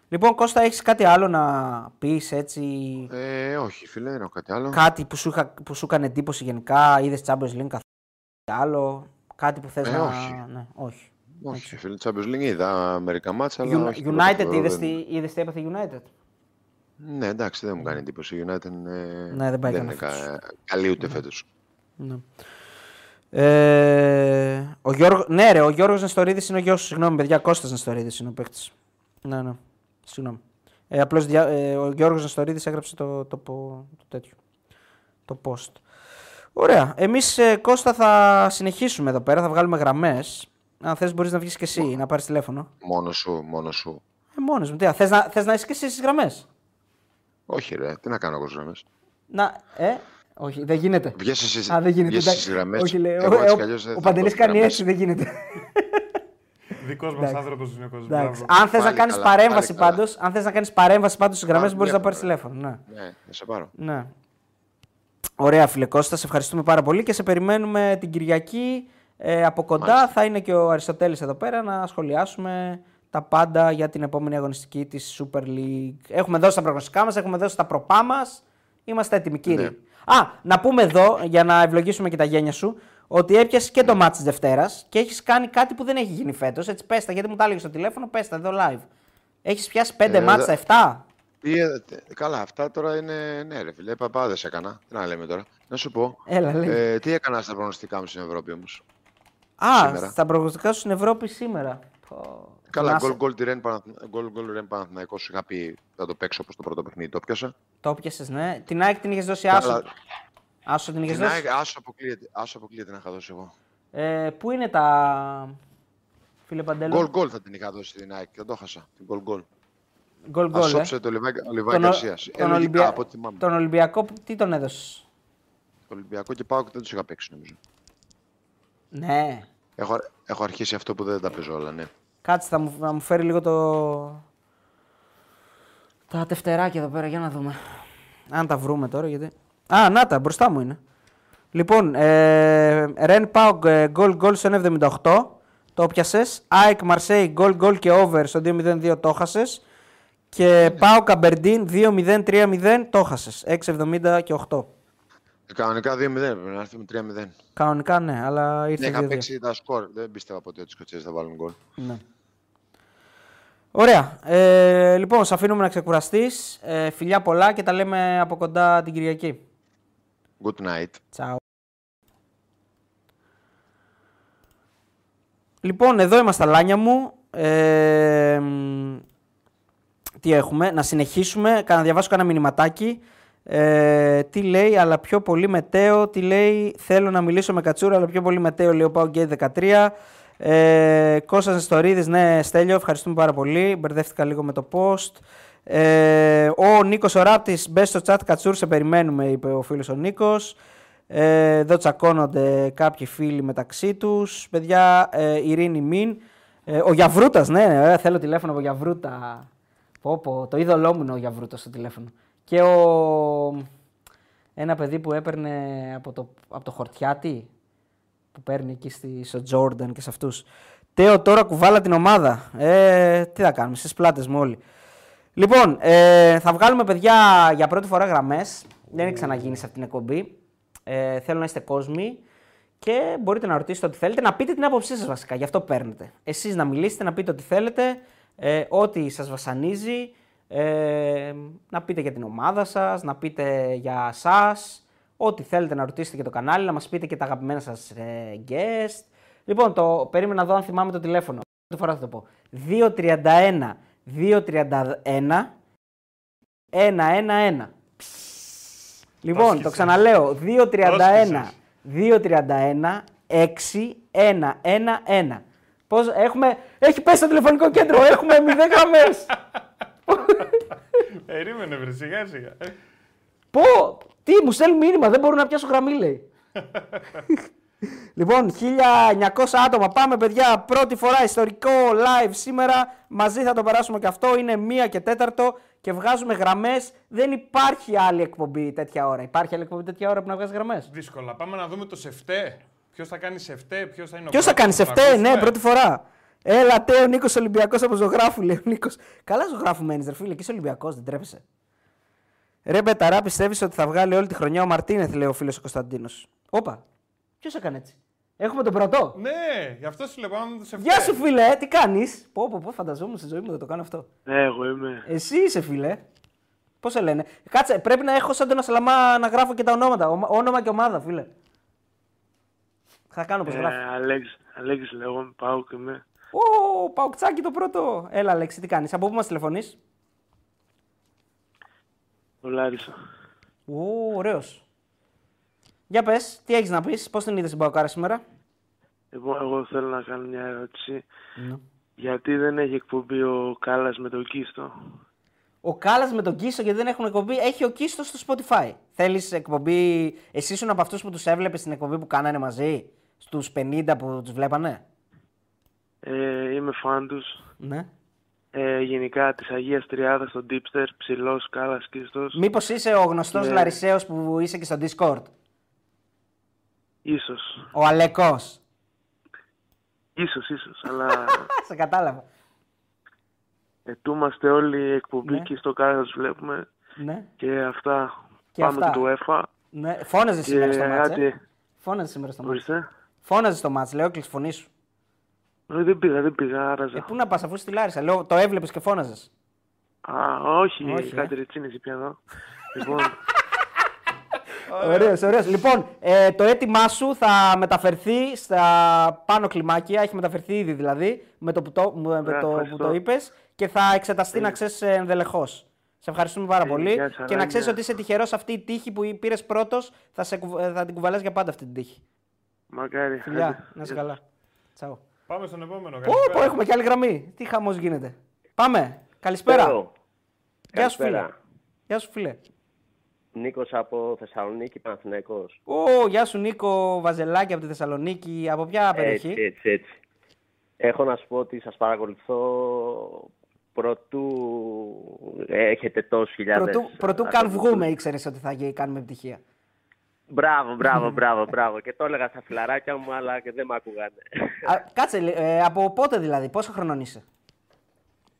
Λοιπόν, Κώστα, έχεις κάτι άλλο να πεις έτσι, Ε, όχι, φίλε, δεν έχω κάτι άλλο. κάτι που σου, είχα, που σου έκανε εντύπωση γενικά, είδες Champions League καθόλου άλλο, κάτι που θες Ε, να... όχι. Ναι, όχι. Όχι, φίλε, Champions League είδα μερικά μάτσα, αλλά Uni- όχι τίποτα United, φοβερό, είδες δεν- τι, είδες τι έπαθε United; Ναι, εντάξει, δεν μου κάνει εντύπωση. Η United είναι... Ναι, δεν πάει καλά είναι φέτος. κα... καλή ούτε φέτος. Ναι. Ε, ο Γιώργο, ναι, ρε, ο Γιώργος Νεστορίδης είναι ο γιος σου. Συγγνώμη, παιδιά, Κώστας Νεστορίδης είναι ο παίκτης. Ναι, ναι. Συγγνώμη. Ε, απλώς δια, ε, ο Γιώργος Νεστορίδης έγραψε το, το, το, το τέτοιο. Το post. Ωραία. Εμείς, ε, Κώστα, θα συνεχίσουμε εδώ πέρα. Θα βγάλουμε γραμμές. Αν θες μπορείς να βγεις και εσύ, να πάρεις τηλέφωνο. Μόνο σου, μόνο σου. Ε, μόνος μου. Τι, θες, να, θες να είσαι και εσύ στις γραμμές; Όχι, ρε, τι να κάνω εγώ στις γραμμές; Να, ε, όχι, δεν γίνεται. Βγες εσύ, Α, δεν γίνεται. βγες εντάξει. στις γραμμές. Όχι, λέει. εγώ Ο, έτσι ο, κι αλλιώς δεν ο θα Παντελής πω κάνει γραμμές. έτσι, δεν γίνεται. Δικός μας Εντάξει. άνθρωπος είναι ο κόσμος. Εντάξει. Αν θες να Πάλι κάνεις καλά, παρέμβαση πάλι καλά. πάντως, αν θες να κάνεις παρέμβαση πάντως στις γραμμές, Πάλι μπορείς να έχουμε, πάρεις ρε. τηλέφωνο. Ναι. Ναι, θα σε πάρω. ναι. Ωραία, φίλε Κώστας, σε ευχαριστούμε πάρα πολύ και σε περιμένουμε την Κυριακή. Ε, από κοντά Μάλιστα. θα είναι και ο Αριστοτέλης εδώ πέρα να σχολιάσουμε τα πάντα για την επόμενη αγωνιστική της Super League. Έχουμε δώσει τα προγνωστικά μας, έχουμε δώσει τα προπά μας. Είμαστε έτοιμοι, κύριε. Ναι. Α, να πούμε εδώ, για να ευλογήσουμε και τα γένια σου, ότι έπιασες και το μάτι της Δευτέρας και έχεις κάνει κάτι που δεν έχει γίνει φέτος. Έτσι, πες τα, γιατί μου τα έλεγες στο τηλέφωνο, πες τα εδώ live. Έχεις πιάσει 5 Ε, μάτς δε- στα 7. Τι, ε, τε- καλά, αυτά τώρα είναι. Ναι, ρε φίλε, παπάδε έκανα. Τι να λέμε τώρα. Να σου πω. Έλα, λέει. Ε, τι έκανα στα προγνωστικά μου στην Ευρώπη όμως. Α, σήμερα; στα προγνωστικά σου στην Ευρώπη σήμερα. Πω. Καλά, Θυμάσαι. γκολ γκολ τη Ρεν Παναθ- γκολ γκολ Ρεν Παναθηναϊκός σου είχα πει θα το παίξω όπως το πρώτο παιχνίδι το πιάσα. Το πιασε, ναι. Την ΑΕΚ την είχες δώσει Καλά. άσο. Άσο την είχες Την δώσει; ΑΕΚ, άσο αποκλείεται, άσο αποκλείεται να είχα δώσει εγώ. Ε, πού είναι τα. Φίλε Παντέλο; Γκολ γκολ θα την είχα δώσει την ΑΕΚ, δεν το χάσα. Την γκολ γκολ. Γκολ γκολ. ε. Ασόψε το Λιβάη Λιβάη Τον, ο- Γκαρσίας. Ε, τον, λογικά, Ολυμπια... από ό,τι θυμάμαι. τον Ολυμπιακό, τι τον έδωσες; Το Ολυμπιακό και πάω και δεν τους είχα παίξει νομίζω. Ναι. Έχω, έχω αρχίσει αυτό που δεν τα παίζω όλα, ναι. Κάτσε, θα μου, θα μου φέρει λίγο το. Τα τευτεράκια εδώ πέρα, για να δούμε. Αν τα βρούμε τώρα, γιατί. Α, να τα, μπροστά μου είναι. Λοιπόν, ε, Ρεν Πάουγκ γκολ γκολ στο 1,78. Το πιασες. ΑΕΚ Μαρσέη γκολ γκολ και over στο 2,02 το χασε. Και Πάο Καμπερντίν 2-0-3-0 το χασε. 6,70 και 8. Ε, Κανονικά 2-0 πρέπει να έρθουμε 3-0. Κανονικά ναι, αλλά Ναι, ήρθε είχα 2-2. παίξει τα σκορ. Δεν πίστευα ποτέ ότι οι Σκοτσέζοι θα βάλουν γκολ. Ναι. Ωραία. Ε, λοιπόν, σε αφήνουμε να ξεκουραστείς. Ε, φιλιά πολλά και τα λέμε από κοντά την Κυριακή. Good night. Τσάου. Λοιπόν, εδώ είμαστε τα λάνια μου. Ε, μ, τι έχουμε, να συνεχίσουμε, να διαβάσω κανένα μηνυματάκι. Ε, τι λέει, αλλά πιο πολύ μετέο. Τι λέει, θέλω να μιλήσω με κατσούρα, αλλά πιο πολύ μετέο, λέει ο Πάο Γκέι 13. Ε, Κώστας Νεστορίδης, ναι, Στέλιο, ευχαριστούμε πάρα πολύ. Μπερδεύτηκα λίγο με το post. Ε, ο Νίκος ο Ράπτης, μπες στο chat Κατσούρ, σε περιμένουμε, είπε ο φίλος ο Νίκος. Ε, εδώ τσακώνονται κάποιοι φίλοι μεταξύ τους. Παιδιά, ε, Ειρήνη Μην. Ε, ο Γιαβρούτας, ναι, ναι, ε, θέλω τηλέφωνο από Γιαβρούτα. Πω, πω, το είδωλό μου είναι ο Γιαβρούτας στο τηλέφωνο. Και ο... Ένα παιδί που έπαιρνε από το, από το χορτιάτι, που παίρνει εκεί στη, στο Τζόρνταν και σε αυτούς. Τέο τώρα κουβάλα την ομάδα. Ε, τι θα κάνουμε, στις πλάτες μου όλοι. Λοιπόν, ε, θα βγάλουμε παιδιά για πρώτη φορά γραμμές. Δεν έχει ξαναγίνει σε αυτήν την εκπομπή. Ε, θέλω να είστε κόσμοι και μπορείτε να ρωτήσετε ό,τι θέλετε, να πείτε την άποψή σας βασικά, γι' αυτό παίρνετε. Εσείς να μιλήσετε, να πείτε ό,τι θέλετε, ε, ό,τι σας βασανίζει, ε, να πείτε για την ομάδα σας, να πείτε για σας, ό,τι θέλετε να ρωτήσετε για το κανάλι, να μας πείτε και τα αγαπημένα σας ε, guest. Λοιπόν, το, περίμενα να δω αν θυμάμαι το τηλέφωνο. Πρώτη φορά θα το πω. 231 231 111. Λοιπόν, Άσκησε. το ξαναλέω. 231 Άσκησες. 231 6111. Πώς έχουμε... Έχει πέσει το τηλεφωνικό κέντρο, έχουμε 0 γραμμές. Περίμενε, βρε, σιγά σιγά. Ε, Πω, τι, μου στέλνει μήνυμα, δεν μπορώ να πιάσω γραμμή, λέει. λοιπόν, 1900 άτομα. Πάμε, παιδιά. Πρώτη φορά ιστορικό live σήμερα. Μαζί θα το περάσουμε και αυτό. Είναι μία και τέταρτο και βγάζουμε γραμμές. Δεν υπάρχει άλλη εκπομπή τέτοια ώρα. Υπάρχει άλλη εκπομπή τέτοια ώρα που να βγάζεις γραμμές; Δύσκολα. Πάμε να δούμε το σεφτέ. Ποιος θα κάνει σεφτέ, ποιος θα είναι ο Ποιος θα κάνει πρώτος, σε τον ναι, ακούσουμε; πρώτη φορά. Έλα, τε ο Νίκος Ολυμπιακός από ζωγράφου, λέει ο Νίκος. Καλά ζωγράφου μένεις, ρε φίλε, και είσαι Ολυμπιακός, δεν τρέπεσαι. Ρε Μπεταρά, πιστεύεις ότι θα βγάλει όλη τη χρονιά ο Μαρτίνεθ, λέει ο φίλος ο Κωνσταντίνος; Όπα, ποιος έκανε έτσι; Έχουμε τον πρώτο. Ναι, γι' αυτό σου λέω πάμε το σεφτέ. Γεια σου, φίλε, ε, τι κάνεις; Πω, πω, πω, φανταζόμουν στη ζωή μου να το κάνω αυτό. Ναι, εγώ είμαι. Εσύ είσαι, φίλε. Πώς σε λένε; Κάτσε, πρέπει να έχω σαν τον Ασλαμά να γράφω και τα ονόματα. Ομα- Όνομα και ομάδα, φίλε. Θα κάνω πώ Ε, γράφει. Αλέξ, Αλέξης λέγομαι, πάω και είμαι. Ω, Παουκτσάκι το πρώτο. Έλα, Αλέξη, τι κάνεις; Από πού μας τηλεφωνείς; Ο Λάρισα. Ω, ωραίος. Για πες, τι έχεις να πεις, πώς την είδες την Παουκάρα σήμερα; Εγώ, εγώ θέλω να κάνω μια ερώτηση. Ναι. Γιατί δεν έχει εκπομπή ο Κάλλας με το Κίστο; Ο Κάλλας με τον Κίστο γιατί δεν έχουν εκπομπή. Έχει ο Κίστο στο Spotify. Θέλεις εκπομπή. Εσύ ήσουν από αυτούς που τους έβλεπες στην εκπομπή που κάνανε μαζί; Στους 50 που τους βλέπανε; Ε, είμαι φαν τους. Ναι. Ε, γενικά της Αγίας Τριάδας, τον Deepster, ψηλός, Κάλλας, Κίστος. Μήπως είσαι ο γνωστός Ναι. Λαρισαίος που είσαι και στο Discord; Ίσως. Ο Αλεκό. Ίσως, ίσως. αλλά Σε κατάλαβα. ετούμαστε όλοι η εκπομπή Ναι. και στο Κάλλα τους βλέπουμε. Ναι. Και αυτά. Και Πάμε αυτά. και το ΕΦΑ. ναι. Φώναζε σήμερα στο μάτς. Ε. άντε, Φώναζε σήμερα στο μάτς. ορίστε. Φώναζε στο μάτς, λέω, κλείσει φωνή σου. Ε, δεν πήγα, δεν πήγα, άραζα. Ε, πού να πας, αφού στη Λάρισα. Λέω, το έβλεπες και φώναζες. Α, όχι, Όχι, ε. κάτι ρετσίνηση πια εδώ. λοιπόν, Ωραίος, ωραίος. Λοιπόν, ε, το αίτημά σου θα μεταφερθεί στα πάνω κλιμάκια, έχει μεταφερθεί ήδη δηλαδή, με το που το, με Ωραία, το, που ευχαριστώ. το είπες και θα εξεταστεί να ξέρεις ενδελεχώς. Σε ευχαριστούμε πάρα Ε, πολύ γεια, και να σαράγια. ξέρεις ότι είσαι τυχερός αυτή η τύχη που πήρες πρώτος, θα, σε, κουβ- ε, θα την κουβαλάς για πάντα αυτή την τύχη. μακάρι. Φιλιά, άντε. να είσαι καλά. Τσαου. Πάμε στον επόμενο. Πω, καλησπέρα. πω, έχουμε και άλλη γραμμή. Τι χαμός γίνεται. Πάμε. Καλησπέρα. Hello. Γεια σου, φίλε. Καλησπέρα. Γεια σου, φίλε. Νίκος από Θεσσαλονίκη, Παναθηναϊκός. Ω, γεια σου Νίκο Βαζελάκη από τη Θεσσαλονίκη. Από ποια περιοχή; Έτσι, έτσι, έτσι. Έχω να σου πω ότι σας παρακολουθώ προτού έχετε τόσους χιλιάδες. Πρωτού, πρωτού καν ακολουθούς. βγούμε, ήξερες ότι θα γι- κάνουμε επιτυχία. Μπράβο, μπράβο, μπράβο, μπράβο. Και το έλεγα στα φιλαράκια μου, αλλά και δεν με ακούγανε. Α, κάτσε, λι- ε, από πότε δηλαδή, πόσο χρονών είσαι;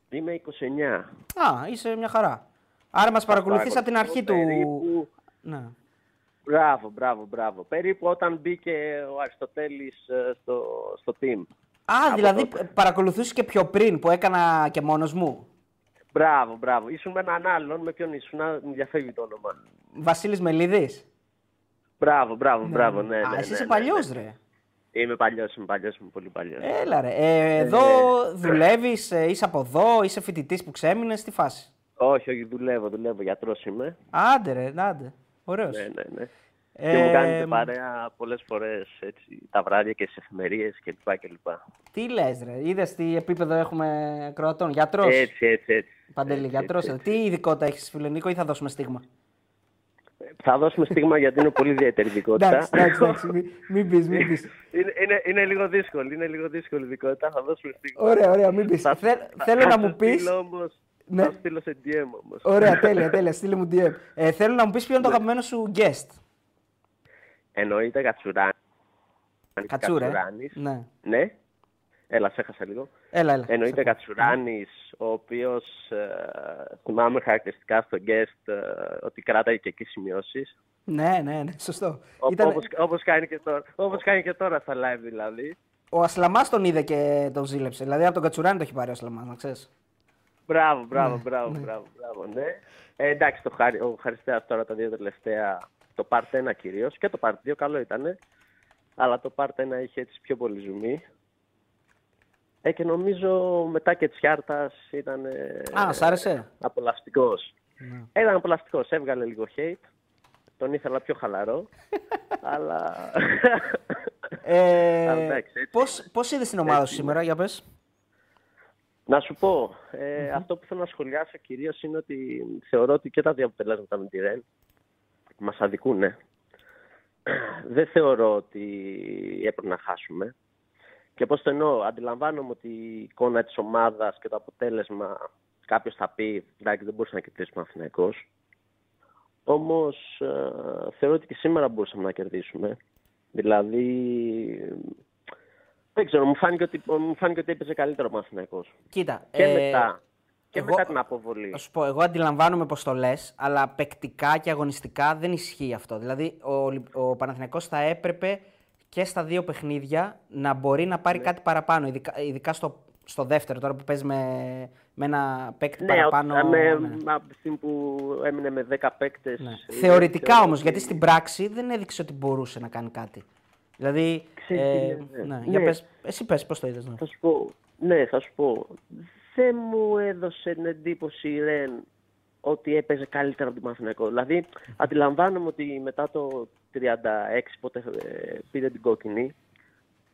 Είμαι 29. Α, είσαι μια χαρά. Άρα μας παρακολουθείς από την αρχή του... Περίπου... Ναι. Μπράβο, μπράβο, μπράβο. Περίπου όταν μπήκε ο Αριστοτέλης ε, στο, στο team. Α, Από δηλαδή τότε. παρακολουθούσε και πιο πριν που έκανα και μόνος μου. Μπράβο, μπράβο. Ήσουν με έναν άλλον, με ποιον ήσουν, να μου διαφεύγει το όνομα. Βασίλης Μελίδης. Μπράβο, μπράβο, μπράβο. Ναι, Α, ναι, εσύ ναι, είσαι ναι, παλιός, ναι. ρε. Είμαι παλιός, είμαι παλιός, είμαι πολύ παλιός. Έλα ρε. Ε, εδώ δουλεύεις, ε, είσαι από εδώ, είσαι φοιτητής που ξέμεινες, τι φάση. Όχι, όχι, δουλεύω, δουλεύω, γιατρός είμαι. Άντε ρε, άντε. Ωραίος. Ναι, ναι, ναι. Ε, και μου κάνετε παρέα πολλές φορές έτσι, τα βράδια και στις εφημερίες κλπ. κλπ. Τι λες ρε, είδες τι επίπεδο έχουμε κροατών. Γιατρός; Έτσι, έτσι, έτσι. Παντελή, Έτσι, γιατρός. έτσι, ε. Τι ειδικότητα έχεις φίλε Νίκο ή θα δώσουμε στίγμα; Θα δώσουμε στίγμα γιατί είναι πολύ ιδιαίτερη ειδικότητα. εντάξει, εντάξει, εντάξει, μην, μην πεις, μην πεις. είναι, είναι, είναι λίγο δύσκολη, είναι λίγο δύσκολη ειδικότητα, θα δώσουμε στίγμα. Ωραία, ωραία, μην πεις. Θα- Θε- θα- θέλω θα να σου μου πεις... στείλω όμως, Ναι. Θα σου στείλω σε DM όμως. Ωραία, τέλεια, τέλεια. Στείλε μου DM. Ε, θέλω να μου πεις ποιο είναι το Ναι. αγαπημένο σου guest. Εννοείται Κατσουράνη. Κατσούρα. ε. Κατσουράνης. Ναι. Ναι. Έλα, σε έχασα λίγο. Έλα, έλα. Εννοείται Σε ακούω. Κατσουράνης, ο οποίος ε, θυμάμαι χαρακτηριστικά στο guest ε, ότι κράταγε και εκεί σημειώσεις. Ναι, ναι, ναι, σωστό. Ω- Ήταν... Όπως, όπως, κάνει και τώρα, όπως κάνει και τώρα στα live δηλαδή. Ο Ασλαμάς τον είδε και τον ζήλεψε. Δηλαδή από τον Κατσουράνη το έχει πάρει ο Ασλαμάς, να ξέρεις. Μπράβο, μπράβο, μπράβο, μπράβο, μπράβο, ναι. Ε, εντάξει, το χαρι, ο Χαριστέας τώρα τα δύο τελευταία, το Part 1 κυρίως και το Part 2 καλό ήτανε. Αλλά το Part 1 είχε έτσι πιο πολύ ζουμί. Ε, και νομίζω μετά και της Χιάρτας ήταν ε, Α, σ' άρεσε; απολαυστικός. Ναι. Ε, Ήταν απολαυστικός, έβγαλε λίγο hate. Τον ήθελα πιο χαλαρό, αλλά... Ε, Αλλά εντάξει, έτσι πώς, πώς είδες την ομάδα σου Έτσι σήμερα, για πες. Να σου πω, ε, αυτό που θέλω να σχολιάσω κυρίως είναι ότι θεωρώ ότι και τα δύο αποτελέσματα με τη ΡΕΝ μας αδικούνε. Δεν θεωρώ ότι έπρεπε να χάσουμε. Και πώς το εννοώ, αντιλαμβάνομαι ότι η εικόνα της ομάδας και το αποτέλεσμα κάποιος θα πει, εντάξει δεν μπορούσε να κερδίσει ο Παναθηναϊκός. Όμως ε, θεωρώ ότι και σήμερα μπορούσαμε να κερδίσουμε. Δηλαδή, δεν ξέρω, μου φάνηκε ότι, μου φάνηκε ότι έπαιζε καλύτερο ο Παναθηναϊκός. Κοίτα. Και ε, μετά. Και εγώ- μετά την αποβολή. Θα σου πω, εγώ αντιλαμβάνομαι πώ το λες, αλλά παικτικά και αγωνιστικά δεν ισχύει αυτό. Δηλαδή, ο, Ολυ- ο Παναθηναϊκός θα έπρεπε και στα δύο παιχνίδια να μπορεί να Ναι. πάρει κάτι παραπάνω. Ειδικά, ειδικά στο, στο δεύτερο, τώρα που παίζει με, με ένα παίκτη Ναι, παραπάνω. ο- με, ναι. από τη στιγμή που έμεινε με 10 παίκτες. Ναι. είναι- Θεωρητικά θεωρώ όμως, ότι- γιατί στην πράξη δεν έδειξε ότι μπορούσε να κάνει κάτι. Δηλαδή. Ξέρεις τι ε, είναι, ναι, ναι. για Ναι. πες, εσύ πες, πώς το είδες. Ναι. Θα σου πω, ναι, θα σου πω. Δεν μου έδωσε την εντύπωση η Ρεν ότι έπαιζε καλύτερα από τον Παναθηναϊκό. Δηλαδή, αντιλαμβάνομαι ότι μετά το 36 πότε ε, πήρε την κόκκινη,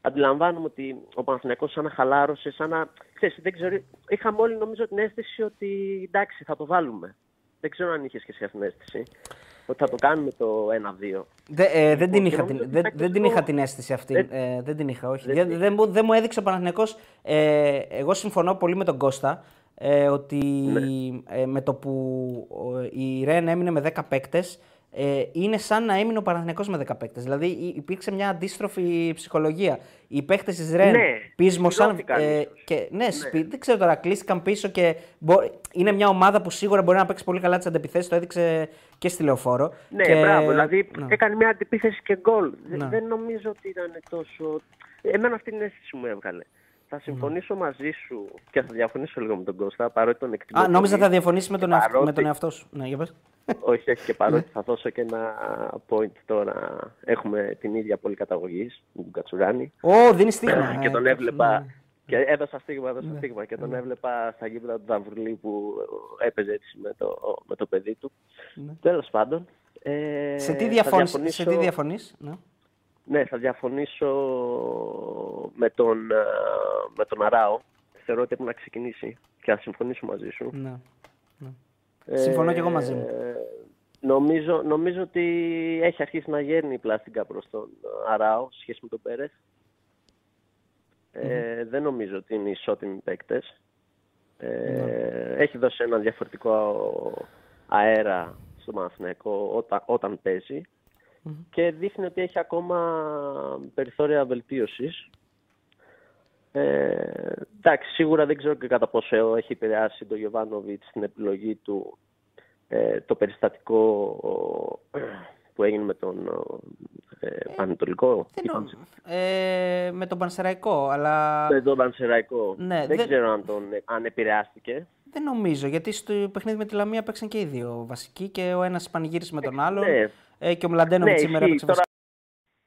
αντιλαμβάνομαι ότι ο Παναθηναϊκός σαν να χαλάρωσε, σαν να... Ξέρεις, δεν ξέρω, είχαμε όλοι νομίζω την αίσθηση ότι εντάξει, θα το βάλουμε. Δεν ξέρω αν είχε και εσύ αυτήν την αίσθηση. Ότι θα το κάνουμε το 1-2. Δε, ε, δεν, την και είχα νομίζω την, ότι δεν, θα δεν την και είχα στο- την αίσθηση αυτή. Δεν- Ε, δεν την είχα, όχι. δεν Δεν, την δεν, μου, δεν μου έδειξε ο Παναθηναϊκός. Ε, εγώ συμφωνώ πολύ με τον Κώστα ε, ότι Ναι. ε, με το που ο- η Ρεν έμεινε με 10 παίκτες ε, είναι σαν να έμεινε ο Παναθηναϊκός με 10 παίκτες. Δηλαδή υ- υπήρξε μια αντίστροφη ψυχολογία. Οι παίκτες της Ρεν Ναι, πείσμωσαν. σηκώθηκαν ε, ίσως. και, ναι, σπι- δεν ξέρω τώρα, κλείστηκαν πίσω και μπο- είναι μια ομάδα που σίγουρα μπορεί να παίξει πολύ καλά τις αντεπιθέσει. Το έδειξε και στη λεωφόρο. Ναι, και... μπράβο. Δηλαδή ναι. έκανε μια αντιπίθεση και γκολ. Δε- Ναι. Δεν νομίζω ότι ήταν τόσο. Εμένα αυτή την αίσθηση μου έβγαλε. Θα συμφωνήσω μαζί σου και θα διαφωνήσω λίγο με τον Κώστα, παρότι τον εκτιμώ. Α, νόμιζα πολύ. θα διαφωνήσει με τον, Και εαυτό, με παρότι- τον εαυτό σου. Ναι, για πες. Όχι, όχι και παρότι θα δώσω και ένα point τώρα. Έχουμε την ίδια πολύ καταγωγής με τον Κατσουράνη. Ω, δίνεις στίγμα. και Ε, τον ναι, έβλεπα. ναι. Και έδωσα στίγμα, έδωσα στίγμα και τον έβλεπα στα γήπεδα του Δαβρουλή που έπαιζε έτσι με το, με το παιδί του. Ναι. Τέλος πάντων. Ε, Σε τι θα διαφωνείς, σε διαφωνήσω- τι διαφωνείς, ναι. Ναι, θα διαφωνήσω με τον, ε, με τον Αράο. Θεωρώ ότι έπρεπε να ξεκινήσει και θα συμφωνήσω μαζί σου. ναι. Συμφωνώ και εγώ μαζί μου. Ε, νομίζω, νομίζω ότι έχει αρχίσει να γέρνει η πλάστικα προς τον Αράο σε σχέση με τον Πέρεθ. Ε, Δεν νομίζω ότι είναι ισότιμοι παίκτες. Ε, Έχει δώσει ένα διαφορετικό αέρα στο Παναθηναϊκό όταν, όταν παίζει και δείχνει ότι έχει ακόμα περιθώρια βελτίωσης. Ε, εντάξει, σίγουρα δεν ξέρω και κατά πόσο έχει επηρεάσει τον Γιωβάνοβιτς στην επιλογή του ε, το περιστατικό ε, που έγινε με τον ε, Πανετολικό. Δεν είπαμε. νο- ε, με τον Πανσεραϊκό, αλλά Με τον Πανσεραϊκό. Ναι, δεν δεν- ξέρω αν, τον, αν επηρεάστηκε. δεν νομίζω. Γιατί στο παιχνίδι με τη Λαμία παίξαν και οι δύο βασικοί και ο ένας πανηγύρισε με τον άλλον. ναι. Ε, και ο Μλαντένοβιτς Ναι, σήμερα ισχύει. έπαιξε Τώρα-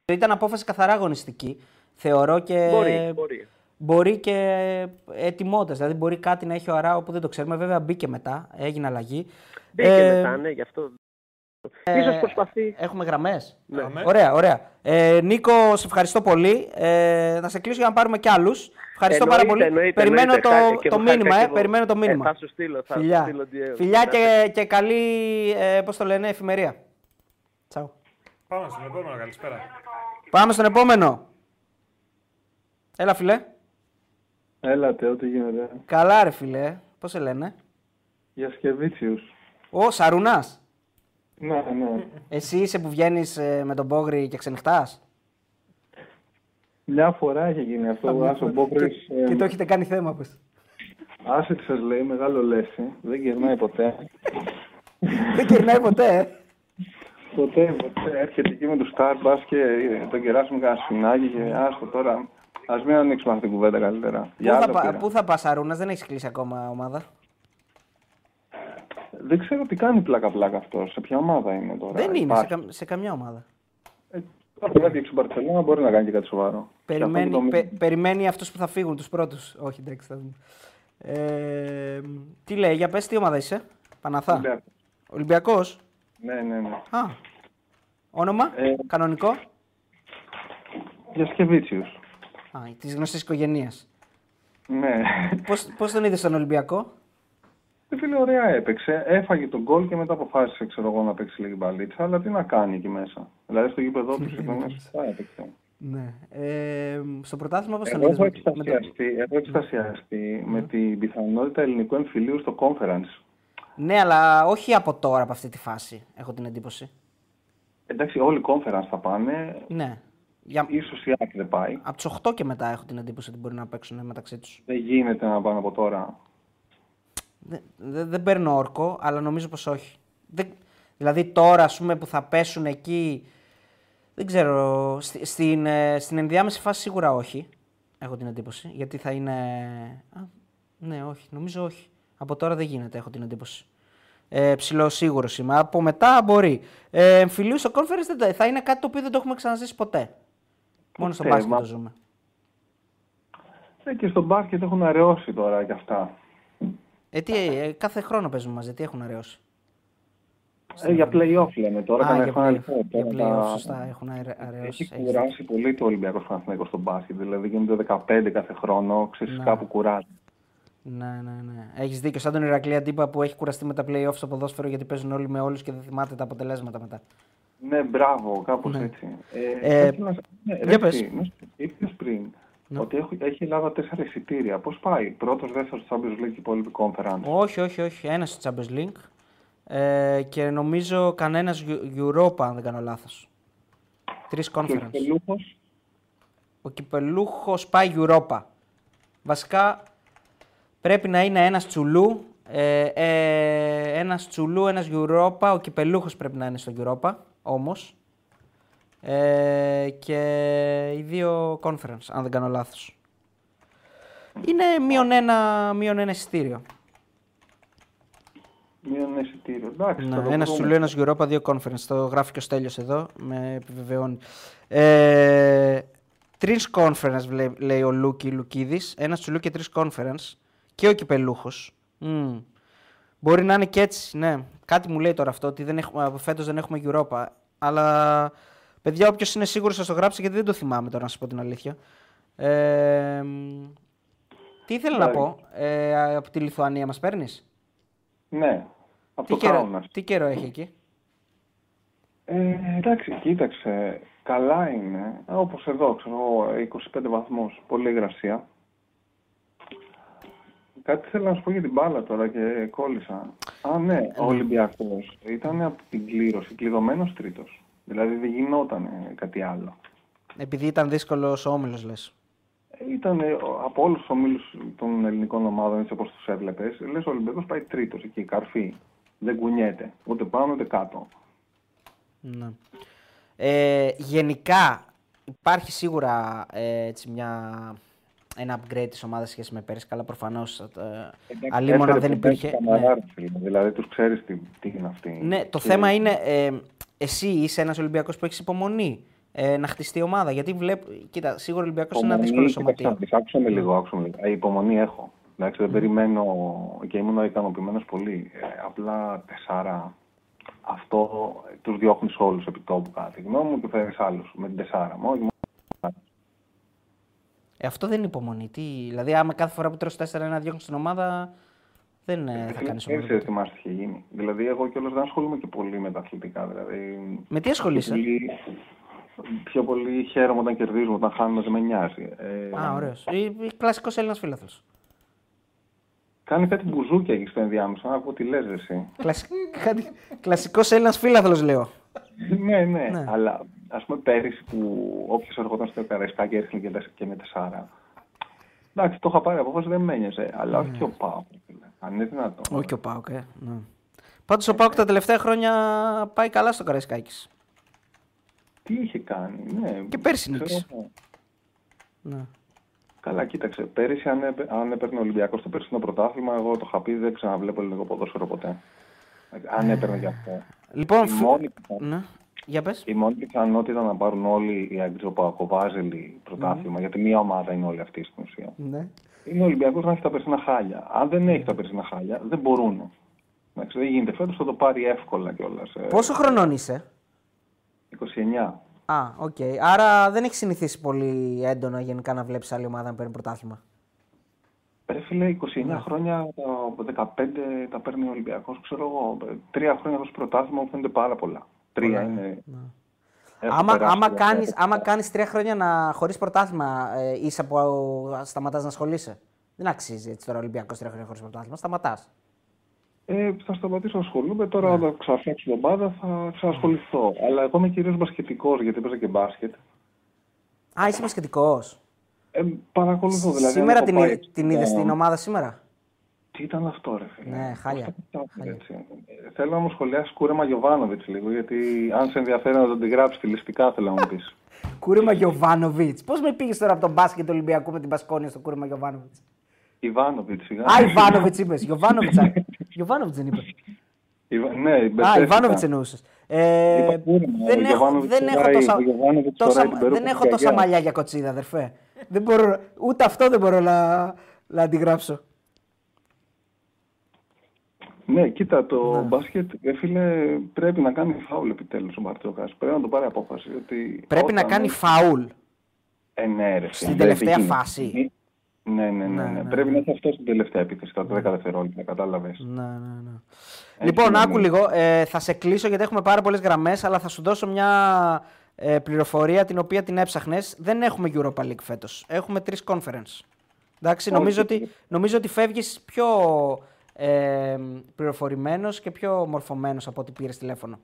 βασική. Ήταν απόφαση καθαρά αγωνιστική. Θεωρώ και. Μπορεί, μπορεί. Μπορεί και ετοιμότητα. Δηλαδή, μπορεί κάτι να έχει ο Αράο που δεν το ξέρουμε. Βέβαια, μπήκε μετά, έγινε αλλαγή. Μπήκε Ε, μετά, ναι, γι' αυτό. Ίσως προσπαθεί. Έχουμε γραμμές. Ναι. Αμέ. Ωραία, ωραία. Ε, Νίκο, σε ευχαριστώ πολύ. Ε, θα σε κλείσω για να πάρουμε κι άλλους. Ευχαριστώ πάρα Εννοείται, πολύ. εννοείται, περιμένω εννοείται. το, Χάρηκα και το εγώ, χάρηκα μήνυμα, και ε, εγώ. περιμένω το Ε, μήνυμα. θα σου στείλω, θα σου Φιλιά, στείλω DM. Φιλιά και, και καλή, ε, πώς το λένε, εφημερία. Τσαου. Πάμε στον επόμενο, καλησπέρα. Πάμε στον επόμενο. Έλα, φιλέ. Έλατε, ό,τι γίνεται. Καλά, ρε φιλέ. Πώς σε λένε; Για Σκεβίτσιους. Ο Σαρουνάς. Ναι, ναι. Εσύ είσαι που βγαίνεις ε, με τον Πόγρη και ξενυχτάς; Μια φορά έχει γίνει αυτό. Άσο Μπόκρης, Και, και το έχετε κάνει θέμα, πες. άσε τι σας λέει, μεγάλο λέση. Δεν γυρνάει ποτέ. Δεν κερνάει ποτέ, ε. Ποτέ, ποτέ. Έρχεται εκεί με το Starbucks και τον κεράσουμε κανένα σφινάκι και άστο τώρα. Ας μην ανοίξουμε αυτή την κουβέντα καλύτερα. Πού Για θα, άλλο πα- πήρα. πού θα πας, Σαρούνας, δεν έχεις κλείσει ακόμα ομάδα; Δεν ξέρω τι κάνει πλάκα-πλάκα αυτός. Σε ποια ομάδα είναι τώρα; δεν είναι, σε, Υπάρχει. κα- σε καμιά ομάδα. Ε, Τώρα που έδιωξε η Μπαρσελόνα μπορεί να κάνει και κάτι σοβαρό. Και αυτό Περιμένει, το μήνυμα. πε- περιμένει αυτούς που θα φύγουν, τους πρώτους. Όχι, εντάξει, θα δούμε. Ε, τι λέει, για πες τι ομάδα είσαι, Παναθά. Ολυμπιακός. Ολυμπιακός. Ναι, ναι, ναι. Α, όνομα, Ε. κανονικό; Για Σκεβίτσιους. Α, της γνωστής οικογένειας. Ναι. Πώς, πώς τον είδες στον Ολυμπιακό; Ε, Φίλε, ωραία έπαιξε. Έφαγε τον γκολ και μετά αποφάσισε ξέρω εγώ, να παίξει λίγη μπαλίτσα. Αλλά τι να κάνει εκεί μέσα. Δηλαδή στο γήπεδο του συμφωνία σωστά έπαιξε. Ναι. Ε, στο πρωτάθλημα πώς τον Εγώ είδες. έχω με- με τον- εκστασιαστεί, έχω εκστασιαστεί με την πιθανότητα ελληνικού εμφυλίου στο conference. Ναι, αλλά όχι από τώρα, από αυτή τη φάση, έχω την εντύπωση. Εντάξει, όλοι conference θα πάνε. Ναι. Για... Ίσως η ΑΕΚ δεν πάει. Από του 8 και μετά έχω την εντύπωση ότι μπορεί να παίξουν μεταξύ τους. Δεν γίνεται να πάνε από τώρα. Δεν, δεν, δεν παίρνω όρκο, αλλά νομίζω πως όχι. Δεν, δηλαδή τώρα, ας πούμε, που θα πέσουν εκεί, δεν ξέρω, στη- στην, ε, στην ενδιάμεση φάση σίγουρα όχι, έχω την εντύπωση, γιατί θα είναι... Α, ναι, όχι, νομίζω όχι. Από τώρα δεν γίνεται, έχω την εντύπωση. Ε, ψηλό σίγουρο είμαι. Από μετά μπορεί. Ε, εμφυλίους στο conference δεν το- θα είναι κάτι το οποίο δεν το έχουμε ξαναζήσει ποτέ. Μόνο στο Ποτέ, μπάσκετ μα- το ζούμε. Ε, και στο μπάσκετ έχουν αραιώσει τώρα κι αυτά. Ε, τι, ε, κάθε χρόνο παίζουμε μαζί, τι έχουν αραιώσει; Ε, για play-off λέμε τώρα. Α, κανένα για χρόνο play- λοιπόν, για τώρα play-off, τα- σωστά, έχουν αρε- αραιώσει. Έχει έχεις κουράσει πολύ το Ολυμπιακό Παναθηναϊκός στο μπάσκετ. Δηλαδή γίνονται 15 κάθε χρόνο, ξέρεις Ναι. κάπου κουράζει. Ναι, ναι, ναι. Έχεις δίκιο. Σαν τον Ηρακλή Αντίπα που έχει κουραστεί με τα playoffs στο ποδόσφαιρο γιατί παίζουν όλοι με όλους και δεν θυμάται τα αποτελέσματα μετά. Ναι, μπράβο, κάπως Ναι. έτσι. Ε, θα ήθελα να- ναι, για ρε, πες. εσύ, να σου πω, είπες πριν Ναι. ότι έχει, έχει η Ελλάδα τέσσερα εισιτήρια. Πώς πάει, πρώτος, δεύτερος Champions League και υπόλοιπη conference; Όχι, όχι, όχι. Ένας στο Champions League. Ε, και νομίζω κανένας Europa, αν δεν κάνω λάθος. Τρεις Και ο conference. Κυπελούχος, Ο κυπελούχος πάει Europa. Βασικά πρέπει να είναι ένας τσουλού. Ε, ε, ένας τσουλού, ένας Europa. Ο κυπελούχος πρέπει να είναι στο Europa όμως. Ε, και οι δύο conference, αν δεν κάνω λάθος. Είναι μείον ένα, μείον ένα εισιτήριο. μείον ένα εισιτήριο. Εντάξει, θα Ναι, το ένας βρούμε. τσουλού, ένας Europa, δύο conference. Το γράφει και ο Στέλιος εδώ, με επιβεβαιώνει. Ε, τρεις conference βλέ- λέει ο Λούκη Λουκίδης. Ένας τσουλού και τρεις conference. Και ο κυπελούχος. Μπορεί να είναι και έτσι, ναι. Κάτι μου λέει τώρα αυτό, ότι δεν έχουμε, φέτος δεν έχουμε Europa. Αλλά παιδιά, όποιος είναι σίγουρος, θα το γράψει γιατί δεν το θυμάμαι τώρα, να σας πω την αλήθεια. Ε, μ, τι ήθελα να πω, ε, από τη Λιθουανία μας παίρνεις; Ναι, από Τι το καιρό, Κάουνας. τι καιρό έχει εκεί; Ε, εντάξει, κοίταξε, καλά είναι. Όπως εδώ, ξέρω εγώ, 25 βαθμούς, πολύ υγρασία. Κάτι θέλω να σου πω για την μπάλα τώρα και κόλλησα. Α, ναι, ο Ολυμπιακός ήταν από την κλήρωση κλειδωμένος τρίτος. Δηλαδή δεν γινόταν κάτι άλλο. Επειδή ήταν δύσκολος ο όμιλος, λες. Ήταν από όλους τους ομίλους των ελληνικών ομάδων, έτσι όπως τους έβλεπες, λες ο Ολυμπιακός πάει τρίτος εκεί, καρφί. Δεν κουνιέται, ούτε πάνω ούτε κάτω. Ναι. Ε, γενικά υπάρχει σίγουρα ε, έτσι μια, ένα upgrade της ομάδας σχέση με πέρυσι. Καλά, προφανώς. Ε, αλλήμον αν δεν υπήρχε. Ναι. Δηλαδή τους ξέρεις τι, τι είναι αυτή. ναι, το Και- θέμα είναι ε, εσύ είσαι ένας Ολυμπιακός που έχεις υπομονή ε, να χτιστεί η ομάδα. Γιατί βλέπω. Κοίτα, σίγουρα ο Ολυμπιακός είναι ένα Υπομονή, δύσκολο κοίταξε να σωματείο. δεις, άκουσα με λίγο, άκουσα με λίγο. Ε, υπομονή έχω. Εντάξει, δεν περιμένω και ήμουν ικανοποιημένος πολύ. Ε, απλά τεσσάρα. Αυτό τους διώχνεις όλους επί τόπου, κατά τη γνώμη μου, και φέρει άλλους με την τεσσάρα. Μόνο και μόνο. Ε, αυτό δεν είναι υπομονή. Τι, δηλαδή, άμα κάθε φορά που τρως 4 να διώχνει την ομάδα, δεν ε, θα κάνει Πέρυσι ομάδα. δεν θυμάσαι τι είχε γίνει. Δηλαδή, εγώ κιόλας δεν ασχολούμαι και πολύ με τα αθλητικά. Δηλαδή, Με τι ασχολείσαι; πιο πολύ, πιο πολύ χαίρομαι όταν κερδίζουμε, όταν χάνουμε δεν με νοιάζει. Ε, Α, ωραίος. Κλασικός Έλληνας φίλαθλος. Κάνει κάτι μπουζούκια εκεί στο ενδιάμεσο. Να πω τι λες ρε, εσύ. Κλασικός Έλληνας φίλαθλος, λέω. ναι, ναι, Ναι. αλλά ας πούμε πέρυσι που όποιος ερχόταν στο Καραϊσκάκι έριχνε και, τεσ- και με τεσσάρα. Εντάξει, το είχα πάρει απόφαση, δεν με ένοιαζε. Αλλά όχι και ο Πάο. Αν είναι δυνατόν. Ναι. Όχι και ο Πάοκ, ε. Ναι. Πάντως ο Πάοκ τα τελευταία χρόνια πάει καλά στο Καραϊσκάκης. Τι είχε κάνει, ναι. Και πέρσι ξέρω νίκησε. εγώ. Ναι. Καλά, κοίταξε. Πέρυσι, αν, έπαι, αν έπαιρνε ο Ολυμπιακός το περσινό πρωτάθλημα, εγώ το είχα πει, δεν ξαναβλέπω ελληνικό ποδόσφαιρο ποτέ. Αν έπαιρνε γι' αυτό. Λοιπόν, Η φου- μόνη, πιθα- ναι. Για πες. η μόνη πιθανότητα να πάρουν όλοι οι Αγγλικοβάζελοι πρωτάθλημα, γιατί μία ομάδα είναι όλοι αυτοί στην ουσία. Ναι. Είναι ο Ολυμπιακός να έχει τα περσινά χάλια. Αν δεν έχει τα περσινά χάλια, δεν μπορούν. Εντάξει, δεν γίνεται. Φέτος θα το πάρει εύκολα κιόλας. Πόσο χρονών είσαι; 29. Α, οκ. Άρα δεν έχεις συνηθίσει πολύ έντονα γενικά να βλέπεις άλλη ομάδα να παίρνει πρωτάθλημα; Ρε φίλε, 29 Ναι. χρόνια, τα 15 τα παίρνει ο Ολυμπιακός, ξέρω εγώ. Τρία χρόνια χωρί πρωτάθλημα μου φαίνεται πάρα πολλά. Τρία είναι. Έχω Άμα, περάσει άμα, τα κάνεις, πρωτάθλημα. άμα κάνεις τρία χρόνια να, χωρίς πρωτάθλημα, ε, είσαι που σταματάς να ασχολείσαι; Δεν αξίζει έτσι τώρα ο Ολυμπιακός τρία χρόνια χωρίς πρωτάθλημα. Σταματάς. Ε, θα σταματήσω να ασχολούμαι. Τώρα, όταν ξαναφτιάξω την ομάδα, θα ξανασχοληθώ. Αλλά εγώ είμαι κυρίως μπασκετικός, γιατί έπαιζα και μπάσκετ. Α, είσαι μπασκετικός. Ε, παρακολουθώ δηλαδή. Σήμερα αν την, έχω είδε- πάει- την είδες Ε, στην ομάδα σήμερα; Τι ήταν αυτό, ρε φίλε; Ναι, χάλια. Πώς τα κατάφερε Χάλια. έτσι; Ε, Θέλω να μου σχολιάσεις κούρεμα Γιωβάνοβιτς λίγο, γιατί αν σε ενδιαφέρει να τον τη γράψεις στιλιστικά, θέλω να μου πεις. Κούρεμα Γιωβάνοβιτς. Πώς με πήγες τώρα από τον μπάσκετ του Ολυμπιακού με την Πασκόνια στο κούρεμα Γιωβάνοβιτς; Ιβάνοβιτς, σιγά. Α, Ιβάνοβιτς είπες. Γιωβάνοβιτς. Γιωβάνοβιτς δεν είπες. Ιβα- Ναι, Α, μπερδεύτηκα. Ιβάνοβιτς εννοούσες. Ε, Είπα κούρεμα, δεν ο έχω, Γιωβάνοβιτς δεν έχω φοράει- τόσα, ο Γιωβάνοβιτς τόσα, φοράει την περούκα δεν έχω της τόσα γιαγιάς. μαλλιά για κοτσίδα, αδερφέ. δεν μπορώ, ούτε αυτό δεν μπορώ να, να αντιγράψω. Ναι, κοίτα, το μπάσκετ, ε, φίλε, πρέπει να κάνει φάουλ επιτέλους ο Μπαρτζόκα. Πρέπει να το πάρει απόφαση. Ότι Πρέπει να όταν- κάνει φαούλ. Ε, ναι, ρε, Στην φίλε, τελευταία δεν φάση. Ναι, ναι, ναι. ναι, ναι, Πρέπει να έχει αυτό στην τελευταία επίθεση, τα 10 δευτερόλεπτα, κατάλαβες. Ναι, ναι, ναι. Έτσι Λοιπόν, είναι, άκου ναι. λίγο. Ε, θα σε κλείσω γιατί έχουμε πάρα πολλές γραμμές, αλλά θα σου δώσω μια ε, πληροφορία την οποία την έψαχνες. Δεν έχουμε Europa League φέτος. Έχουμε τρεις conference. Εντάξει, Όχι. νομίζω ότι, νομίζω ότι φεύγεις πιο ε, πληροφορημένος και πιο μορφωμένος από ό,τι πήρες τηλέφωνο.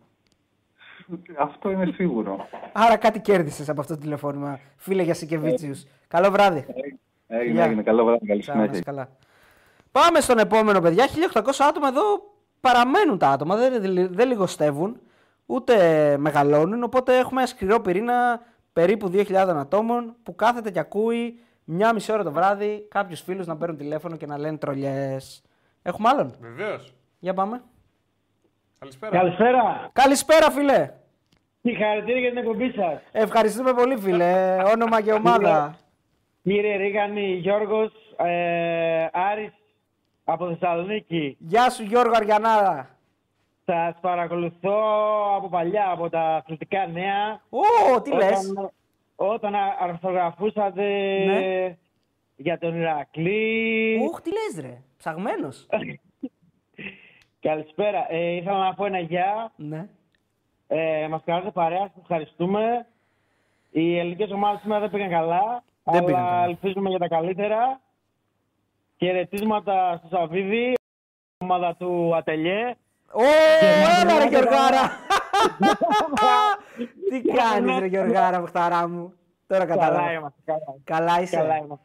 Αυτό είναι σίγουρο. Άρα κάτι κέρδισες από αυτό το τηλεφώνημα, φίλε για Σικεβίτσιου. Καλό βράδυ. Έγινε, Γεια. έγινε. Καλό βράδυ, καλή Τσάου, να είσαι συνέχεια. καλά. Πάμε στον επόμενο, παιδιά. 1800 άτομα εδώ παραμένουν τα άτομα. Δεν, δεν λιγοστεύουν, ούτε μεγαλώνουν. Οπότε έχουμε ένα σκληρό πυρήνα περίπου 2.000 ατόμων που κάθεται και ακούει μια μισή ώρα το βράδυ κάποιους φίλους να παίρνουν τηλέφωνο και να λένε τρολιές. Έχουμε άλλον; Βεβαίως. Για πάμε. Καλησπέρα. Καλησπέρα. Καλησπέρα, φίλε. Συγχαρητήρια για την εκπομπή σας. Ευχαριστούμε πολύ, φίλε. Όνομα και ομάδα. Κύριε Ρίγανη, Γιώργος, ε, Άρης από Θεσσαλονίκη. Γεια σου, Γιώργο Αριανάρα. Σας παρακολουθώ από παλιά, από τα αθλητικά νέα. Ω, τι λες. Όταν, όταν αρθογραφούσατε Ναι. Για τον Ηρακλή. Ωχ, τι λες ρε. Ψαγμένος. Καλησπέρα. Ε, ήθελα να πω ένα γεια. ναι. Ε, μας κάνατε παρέα, σας ευχαριστούμε. Οι ελληνικές ομάδες σήμερα δεν πήγαν καλά, Δεν αλλά πήγαν καλά. ελπίζουμε για τα καλύτερα. Χαιρετίσματα στο Σαββίδη, ομάδα του Ατελιέ. Ω, έλα ρε Γιωργάρα. Τι κάνεις ρε Γιωργάρα, μουχταρά μου. Τώρα Καλά κατάλαβα. είμαστε, καλά. Καλά είσαι. Καλά είμαστε.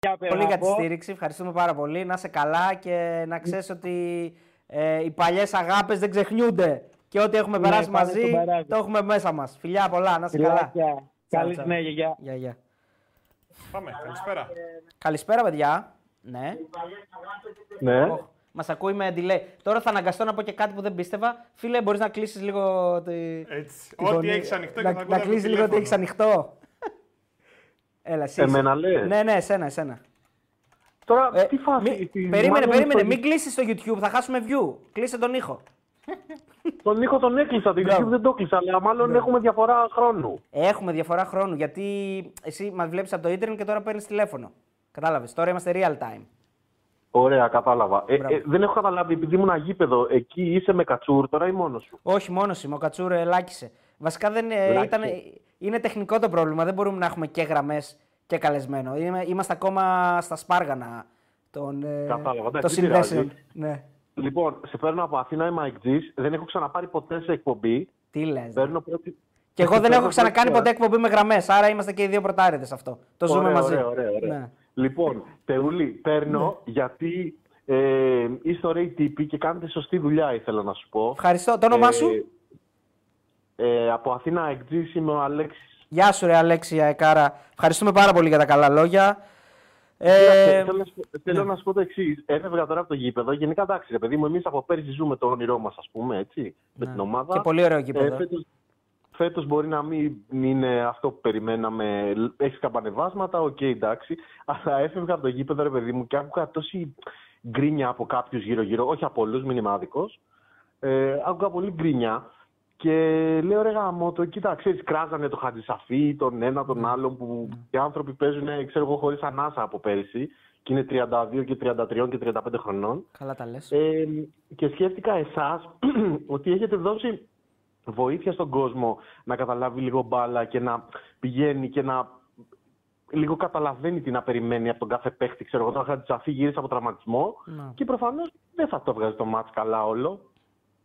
Καλά. Για πέρα Πολύ να για τη πω. στήριξη. Ευχαριστούμε πάρα πολύ. Να είσαι καλά και να ξέρεις ότι ε, οι παλιές αγάπες δεν ξεχνιούνται. Και ό,τι έχουμε Ναι, περάσει πάμε μαζί, στο περάσει. το έχουμε μέσα μας. Φιλιά πολλά, να είσαι καλά. Φιλάκια. Καλή τσαου. συνέχεια. γεια. Γεια, γεια. Πάμε. Καλησπέρα. Καλησπέρα, παιδιά. Ναι. Ναι. Οχ, Μας ακούει με delay. Τώρα θα αναγκαστώ να πω και κάτι που δεν πίστευα. Φίλε, μπορείς να κλείσεις λίγο. Τη... Έτσι. τη Ό,τι φωνή. έχεις ανοιχτό και να, θα να ακούω από το κλείσει λίγο ότι τηλέφωνο. έχεις ανοιχτό. Έλα, εσύ. είσαι. Εμένα λες; Ναι, ναι, εσένα, εσένα. Τώρα, Ε, τι φάση. μη- τι- περίμενε, μάλλον περίμενε. στον- Μην κλείσεις το YouTube, θα χάσουμε view. Κλείσε τον ήχο. Τον ήχο τον έκλεισα, την Μπράβο. YouTube δεν το έκλεισα, αλλά μάλλον έχουμε διαφορά χρόνου. Έχουμε διαφορά χρόνου γιατί εσύ μας βλέπεις από το ίντερνετ και τώρα παίρνεις τηλέφωνο. Κατάλαβες. Τώρα είμαστε real time. Ωραία, κατάλαβα. Ε, Μπράβο. ε, δεν έχω καταλάβει, επειδή ήμουν γήπεδο, εκεί είσαι με κατσούρ τώρα ή μόνος σου; Όχι, μόνος είμαι. Ο Κατσούρ ε, λάκησε. Βασικά δεν, ε, Λάκησε. ήταν, είναι τεχνικό το πρόβλημα. Δεν μπορούμε να έχουμε και γραμμές και καλεσμένο. Είμαι- είμαστε ακόμα στα σπάργανα των, ε, Κατάλαβα, εντάξει, των δεν συνδέσεων. πειράζει. Ναι. Λοιπόν, σε παίρνω από Αθήνα, είμαι αεκτζής, δεν έχω ξαναπάρει ποτέ σε εκπομπή. Τι λες. Παίρνω πρώτη... Και εγώ δεν παίρνω έχω ξανακάνει πρώτη ποτέ εκπομπή με γραμμές. Άρα είμαστε και οι δύο πρωτάριδες αυτό. Το φορά. ζούμε Ωραία, μαζί. Ωραία, ωραία, ωραία. Ναι. Λοιπόν, Τεούλη, παίρνω γιατί ε, είστε ωραίοι τύποι και κάνετε σωστή δουλειά, ήθελα να σου πω. Ευχαριστώ. Το όνομά Ε, σου; Ε, από Αθήνα αεκτζής είμαι ο Αλέξης. Γεια σου, ρε Αλέξια Εκάρα. Ευχαριστούμε πάρα πολύ για τα καλά λόγια. Ε, Κοίταξε, θέλω, να σου, πω- θέλω ναι. να σου πω το εξής. Έφευγα τώρα από το γήπεδο. Γενικά, εντάξει, ρε παιδί μου, εμείς από πέρυσι ζούμε το όνειρό μας, ας πούμε, έτσι, με Ναι. την ομάδα. Και πολύ ωραίο γήπεδο. Ε, φέτος, φέτος μπορεί να μην είναι αυτό που περιμέναμε. Έχεις καμπανεβάσματα, οκ, εντάξει. Αλλά έφευγα από το γήπεδο, ρε παιδί μου, και άκουγα τόση γκρίνια από κάποιους γύρω-γύρω. Όχι από όλους, μην είμαι άδικος. Ε, άκουγα πολύ γκρίνια. Και λέω ρε γαμώτο, κοίτα, ξέρεις, κράζανε το Χατζησαφή, τον ένα, τον άλλον, που οι άνθρωποι παίζουν, ξέρω εγώ, χωρίς ανάσα από πέρυσι. Και είναι 32 και 33 και 35 χρονών. Καλά τα λες. Ε, και σκέφτηκα εσάς ότι έχετε δώσει βοήθεια στον κόσμο να καταλάβει λίγο μπάλα και να πηγαίνει και να λίγο καταλαβαίνει τι να περιμένει από τον κάθε παίχτη. Ξέρω εγώ, τον Χατζησαφή γύρισε από τραυματισμό Να. και προφανώς δεν θα το βγάζει το μάτς καλά όλο.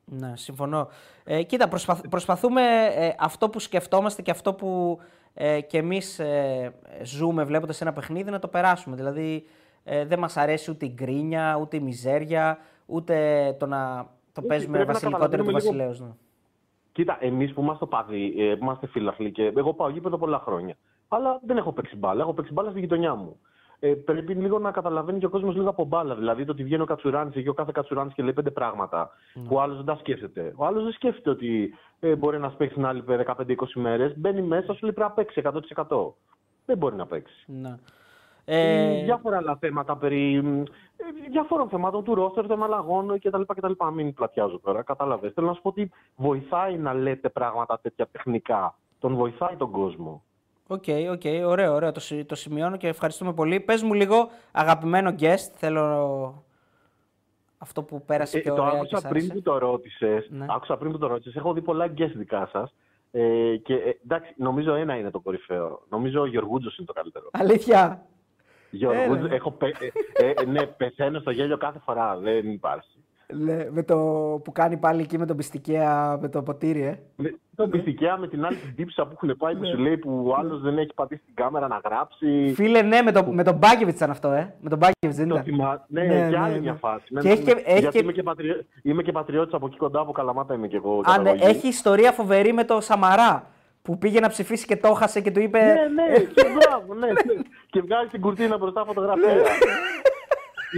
Ναι, συμφωνώ. Ε, κοίτα, προσπαθ- προσπαθούμε ε, αυτό που σκεφτόμαστε και αυτό που ε, και εμείς ε, ζούμε βλέποντας ένα παιχνίδι να το περάσουμε. Δηλαδή ε, δεν μας αρέσει ούτε η γκρίνια, ούτε η μιζέρια, ούτε το να το Όχι, παίζουμε πρέπει να βασιλικότερο του καταλαβαίνουμε λίγο- βασιλέως. Ναι. Κοίτα, εμείς που είμαστε παδί, ε, που είμαστε φίλαθλοι και εγώ πάω γήπεδο πολλά χρόνια. Αλλά δεν έχω παίξει μπάλα. Έχω παίξει μπάλα στη γειτονιά μου. Ε, πρέπει λίγο να καταλαβαίνει και ο κόσμος λίγο από μπάλα. Δηλαδή το ότι βγαίνει ο Κατσουράνη εκεί, ο κάθε Κατσουράνη και λέει πέντε πράγματα που ο άλλος δεν τα σκέφτεται. Ο άλλος δεν σκέφτεται ότι ε, μπορεί να παίξει την άλλη 15-20 μέρες. Μπαίνει μέσα, σου λέει πρέπει να παίξει 100%. Δεν μπορεί να παίξει. Ναι. Ε... Ε, Διάφορα άλλα θέματα περί ε, διάφορων θεμάτων του ρόστερ, των αλλαγών κτλ. κτλ. Μην πλατιάζω τώρα, κατάλαβες. Θέλω να σου πω ότι βοηθάει να λέτε πράγματα τέτοια τεχνικά. Τον βοηθάει τον κόσμο. Ok, ok, ωραίο, ωραίο. Το, συ- το σημειώνω και ευχαριστούμε πολύ. Πες μου λίγο αγαπημένο guest. Θέλω αυτό που πέρασε Ε, πιο το ωραία και άκουσα σ' πριν άρεσε. που το ρώτησες. Ναι. Άκουσα πριν που το ρώτησες. Έχω δει πολλά guest δικά σας. Ε, και ε, εντάξει, νομίζω ένα είναι το κορυφαίο. Νομίζω ο Γιωργούτζος είναι το καλύτερο. Αλήθεια. Γιωργούτζο, Έλα. έχω πε, ε, ε, ναι, πεθαίνω στο γέλιο κάθε φορά. Δεν υπάρχει. Λέ, με το που κάνει πάλι εκεί με τον πιστικέα με το ποτήρι, ε. Με, το πιστικιά με την άλλη την τύψα που έχουν πάει Ναι. που σου λέει που ο άλλος δεν έχει πατήσει την κάμερα να γράψει. Φίλε, ναι, με, το, με τον Μπάκεβιτς ήταν αυτό, ε. Με τον Μπάκεβιτς δεν Το ήταν. θυμά... Ναι, Ναι, και ναι, άλλη ναι. μια φάση. Και έχει και- έχει Γιατί και- είμαι και, πατριώ... είμαι και πατριώτης από εκεί κοντά, από Καλαμάτα είμαι και εγώ. Α, ναι, καταγωγή. έχει ιστορία φοβερή με το Σαμαρά. Που πήγε να ψηφίσει και το χάσε και του είπε. Ναι, ναι, και μπράβο, ναι, ναι. και βγάζει την κουρτίνα μπροστά φωτογραφία. Ναι.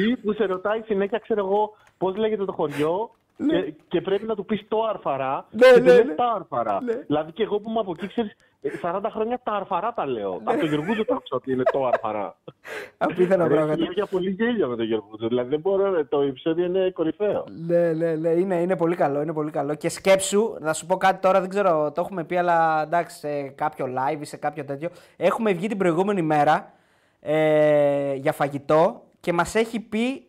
Ή που σε ρωτάει συνέχεια, ξέρω εγώ, πώς λέγεται το χωριό και, και πρέπει να του πεις το αρφαρά. Ναι, και ναι, του λες ναι. τα αρφαρά. Δηλαδή και εγώ που είμαι από εκεί, ξέρεις, ε, 40 χρόνια τα αρφαρά τα λέω. Από τον Γεωργούζο το άκουσα ότι είναι το αρφαρά. Απίθανα Ρε, πράγματα. Έχει για πολύ γέλιο με τον Γεωργούζο. Δηλαδή δεν μπορώ, ρε, το επεισόδιο είναι κορυφαίο. Ναι, ναι, ναι, είναι, είναι πολύ καλό, είναι πολύ καλό. Και σκέψου, να σου πω κάτι τώρα, δεν ξέρω, το έχουμε πει, αλλά εντάξει, σε κάποιο live ή σε κάποιο τέτοιο. Έχουμε βγει την προηγούμενη μέρα ε, για φαγητό και μας έχει πει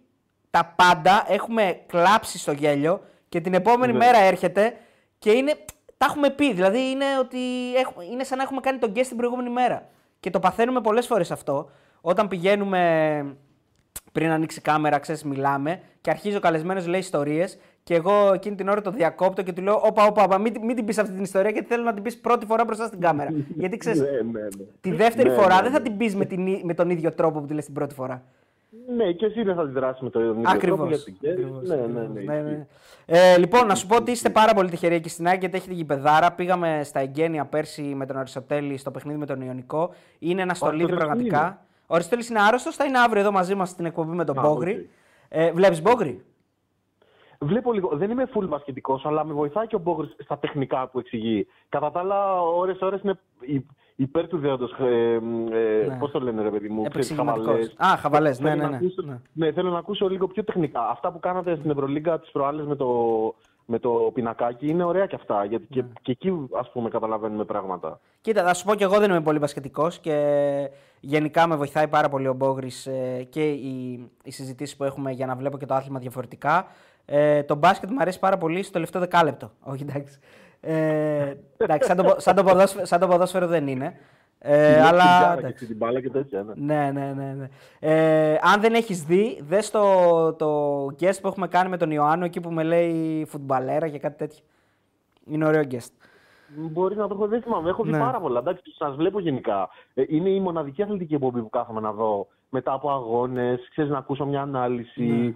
τα πάντα, έχουμε κλάψει στο γέλιο και την επόμενη Ναι. μέρα έρχεται και είναι, τα έχουμε πει, δηλαδή είναι, ότι έχουμε, είναι σαν να έχουμε κάνει τον guest την προηγούμενη μέρα. Και το παθαίνουμε πολλές φορές αυτό, όταν πηγαίνουμε πριν ανοίξει η κάμερα, ξέρεις, μιλάμε και αρχίζει ο καλεσμένος, λέει ιστορίες. Και εγώ εκείνη την ώρα το διακόπτω και του λέω: Όπα, όπα, όπα μην, μην την πεις αυτή την ιστορία γιατί θέλω να την πεις πρώτη φορά μπροστά στην κάμερα. γιατί ξέρεις, Ναι, ναι, ναι. τη δεύτερη Ναι, φορά ναι, δεν θα ναι. την πεις με, την ί- με τον ίδιο τρόπο που τη λες την πρώτη φορά. Ναι, και εσύ δεν θα αντιδράσεις με το ίδιο τρόπο. Ακριβώς. γιατί ξέρεις. Ναι, ναι, ναι. Ναι, ισχύει. ναι. Ε, λοιπόν, να σου πω ότι είστε πάρα πολύ τυχεροί εκεί στην ΑΕΚ γιατί έχετε γηπεδάρα. Πήγαμε στα εγκαίνια πέρσι με τον Αριστοτέλη στο παιχνίδι με τον Ιωνικό. Είναι ένα στολίδι Αριστοτέλης τι πραγματικά. Ο Αριστοτέλης είναι άρρωστος, θα είναι αύριο εδώ μαζί μας στην εκπομπή με τον Α, Μπόγρη. οκ. Ε, Βλέπεις Μπόγρη; Βλέπω λίγο. Δεν είμαι full μπασκετικός, αλλά με βοηθάει και ο Μπόγρης στα τεχνικά που εξηγεί. Κατά τα άλλα, ώρες-ώρες είναι υ- υπέρ του δέοντος. Ε, ε, Ναι. Πώς το λένε, ρε παιδί μου, ξέρεις, Επεξηγηματικός. χαβαλές. Α, χαβαλές, ναι, Θέλω ναι, να ναι. ακούσω- Ναι. ναι, θέλω να ακούσω λίγο πιο τεχνικά. Αυτά που κάνατε στην Ευρωλίγκα τις προάλλες με το, με το πινακάκι είναι ωραία και αυτά. Γιατί και, Ναι. και εκεί, ας πούμε, καταλαβαίνουμε πράγματα. Κοίτα, θα σου πω και εγώ δεν είμαι πολύ μπασκετικό και γενικά με βοηθάει πάρα πολύ ο Μπόγρης και οι, οι συζητήσει που έχουμε για να βλέπω και το άθλημα διαφορετικά. Ε, το μπάσκετ μου αρέσει πάρα πολύ στο τελευταίο δεκάλεπτο. Όχι, εντάξει. Ε, εντάξει, σαν το, πο- σαν, το ποδόσφαιρο, σαν το ποδόσφαιρο δεν είναι. Ε, Την αλλά. τζάρα και εντάξει. την μπάλα και τέτοια. Ναι. Ναι, ναι, ναι. ναι. Ε, αν δεν έχεις δει, δες το, το guest που έχουμε κάνει με τον Ιωάννου εκεί που με λέει φουτμπαλέρα και κάτι τέτοιο. Είναι ωραίο guest. Μπορεί να το έχω δεν θυμάμαι. Έχω δει Ναι. πάρα πολλά. Εντάξει, σας βλέπω γενικά. Ε, είναι η μοναδική αθλητική εκπομπή που κάθομαι να δω μετά από αγώνες. Ξέρεις να ακούσω μια ανάλυση. Ναι.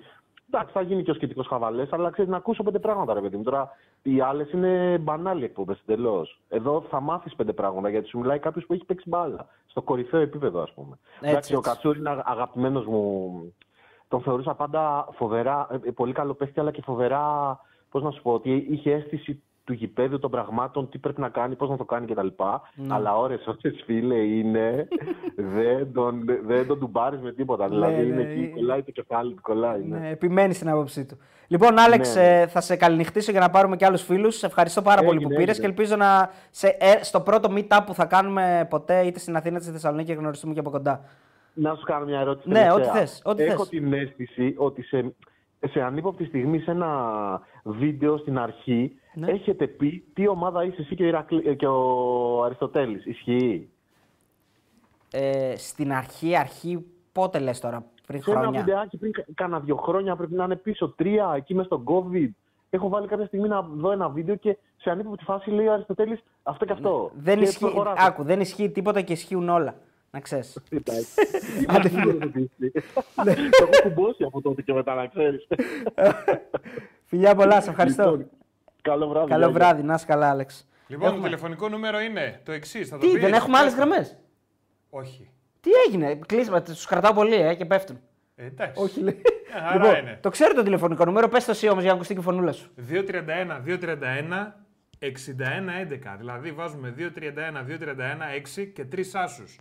Εντάξει, θα γίνει και ο σχετικός χαβαλές, αλλά ξέρεις να ακούσω πέντε πράγματα, ρε παιδί μου. Τώρα οι άλλες είναι μπανάλοι εκπομπές εντελώς. Εδώ θα μάθεις πέντε πράγματα γιατί σου μιλάει κάποιος που έχει παίξει μπάλα. Στο κορυφαίο επίπεδο, ας πούμε. Έτσι, Εντάξει, ο έτσι. Κατσούρη είναι αγαπημένος μου. Τον θεωρούσα πάντα φοβερά, ε, πολύ καλό παίχτη, αλλά και φοβερά, πώς να σου πω, ότι είχε αίσθηση του γηπέδου των πραγμάτων, τι πρέπει να κάνει, πώς να το κάνει κτλ. Ναι. Αλλά ώρες, ώρες φίλε είναι, δεν τον, δεν τον ντουμπάρεις με τίποτα. δηλαδή ναι, είναι ναι. εκεί, κολλάει το κεφάλι του, κολλάει. Ναι. Ναι, επιμένεις στην άποψή του. Λοιπόν, Άλεξ, Ναι, ναι. ε, θα σε καληνυχτήσω για να πάρουμε και άλλους φίλους. Σε ευχαριστώ πάρα πολύ που Έγινε, πήρε και έγινε. ελπίζω να σε, ε, στο πρώτο meetup που θα κάνουμε ποτέ είτε στην Αθήνα είτε στη Θεσσαλονίκη γνωριστούμε και από κοντά. Να σου κάνω μια ερώτηση. Ναι, τελευταία. ό,τι θες, ό,τι Έχω θες. την αίσθηση ότι σε, σε ανύποπτη στιγμή σε ένα βίντεο στην αρχή Ναι. έχετε πει τι ομάδα είσαι εσύ και ο, Ηρακλή, ε, και ο Αριστοτέλης. Ισχύει. Ε, στην αρχή, αρχή, πότε λες τώρα, πριν Σε ένα χρόνια; βιντεάκι πριν κα- κάνα δύο χρόνια πρέπει να είναι πίσω. Τρία εκεί μες στον COVID. έχω βάλει κάποια στιγμή να δω ένα βίντεο και σε ανύποπτη φάση λέει ο Αριστοτέλης αυτό και αυτό. Δεν Και ισχύει, προχωράτε. άκου, δεν ισχύει τίποτα και ισχύουν όλα. Να ξέρεις. Εντάξει. Άντε, Σίγουρα δεν ισχύει. Ναι. Το έχω κουμπώσει από τότε και μετά, να ξέρεις. Φιλιά πολλά, σε ευχαριστώ. Λοιπόν, Καλό βράδυ. Καλό γεια, γεια. βράδυ, να είσαι καλά, Άλεξ. Λοιπόν, Έχουμε- το τηλεφωνικό νούμερο είναι το εξής. Θα το Τι, πεις, δεν έχουμε άλλες πες το. γραμμές; Όχι. Τι έγινε, κλείσμα, τους κρατάω πολύ ε, και πέφτουν. Ε, εντάξει. Όχι, λέει. Ε, άρα είναι. το ξέρω το τηλεφωνικό νούμερο, πες το εσύ όμως για να ακουστεί και η φωνούλα σου. 231-231 61-11. Δηλαδή βάζουμε 231-231 6 και 3 άσους.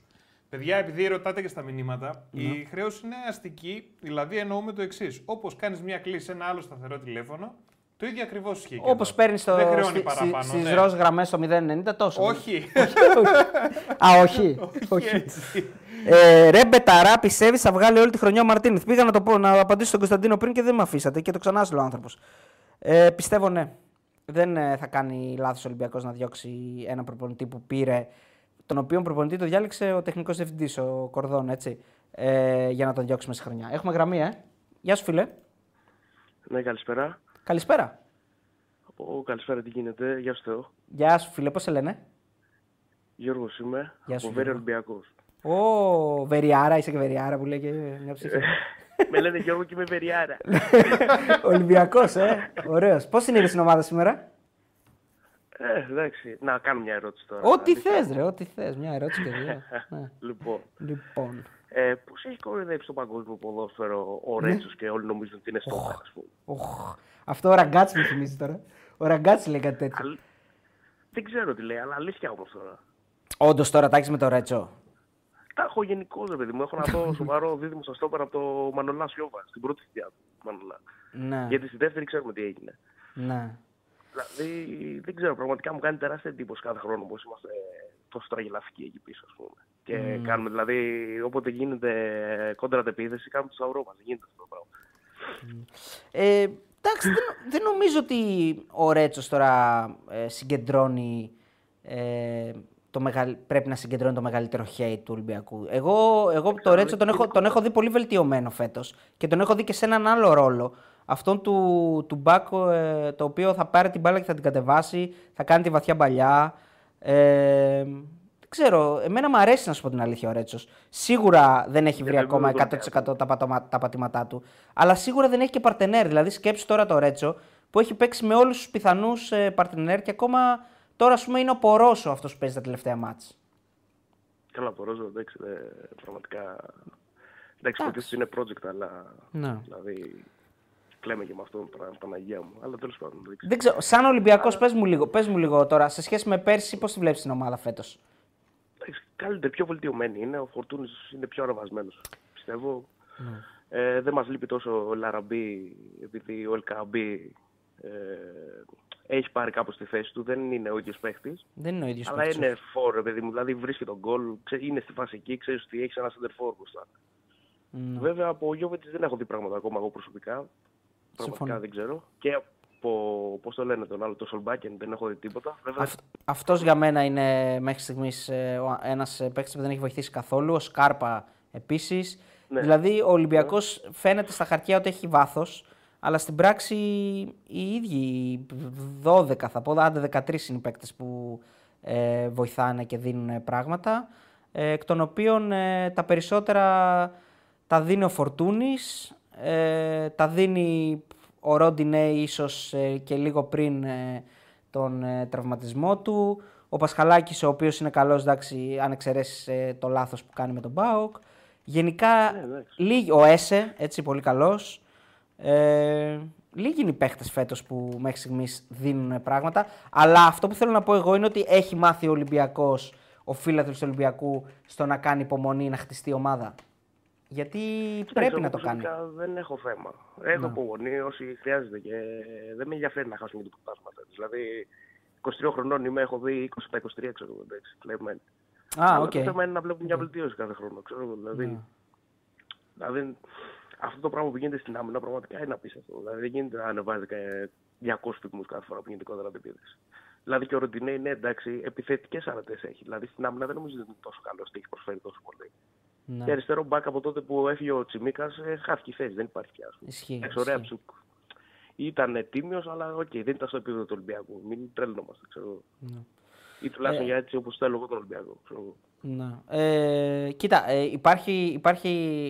Παιδιά, επειδή ρωτάτε και στα μηνύματα, Ναι. η χρέωση είναι αστική. Δηλαδή εννοούμε το εξής. Όπως κάνεις μια κλίση σε ένα άλλο σταθερό τηλέφωνο, το ίδιο ακριβώς ισχύει. και Όπως εδώ. παίρνεις στο, Δεν χρεώνει στι, παραπάνω. στις ναι. ροζ γραμμές στο 090 τόσο. Όχι. Α, όχι. Όχι έτσι. Ε, ρε Μπεταρά, πιστεύει θα βγάλει όλη τη χρονιά ο Μαρτίνεθ. Πήγα να το πω, να απαντήσω στον Κωνσταντίνο πριν και δεν με αφήσατε και το ξανά ο άνθρωπος. Ε, πιστεύω ναι. Δεν ε, θα κάνει λάθος ο Ολυμπιακός να διώξει ένα προπονητή που πήρε. Τον οποίο προπονητή το διάλεξε ο τεχνικός διευθυντής, ο Κορδόν, έτσι. Ε, για να τον διώξουμε στη χρονιά. Έχουμε γραμμή, ε. Γεια σου, φίλε. Ναι, καλησπέρα. Καλησπέρα. Ω, καλησπέρα, τι γίνεται; Γεια σου Θεό. Γεια σου, φίλε, πώς σε λένε; Γιώργος είμαι. Γεια σου, από Βέρεια Γιώργο. Ολυμπιακός. Ω, Βεριάρα, είσαι και Βεριάρα που λέει και μια ψήφα. Με λένε Γιώργο και είμαι Βεριάρα. Ολυμπιακός, ε. Ωραίος. Πώς είναι η στην ομάδα σήμερα; ε, εντάξει. Να κάνω μια ερώτηση τώρα. Ό,τι Αλήθεια. θες, ρε, ό,τι θες. Μια ερώτηση και δύο. Ναι. Λοιπόν, Λοιπόν. ε, πώς έχει κοροϊδέψει το παγκόσμιο ποδόσφαιρο ο Ναι. Ρέτσος και όλοι νομίζουν ότι είναι στο ας πούμε. Οχ. Αυτό ο ραγκάτσι μου θυμίζει τώρα. Ο ραγκάτσι λέει κάτι τέτοιο. Αλ- Δεν ξέρω τι λέει, αλλά αλήθεια όμως τώρα. Όντως τώρα τάξει με το Ρέτσο. Τα έχω γενικώ, ρε παιδί μου. Έχω να δω σοβαρό δίδυμο στα στόπερα από το Μανολά Σιώβα, στην πρώτη θητεία του. Μανολά. Ναι. Γιατί στη δεύτερη ξέρουμε τι έγινε. ναι. Δηλαδή, δεν ξέρω, πραγματικά μου κάνει τεράστια εντύπωση κάθε χρόνο πως είμαστε τόσο τραγελαφικοί εκεί πίσω, ας πούμε. Και κάνουμε, δηλαδή, όποτε γίνεται κόντρα επίθεση, κάνουμε το σταυρό μας. Δεν γίνεται αυτό το πράγμα. Ε, εντάξει, δεν, δεν νομίζω ότι ο Ρέτσος τώρα ε, συγκεντρώνει ε, το μεγαλ... πρέπει να συγκεντρώνει το μεγαλύτερο hate του Ολυμπιακού. Εγώ, εγώ το Ρέτσο τον έχω, τον έχω δει πολύ βελτιωμένο φέτος και τον έχω δει και σε έναν άλλο ρόλο. Αυτόν του, του Μπάκο, ε, το οποίο θα πάρει την μπάλα και θα την κατεβάσει, θα κάνει τη βαθιά παλιά. Ε, δεν ξέρω, εμένα μου αρέσει να σου πω την αλήθεια ο Ρέτσος. Σίγουρα δεν έχει βρει δεν ακόμα τον 100% τα, πατωμα- τα πατήματά του. Αλλά σίγουρα δεν έχει και παρτενέρ. Δηλαδή, σκέψου τώρα το Ρέτσο που έχει παίξει με όλους τους πιθανούς ε, παρτενέρ και ακόμα τώρα, ας πούμε, είναι ο Πορόσο αυτός που παίζει τα τελευταία μάτς. Καλά, το Ρόζο, εντάξει, δε, πραγματικά... Εντάξει, ποτέ είναι project, αλλά... Ναι. Δηλαδή, κλαίμε και με αυτόν, πράγμα, Παναγία μου. Αλλά τέλος πάντων, δεν ξέρω. Δεν ξέρω, σαν Ολυμπιακός, πες μου, λίγο, πες μου λίγο τώρα, σε σχέση με πέρσι, πώς τη βλέπεις την ομάδα φέτος; Εντάξει, Καλύτερη, πιο βελτιωμένη είναι. Ο Φορτούνης είναι πιο αναβασμένος, πιστεύω. Ναι. Ε, δεν μας λείπει τόσο ο Λαραμπή, επειδή ο Ελκαμπή ε, έχει πάρει κάπως τη θέση του. Δεν είναι ο ίδιος παίχτης. Δεν είναι ο ίδιος Αλλά είναι φόρ, ρε παιδί μου. Δηλαδή βρίσκει τον γκολ, ξέ- είναι στη φάση εκεί, ξέρεις ότι έχεις ένα center for μπροστά. Ναι. Βέβαια από ο Γιώβετς δεν έχω δει πράγματα ακόμα εγώ προσωπικά. Πραγματικά Συμφωνώ. δεν ξέρω. Και από, πώς το λένε τον άλλο, το Σολμπάκεν δεν έχω δει τίποτα. Βέβαια, Αυτός για μένα είναι μέχρι στιγμής ένας παίκτης που δεν έχει βοηθήσει καθόλου. Ο Σκάρπα επίσης. Ναι. Δηλαδή ο Ολυμπιακός φαίνεται στα χαρτιά ότι έχει βάθος, αλλά στην πράξη οι ίδιοι οι 12 θα πω, άντε 13 είναι οι παίκτες που ε, βοηθάνε και δίνουν πράγματα. Ε, εκ των οποίων ε, τα περισσότερα τα δίνει ο Φορτούνης, ε, τα δίνει ο Ρόντινε ίσως ε, και λίγο πριν ε, τον ε, τραυματισμό του. Ο Πασχαλάκης, ο οποίος είναι καλός, εντάξει, αν εξαιρέσεις ε, το λάθος που κάνει με τον Μπάουκ. Γενικά, εντάξει. λίγοι, ο Έσε, έτσι, πολύ καλός. Ε, λίγοι είναι οι παίχτες φέτος που μέχρι στιγμής δίνουν πράγματα. Αλλά αυτό που θέλω να πω εγώ είναι ότι έχει μάθει ο Ολυμπιακός, ο φίλαθλος του Ολυμπιακού, στο να κάνει υπομονή, να χτιστεί η ομάδα. Γιατί πρέπει εγώ να το κάνει. προσωπικά Δεν έχω θέμα. Έχω Ναι. υπομονή όση χρειάζεται και δεν με ενδιαφέρει να χάσουμε και το πρωτάθλημα. φέτος. Δηλαδή, 23 χρονών είμαι, έχω δει 20 στα 23, ξέρω εγώ. εντάξει, κλεμμένοι. Α, Αλλά οκ. Ναι. το θέμα είναι να βλέπουμε μια βελτίωση κάθε χρόνο. Ξέρω, εγώ, δηλαδή, δηλαδή, αυτό το πράγμα που γίνεται στην άμυνα πραγματικά είναι απίστευτο. Δηλαδή δεν γίνεται να ανεβάζει κα- 200 παλμούς κάθε φορά που γίνεται κόντρα την επίθεση. Δηλαδή και ο Ροντινέι είναι εντάξει, επιθετικές αρετές έχει. Δηλαδή στην άμυνα δεν νομίζω ότι είναι τόσο καλός ότι έχει προσφέρει τόσο πολύ. Ναι. Και αριστερό μπακ από τότε που έφυγε ο Τσιμίκας, χάθηκε η θέση, δεν υπάρχει πια. ας πούμε. Ισχύει, Εντάξει, ωραία ισχύει. ψουκ. ήταν τίμιος, αλλά οκ, δεν ήταν στο επίπεδο του Ολυμπιακού. Μην τρελαινόμαστε, ξέρω. Ναι. Ή τουλάχιστον Ε. για έτσι όπως θέλω εγώ τον Ολυμπιακό. Ξέρω. εγώ. Ναι. Ε, κοίτα, ε, υπάρχει, υπάρχει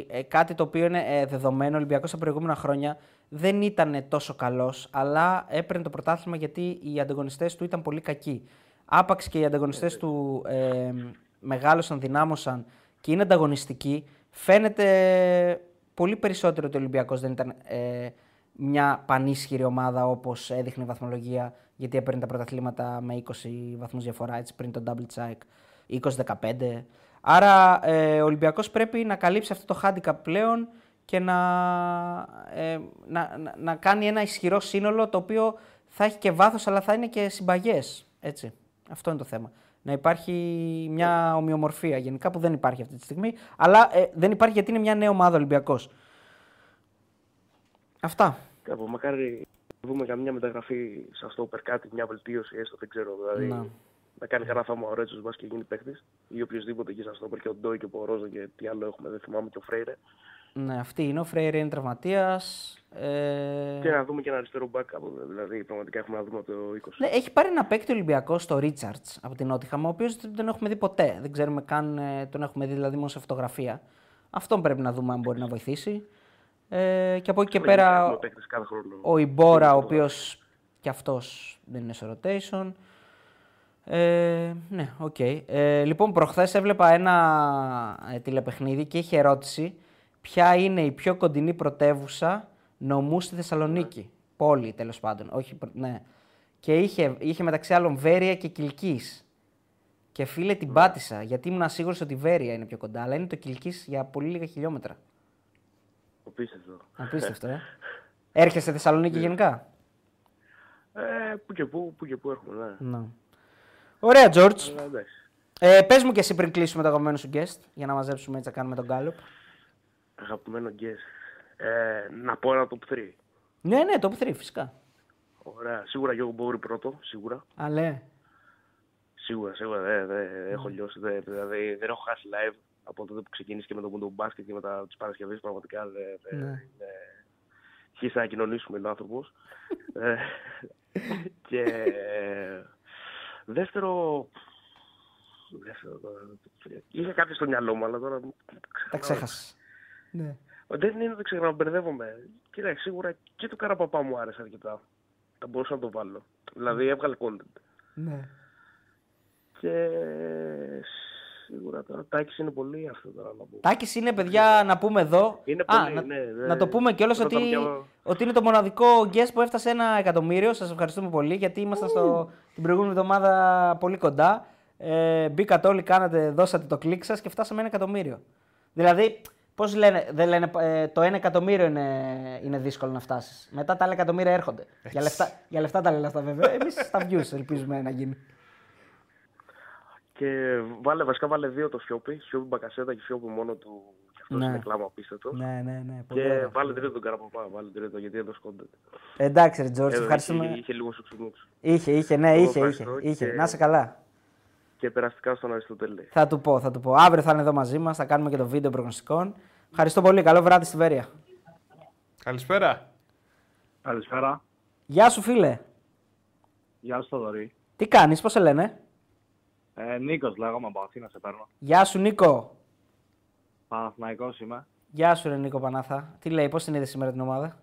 ε, κάτι το οποίο είναι ε, δεδομένο. Ο Ολυμπιακός τα προηγούμενα χρόνια δεν ήταν τόσο καλός, αλλά έπαιρνε το πρωτάθλημα γιατί οι ανταγωνιστές του ήταν πολύ κακοί. Άπαξ και οι ανταγωνιστές του ε, μεγάλωσαν, δυνάμωσαν και είναι ανταγωνιστικοί, φαίνεται πολύ περισσότερο ότι ο Ολυμπιακός δεν ήταν ε, μια πανίσχυρη ομάδα όπως έδειχνε η βαθμολογία, γιατί έπαιρνε τα πρωταθλήματα με 20 βαθμούς διαφορά έτσι, πριν τον double check. 20-15. Άρα ε, ο Ολυμπιακός πρέπει να καλύψει αυτό το handicap πλέον και να, ε, να, να, να κάνει ένα ισχυρό σύνολο το οποίο θα έχει και βάθος αλλά θα είναι και συμπαγές. Έτσι. Αυτό είναι το θέμα. Να υπάρχει μια ομοιομορφία γενικά που δεν υπάρχει αυτή τη στιγμή. Αλλά ε, δεν υπάρχει γιατί είναι μια νέα ομάδα Ολυμπιακός. Αυτά. Κάπου, μακάρι να δούμε καμιά μεταγραφή σε αυτό κάτι, μια βελτίωση έστω, δεν ξέρω. Δηλαδή, Να. να κάνει κανένα θαύμα ο Ρέτσος μπα και γίνει παίχτη. Ή οποιοδήποτε εκεί στο και ο Ντόι και ο Πορόζο και τι άλλο έχουμε, δεν θυμάμαι και ο Φρέιρε. Ναι, αυτή είναι. Ο Φρέιρε είναι τραυματίας. Ε... Και να δούμε και ένα αριστερό back κάπου. Δηλαδή, πραγματικά έχουμε να δούμε από το 20. Ναι, έχει πάρει ένα παίκτη Ολυμπιακό στο Ρίτσαρτς από την Νότιχαμ, ο οποίος δεν τον έχουμε δει ποτέ. Δεν ξέρουμε καν ε, τον έχουμε δει δηλαδή μόνο σε φωτογραφία. Αυτόν πρέπει να δούμε αν μπορεί να βοηθήσει. Ε, και από εκεί και Έχουμε πέρα παίκτες κάθε χρόνο. ο Ιμπόρα, ο οποίος και αυτός δεν είναι σε rotation. Ε, ναι, οκ. Ε, λοιπόν, προχθές έβλεπα ένα ε, τηλεπαιχνίδι και είχε ερώτηση ποια είναι η πιο κοντινή πρωτεύουσα νομού στη Θεσσαλονίκη. Πόλη, τέλος πάντων. Όχι, προ- ναι. Και είχε, είχε μεταξύ άλλων Βέρεια και Κιλκίς. Και φίλε την πάτησα, γιατί ήμουν σίγουρος ότι η Βέρεια είναι πιο κοντά, αλλά είναι το Κιλκίς για πολύ λίγα χιλιόμετρα. Απίστευτο. Απίστευτο, ε. Έρχεσαι Θεσσαλονίκη γενικά; Ε, που και που, που και που έχουμε, ναι. Ναι. Ωραία, George. Αλλά εντάξει. Ε, πες μου και εσύ πριν κλείσουμε το αγαπημένο σου guest, για να μαζέψουμε έτσι να κάνουμε τον γκάλωπ. Αγαπημένο guest. Ε, να πω ένα top 3. Ναι, ναι, top 3 φυσικά. Ωραία. Σίγουρα Γιώργο Μπόρη πρώτο, σίγουρα. Αλλά. Σίγουρα, σίγουρα. Δεν δε, έχω λιώσει. Δε, δηλαδή δεν έχω χάσει live από τότε που ξεκίνησε και με τον τον μπάσκετ και μετά τι Παρασκευέ. Πραγματικά δεν. Δε, Ναι. είναι... Χίσα να κοινωνήσουμε είναι ο άνθρωπο. ε, και δεύτερο. Δεύτερο. τώρα, Είχα κάτι στο μυαλό μου, αλλά τώρα. Τα ξέχασε. Ναι. Δεν είναι ότι ξεχνάω, μπερδεύομαι. Κοίταξε, σίγουρα και το καραπαπά μου άρεσε αρκετά. Θα μπορούσα να το βάλω. Δηλαδή έβγαλε content. ναι. Και σίγουρα τώρα Τάκης είναι πολύ αυτό τώρα να πω. Τάκης είναι, παιδιά, να πούμε εδώ. Είναι Α, πολύ, να, ναι, ναι. να το πούμε κιόλας Ρωτάμε ότι, πια- ότι είναι το μοναδικό guest που έφτασε ένα εκατομμύριο. Σας ευχαριστούμε πολύ γιατί ήμασταν στο, την προηγούμενη εβδομάδα πολύ κοντά. Ε, μπήκατε όλοι, κάνατε, δώσατε το κλικ σας και φτάσαμε ένα εκατομμύριο. Δηλαδή, πώς λένε, δεν λένε ε, το ένα εκατομμύριο είναι, είναι δύσκολο να φτάσεις. Μετά τα άλλα εκατομμύρια έρχονται. Για λεφτά, για λεφτά τα λένε αυτά βέβαια. Εμείς στα views ελπίζουμε να γίνει. Και βάλε, βασικά βάλε δύο το Σιώπη. Σιώπη Μπακασέτα και Σιώπη μόνο του. Και αυτός Ναι. είναι κλάμα απίστευτο. ναι, ναι, ναι. Πολύ Και ωραία. βάλε τρίτο τον Καραπαπά. Βάλε τρίτο γιατί έδωσε content. Εντάξει, ρε Τζόρτζ, Ε, ευχαριστούμε. Είχε, είχε λίγο σουξουμούξ. Είχε, είχε, ναι, Εγώ είχε, είχε, ευχαριστώ είχε. και- Να είσαι καλά. Και περαστικά στον Αριστοτέλη. Θα του πω, θα του πω. Αύριο θα είναι εδώ μαζί μας, θα κάνουμε και το βίντεο προγνωστικών. Ευχαριστώ πολύ. Καλό βράδυ στη Βέρεια. Καλησπέρα. Καλησπέρα. Γεια σου, φίλε. Γεια σου, Θοδωρή. Τι κάνεις, πώς σε λένε; Ε, Νίκος λέγομαι από Αθήνα, σε παίρνω. Γεια σου, Νίκο. Παναθηναϊκός είμαι. Γεια σου, ρε Νίκο Πανάθα. Τι λέει, πώς την είδε σήμερα την ομάδα;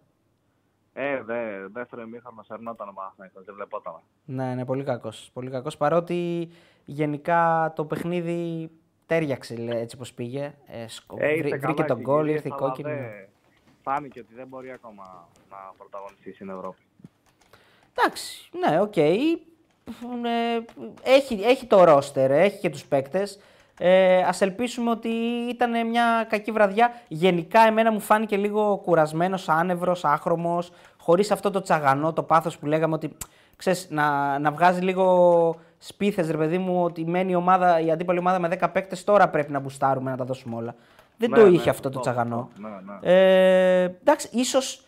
Ε, δε, δεύτερο ημίχρονο σερνόταν ο Παναθηναϊκός, δεν βλεπόταν. Ναι, ναι, πολύ κακός. Πολύ κακός, παρότι γενικά το παιχνίδι τέριαξε λέει, έτσι πως πήγε. Ε, σκο... Ε, ήρθε βρή- καλά βρήκε τον οι γκολ, κυρίες, ήρθε η αλλά κόκκινη. δεν- Φάνηκε ότι δεν μπορεί ακόμα να πρωταγωνιστεί στην Ευρώπη. Εντάξει, ναι, οκ. Ε, έχει, έχει το ρόστερ, έχει και τους παίκτες. Ε, ας ελπίσουμε ότι ήταν μια κακή βραδιά. Γενικά εμένα μου φάνηκε λίγο κουρασμένος, άνευρος, άχρωμος, χωρίς αυτό το τσαγανό, το πάθος που λέγαμε ότι ξέρεις, να, να βγάζει λίγο σπίθες, ρε παιδί μου, ότι μένει η, ομάδα, η αντίπαλη ομάδα με 10 παίκτες, τώρα πρέπει να μπουστάρουμε, να τα δώσουμε όλα. Δεν Ναι, το ναι, είχε αυτό το σωστό, τσαγανό. σωστό. Ναι, ναι. Ε, εντάξει, ίσως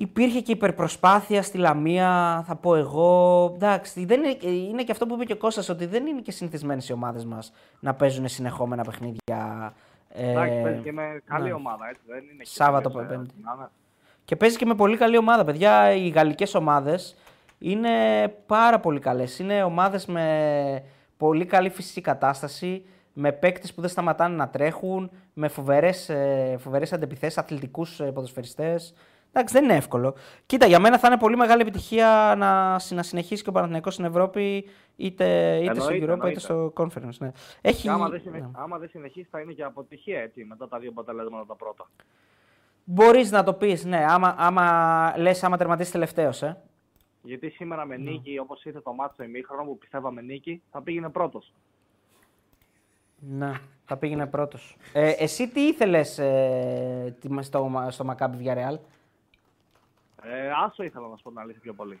υπήρχε και υπερπροσπάθεια στη Λαμία, θα πω εγώ. Εντάξει, δεν είναι, είναι και αυτό που είπε και ο Κώστας, ότι δεν είναι και συνηθισμένες οι ομάδες μας να παίζουν συνεχόμενα παιχνίδια. Ε, Εντάξει, παίζει και με καλή ναι. ομάδα, έτσι δεν είναι. και Σάββατο, τελείως, ε, Πέμπτη. να είναι. Και παίζει και με πολύ καλή ομάδα. Παιδιά, οι γαλλικές ομάδες είναι πάρα πολύ καλές. Είναι ομάδες με πολύ καλή φυσική κατάσταση, με παίκτες που δεν σταματάνε να τρέχουν, με φοβερές φοβερές αντεπιθέσεις, αθλητικούς ποδοσφαιριστές. Εντάξει, δεν είναι εύκολο. Κοίτα, για μένα θα είναι πολύ μεγάλη επιτυχία να, να συνεχίσει και ο Παναθηναϊκός στην Ευρώπη, είτε, είτε στο Εννοείται, Europa είτε στο Conference. Ναι. Έχει... Και άμα δεν, συνε... ναι. άμα δεν συνεχίσει θα είναι και αποτυχία έτσι, μετά τα δύο αποτελέσματα τα πρώτα. Μπορείς να το πεις, ναι, άμα, άμα λες, άμα τερματίσεις τελευταίος. Ε. Γιατί σήμερα Ναι. με νίκη, όπως ήρθε το μάτσο ημίχρονο που πιστεύαμε νίκη, θα πήγαινε πρώτος. Ναι, θα πήγαινε πρώτος. Ε, εσύ τι ήθελες ε, τι- στο, στο Maccabi Villarreal; Ε, άσο ήθελα να σου πω την αλήθεια πιο πολύ.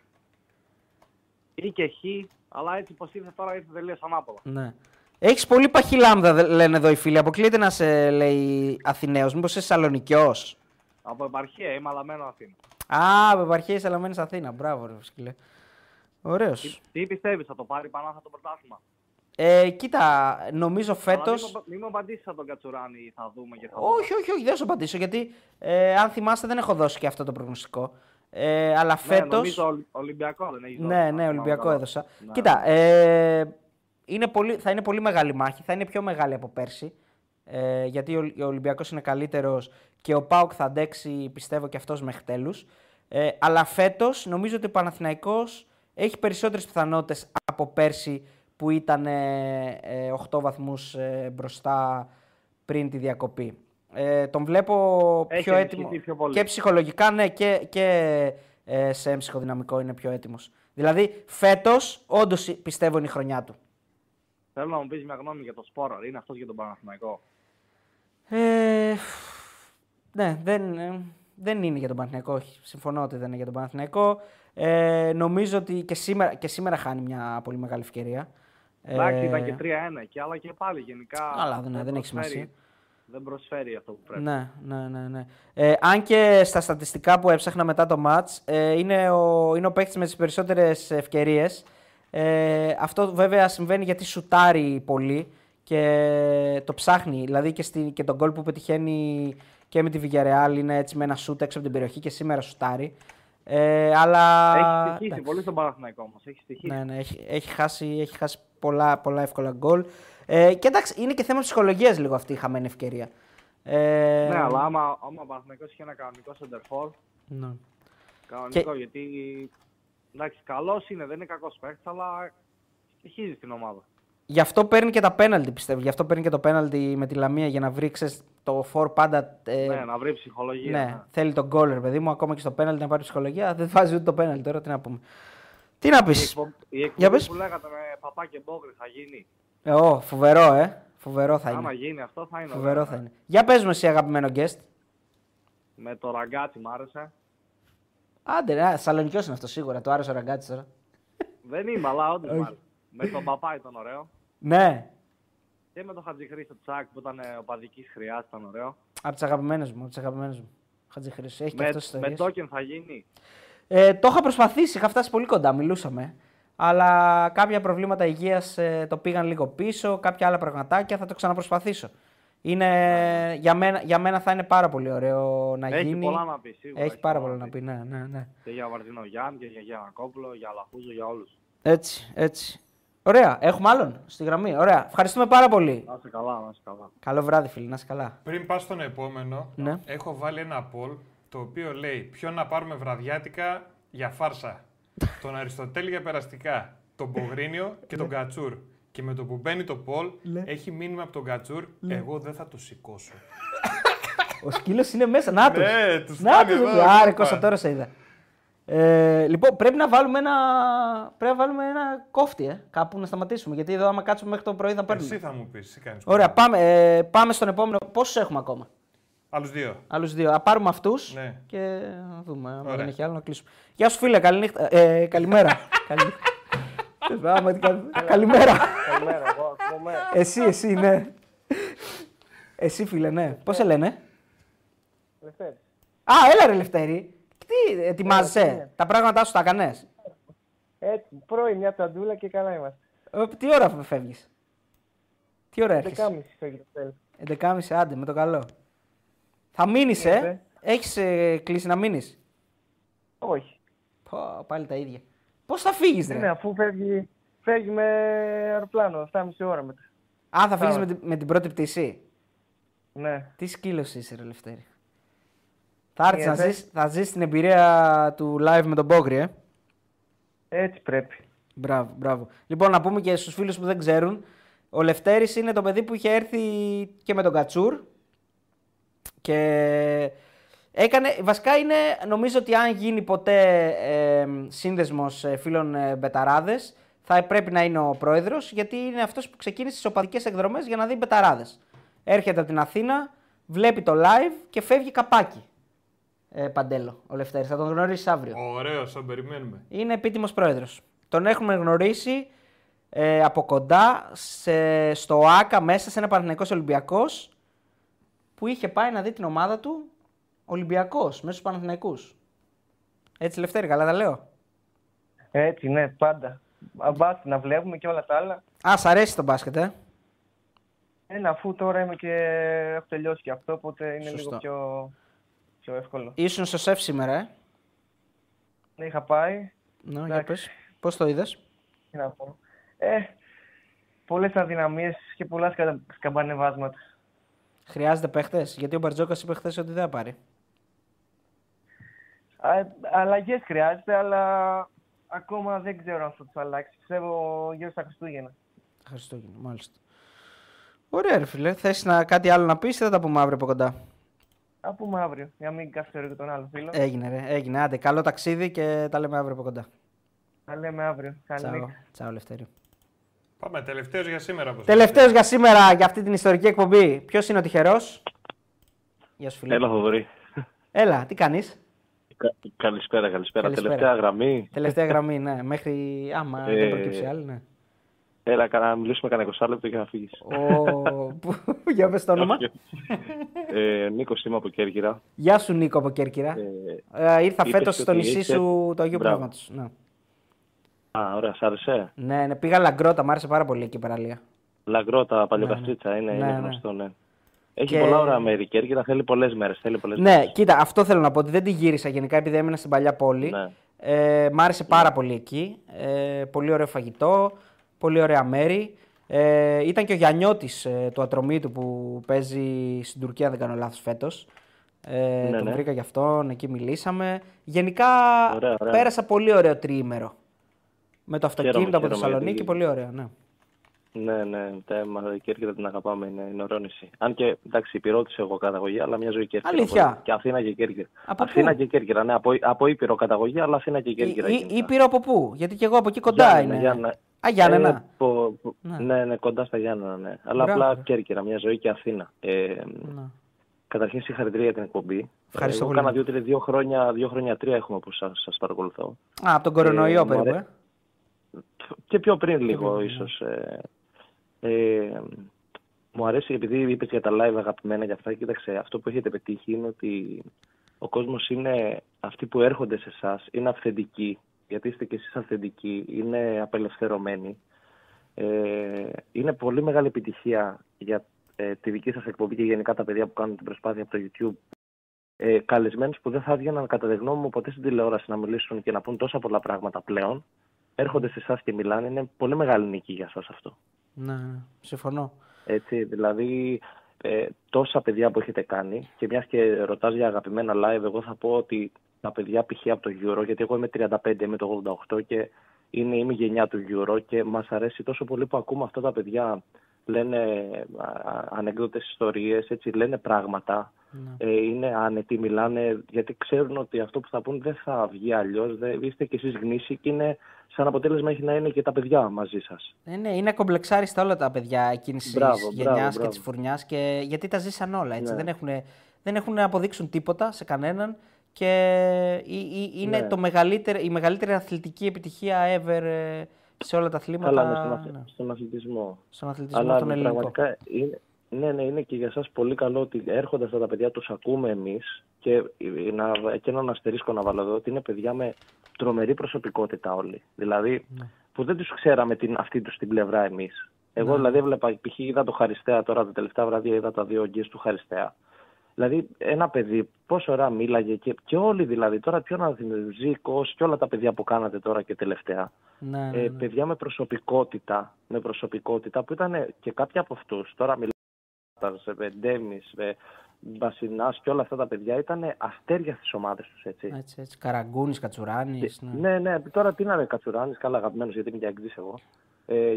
Ή και χ, αλλά έτσι πως ήρθε τώρα ήρθε τελείως ανάποδα. Ναι. Έχεις πολύ παχύ λάμδα, δε- λένε εδώ οι φίλοι. Αποκλείεται να σε λέει Αθηναίος. Μήπως είσαι Σαλονικιός; Από επαρχία είμαι, αλλά μένω Αθήνα. Α, από επαρχία αλλά μένεις Αθήνα. Μπράβο, ρε σκυλέ. Ωραίος. Τι πιστεύεις, θα το πάρει πάνω αυτό το πρωτάθλημα; Ε, κοίτα, νομίζω φέτο. Αλλά μην μου- Μην μου απαντήσεις σαν τον Κατσουράνη, θα δούμε και θα δούμε. Όχι, όχι, όχι, δεν σου απαντήσω γιατί ε, αν θυμάστε δεν έχω δώσει και αυτό το προγνωστικό. Ε, αλλά Ναι, φέτο. νομίζω Ολυ- Ολυμπιακό δεν έχεις δώσει, Ναι, αν ναι, θυμάμαι Ολυμπιακό καλά. έδωσα. Ναι. Κοίτα, ε, είναι πολύ, θα είναι πολύ μεγάλη μάχη. Θα είναι πιο μεγάλη από πέρσι. Ε, γιατί ο, ο Ολυμπιακός είναι καλύτερος και ο Πάουκ θα αντέξει, πιστεύω, και αυτός μέχρι τέλου. Ε, αλλά φέτος νομίζω ότι ο Παναθηναϊκός έχει περισσότερες πιθανότητες από πέρσι που ήταν ε, ε, 8 βαθμούς μπροστά πριν τη διακοπή. Ε, τον βλέπω Έχει πιο έτοιμο ενισχυθεί πιο πολύ. και ψυχολογικά ναι, και, και ε, σε ψυχοδυναμικό είναι πιο έτοιμος. Δηλαδή φέτος όντως πιστεύω είναι η χρονιά του. Θέλω να μου πεις μια γνώμη για το Σπόραρ, είναι αυτός για τον Παναθηναϊκό; Ε, ναι, δεν, ε, δεν είναι για τον Παναθηναϊκό. Όχι. Συμφωνώ ότι δεν είναι για τον Παναθηναϊκό. Ε, νομίζω ότι και σήμερα, και σήμερα χάνει μια πολύ μεγάλη ευκαιρία. Εντάξει, Ε, ήταν και 3-1 και αλλά και πάλι γενικά. Αλλά δεν- δεν έχει προσφέρει- σημασία. Δεν προσφέρει αυτό που πρέπει. Ναι, ναι, ναι. ναι. Ε, αν και στα στατιστικά που έψαχνα μετά το match, ε, είναι ο, είναι ο παίκτης με τις περισσότερες ευκαιρίες. Ε, αυτό βέβαια συμβαίνει γιατί σουτάρει πολύ και το ψάχνει. Δηλαδή και, στη, και τον γκολ που πετυχαίνει και με τη Villarreal είναι έτσι με ένα σουτ έξω από την περιοχή και σήμερα σουτάρει. Ε, αλλά... Έχει στοιχήσει εντάξει. πολύ στον Παναθηναϊκό όμως. Έχει στοιχήσει. Ναι, ναι, έχει, έχει, χάσει, έχει χάσει πολλά, πολλά εύκολα γκολ. Ε, και εντάξει, είναι και θέμα ψυχολογίας λίγο αυτή η χαμένη ευκαιρία. Ε, Ναι, αλλά άμα, άμα ο Παναθηναϊκός είχε ένα κανονικό center for, ναι. κανονικό γιατί. Εντάξει, καλός είναι, δεν είναι κακός παίκτης, αλλά στοιχίζει στην ομάδα. Γι' αυτό παίρνει και τα πέναλτι, πιστεύω. Γι' αυτό παίρνει και το πέναλτι με τη Λαμία για να βρει ξέρεις, το φορ πάντα. ε, ναι, να βρει ψυχολογία. ναι, ναι. θέλει τον γκολ, ρε παιδί μου, ακόμα και στο πέναλτι να πάρει ψυχολογία. Δεν βάζει ούτε το πέναλτι τώρα, τι να πούμε. Τι να πεις; Η, εκπο... η Για εκπομπή πες. που λέγατε με παπά και μπόγκρι θα γίνει; Ε, ω, φοβερό, ε. Φοβερό θα Άμα είναι. γίνει αυτό θα είναι. Φοβερό ωραίο, θα ναι. είναι. Για πες μου εσύ, αγαπημένο guest. Με το ραγκάτσι μ' άρεσε. Άντε, ρε, Σαλονικιός είναι αυτός σίγουρα. Το άρεσε ο ραγκάτσι τώρα. Δεν είμαι, αλλά όντως μ' άρεσε. Με τον παπά ήταν ωραίο. Ναι, Και με τον Χατζηχρήστο Τσάκ που ήταν ε, ο παδικής χρειάς ήταν ωραίο. από τις αγαπημένες μου. Από τις αγαπημένες μου. Χατζη Χρήστος, Έχει και Με, αυτός με ιστορίες. token θα γίνει. Ε, το είχα προσπαθήσει, είχα φτάσει πολύ κοντά, μιλούσαμε. Αλλά κάποια προβλήματα υγείας το πήγαν λίγο πίσω, κάποια άλλα πραγματάκια θα το ξαναπροσπαθήσω. Είναι, για, μένα, για μένα θα είναι πάρα πολύ ωραίο να Έχει γίνει. πολλά να πεις, σίγουρα. Έχει πάρα πολλά να πεις, ναι, ναι, ναι. Και για Βαρδινό Γιάννη και για Γιανακόπουλο, για Λαχούζο, για όλους. Έτσι, έτσι. Ωραία, έχουμε άλλον στη γραμμή. Ωραία, ευχαριστούμε πάρα πολύ. Να είσαι καλά, να είσαι καλά. Καλό βράδυ, φίλοι, να είσαι καλά. Πριν πας στον επόμενο, Ναι. έχω βάλει ένα poll το οποίο λέει ποιο να πάρουμε βραδιάτικα για φάρσα; Τον Αριστοτέλη για περαστικά, τον Πογρίνιο και τον Κατσούρ. Και με το που μπαίνει το poll, έχει μήνυμα από τον Κατσούρ, εγώ δεν θα το σηκώσω. Ο σκύλος είναι μέσα. Να το. Ναι, τους Να κάνει τους, εδώ, ρε. Άρε, κούπα. Κώστα, τώρα σε είδα. Ε, λοιπόν, πρέπει να βάλουμε ένα, πρέπει να βάλουμε ένα κόφτη, ε, κάπου να σταματήσουμε. Γιατί εδώ, άμα κάτσουμε μέχρι το πρωί, θα παίρνουμε. Εσύ θα μου πεις, εσύ κάνεις. Ωραία, πάμε, ε, πάμε στον επόμενο. Πόσους έχουμε ακόμα, Άλλους δύο. Άλλους δύο. Α πάρουμε αυτούς Ναι. και να δούμε. Αν Ωραία. δεν έχει άλλο να κλείσουμε. Γεια σου, φίλε, καληνύχτα. Ε, καλημέρα. Καληνύχτα. Άμα τι κάνεις. Καλημέρα. Καλημέρα, εγώ ακούμε. εσύ, εσύ, ναι. εσύ, φίλε, ναι. Πώς σε λένε; Λευτέρη. Α, έλα ρε Λευτέρη. Τι ετοιμάζεσαι, τα πράγματά σου τα έκανε. Έτσι, πρωί μια ταντούλα και καλά είμαστε. Τι ώρα φεύγεις; Τι ώρα έρχεσαι; 11.30 φεύγει το τέλος. 11.30 άντε με το καλό. Θα μείνεις, ε; Ε, Έχεις ε, κλείσει να μείνεις; Όχι. Πω, πάλι τα ίδια. Πώς θα φύγεις, ρε; Ναι, αφού φεύγει, φεύγει με αεροπλάνο, 7,5 ώρα μετά. Α, θα φύγεις Πάμε. με, την- με την πρώτη πτήση; Ναι. Τι σκύλος είσαι, ρε Λευτέρη. Θα έρθεις να Γιατί; ζεις, θα ζεις την εμπειρία του live με τον Μπόγκρι, ε; Έτσι πρέπει. Μπράβο, μπράβο. Λοιπόν, να πούμε και στους φίλους που δεν ξέρουν, ο Λευτέρης είναι το παιδί που είχε έρθει και με τον Κατσούρ και έκανε, βασικά είναι, νομίζω ότι αν γίνει ποτέ ε, σύνδεσμος ε, φίλων ε, Μπεταράδες, θα πρέπει να είναι ο πρόεδρος, γιατί είναι αυτός που ξεκίνησε τις οπαδικές εκδρομές για να δει Μπεταράδες. Έρχεται από την Αθήνα, βλέπει το live και φεύγει καπάκι. Ε, Παντέλο, ο Λευτέρης. Θα τον γνωρίσεις αύριο. Ωραίο, τον περιμένουμε. Είναι επίτιμος πρόεδρος. Τον έχουμε γνωρίσει ε, από κοντά σε, στο ΆΚΑ μέσα σε ένα Παναθηναϊκός Ολυμπιακός που είχε πάει να δει την ομάδα του Ολυμπιακός μέσα στους Παναθηναϊκούς. Έτσι Λευτέρη, καλά τα λέω. Έτσι, ναι, πάντα. Μπάσκετ να βλέπουμε και όλα τα άλλα. Α, σ' αρέσει το μπάσκετ, ε; Ένα, αφού τώρα είμαι και έχω τελειώσει και αυτό, οπότε είναι Σωστό. λίγο πιο, πιο εύκολο. Ήσουν στο σεφ σήμερα, ε; Ναι, είχα πάει. Ναι, για Εντάξει. πες. Πώς το είδες; Τι να πω. Ε, πολλές αδυναμίες και πολλά σκα, σκαμπανεβάσματα. Χρειάζεται παίχτες, γιατί ο Μπαρτζόκας είπε χθες ότι δεν θα πάρει. Α, αλλαγές χρειάζεται, αλλά ακόμα δεν ξέρω αν θα τους αλλάξει. Πιστεύω γύρω στα Χριστούγεννα. Χριστούγεννα, μάλιστα. Ωραία, ρε φίλε. Θες να κάτι άλλο να πεις ή θα τα πούμε αύριο από κοντά; Θα πούμε αύριο, για να μην καθυστερώ και τον άλλο φίλο. Έγινε, ρε. Έγινε. Άντε, καλό ταξίδι και τα λέμε αύριο από κοντά. Θα λέμε αύριο. Καλή Τσάω. νύχτα. Τσάω, Λευτέρη. Πάμε, τελευταίος για σήμερα. όπως Τελευταίος για σήμερα, για αυτή την ιστορική εκπομπή. Ποιος είναι ο τυχερός; Γεια σου, φίλε. Έλα, Θοδωρή. Έλα, τι κάνεις; Κα- Καλησπέρα, καλησπέρα. Καλησπέρα. Τελευταία γραμμή. Τελευταία γραμμή, ναι. Μέχρι. Άμα δεν Ε, προκύψει άλλη, ναι. Έλα, κα- να μιλήσουμε κανένα 20 λεπτό και να φύγεις. Ο... πού- Για πες το όνομα. ε, Νίκος είμαι από Κέρκυρα. Γεια σου, Νίκο από Κέρκυρα. Ε, Ε, ήρθα είπες φέτος ότι στο νησί είσαι- σου το Αγίου Μπράβο. Πνεύματος. Ναι. Α, ωραία, σ' άρεσε. ναι, ναι, πήγα λαγκρότα, μου άρεσε πάρα πολύ εκεί η παραλία. Λαγκρότα, παλιοκαστρίτσα, είναι, Ναι, είναι ναι. γνωστό, ναι. Έχει Και- πολλά ωραία μέρη. Η Κέρκυρα θέλει πολλές μέρες. Θέλει πολλές Ναι, μέρες. κοίτα, αυτό θέλω να πω ότι δεν τη γύρισα γενικά επειδή έμεινα στην παλιά πόλη. Ναι. Ε, μ' άρεσε πάρα πολύ εκεί. Ε, πολύ ωραίο φαγητό, πολύ ωραία μέρη. Ε, ήταν και ο Γιαννιώτης ε, του Ατρωμίτου που παίζει στην Τουρκία, αν δεν κάνω λάθος φέτος. Ε, Ναι, τον ναι. βρήκα γι' αυτόν, εκεί μιλήσαμε. Γενικά Ωραία, ωραία. πέρασα πολύ ωραίο τριήμερο. Με το αυτοκίνητο Χαίρομαι, από χαίρομαι Θεσσαλονίκη, γιατί- πολύ ωραίο, ναι. Ναι, ναι, τε, μα, η Κέρκυρα την αγαπάμε, είναι, είναι ωραίο νησί. Αν και εντάξει, υπηρώτησε εγώ καταγωγή, αλλά μια ζωή Κέρκυρα. Αλήθεια; πολύ. Και Αθήνα και Κέρκυρα. Από Αθήνα πού; και Κέρκυρα, ναι, από, από Ήπειρο καταγωγή, αλλά Αθήνα και Κέρκυρα. Ή, γενικά. Ήπειρο από πού, γιατί και εγώ από εκεί κοντά Γιάννενα, είναι. Γιάννενα. Α, Γιάννενα. Ε, πο- πο- Ναι. ναι. ναι, κοντά στα Γιάννενα, ναι. Αλλά Μπράβο, απλά ρε. Κέρκυρα, μια ζωή και Αθήνα. Ε, Ναι. Καταρχήν συγχαρητήρια για την εκπομπή. Ευχαριστώ Εγώ πολύ. κάνα δύο, τρία, δύο, χρόνια, δύο χρόνια τρία έχουμε που σας, σας παρακολουθώ. Α, από τον κορονοϊό Ε, μου περίπου, αρέ- ε. Και πιο πριν λίγο πριν, ναι. ίσως. Ε, ε, μου αρέσει επειδή είπες για τα live αγαπημένα και αυτά. Κοίταξε, αυτό που έχετε πετύχει είναι ότι ο κόσμος είναι αυτοί που έρχονται σε εσάς είναι αυθεντικοί. Γιατί είστε και εσείς αυθεντικοί, είναι απελευθερωμένοι. Ε, είναι πολύ μεγάλη επιτυχία για ε, τη δική σας εκπομπή και γενικά τα παιδιά που κάνουν την προσπάθεια από το YouTube. Ε, καλεσμένους που δεν θα έβγαιναν κατά τη γνώμη μου ποτέ στην τηλεόραση να μιλήσουν και να πούν τόσα πολλά πράγματα πλέον. Έρχονται σε εσάς και μιλάνε. Είναι πολύ μεγάλη νίκη για σας αυτό. Ναι, ναι, συμφωνώ. Έτσι, δηλαδή ε, τόσα παιδιά που έχετε κάνει και μιας και ρωτάς για αγαπημένα live, εγώ θα πω ότι τα παιδιά π.χ. από το Euro, γιατί εγώ είμαι 35, είμαι το 88 και είναι, είμαι η γενιά του Euro και μας αρέσει τόσο πολύ που ακούμε αυτά τα παιδιά λένε α, α, ανεκδότες ιστορίες, έτσι, λένε πράγματα, Ναι. ε, είναι άνετοι, μιλάνε, γιατί ξέρουν ότι αυτό που θα πούν δεν θα βγει αλλιώς, δεν, είστε κι εσείς γνήσιοι και είναι, σαν αποτέλεσμα έχει να είναι και τα παιδιά μαζί σας. Ε, ναι, είναι κομπλεξάριστα όλα τα παιδιά εκείνης της Μπράβο, γενιάς μπράβο, και μπράβο. της φουρνιάς. Και... Γιατί τα ζήσαν όλα έτσι. Ναι. Δεν, έχουν, δεν έχουν να αποδείξουν τίποτα σε κανέναν. Και η- η- είναι Ναι. το μεγαλύτερο, η μεγαλύτερη αθλητική επιτυχία ever ε, σε όλα τα αθλήματα. Καλά, ναι, στον, αθ- ναι. στον αθλητισμό. Στον αθλητισμό Αλλά τον ελληνικό. πραγματικά είναι, ναι, ναι, είναι και για σας πολύ καλό ότι έρχονται αυτά τα παιδιά, τους ακούμε εμείς και ε, να, και έναν αστερίσκο να βάλω εδώ ότι είναι παιδιά με τρομερή προσωπικότητα όλοι. Δηλαδή Ναι. που δεν τους ξέραμε την, αυτή τους την πλευρά εμείς. Εγώ Ναι. δηλαδή έβλεπα, π.χ. είδα το Χαριστέα τώρα τα τελευταία βράδια, είδα τα δύο γκες του Χαριστέα. Δηλαδή, ένα παιδί πόσο ώρα μίλαγε και, και όλοι δηλαδή. Τώρα, ποιο να θυμίζει, Ζήκο και όλα τα παιδιά που κάνατε τώρα και τελευταία. Ναι, ναι, Ε, ναι. παιδιά με προσωπικότητα, με προσωπικότητα που ήταν και κάποιοι από αυτούς. Τώρα μιλάμε Ντέμι, Μπασινάς και όλα αυτά τα παιδιά ήταν αστέρια στις ομάδες τους, έτσι. Έτσι, έτσι. Καραγκούνης, Κατσουράνης. Ναι, ναι, τώρα τι να είναι Κατσουράνης, καλά αγαπημένος γιατί είμαι και αγγλής εγώ. Ε,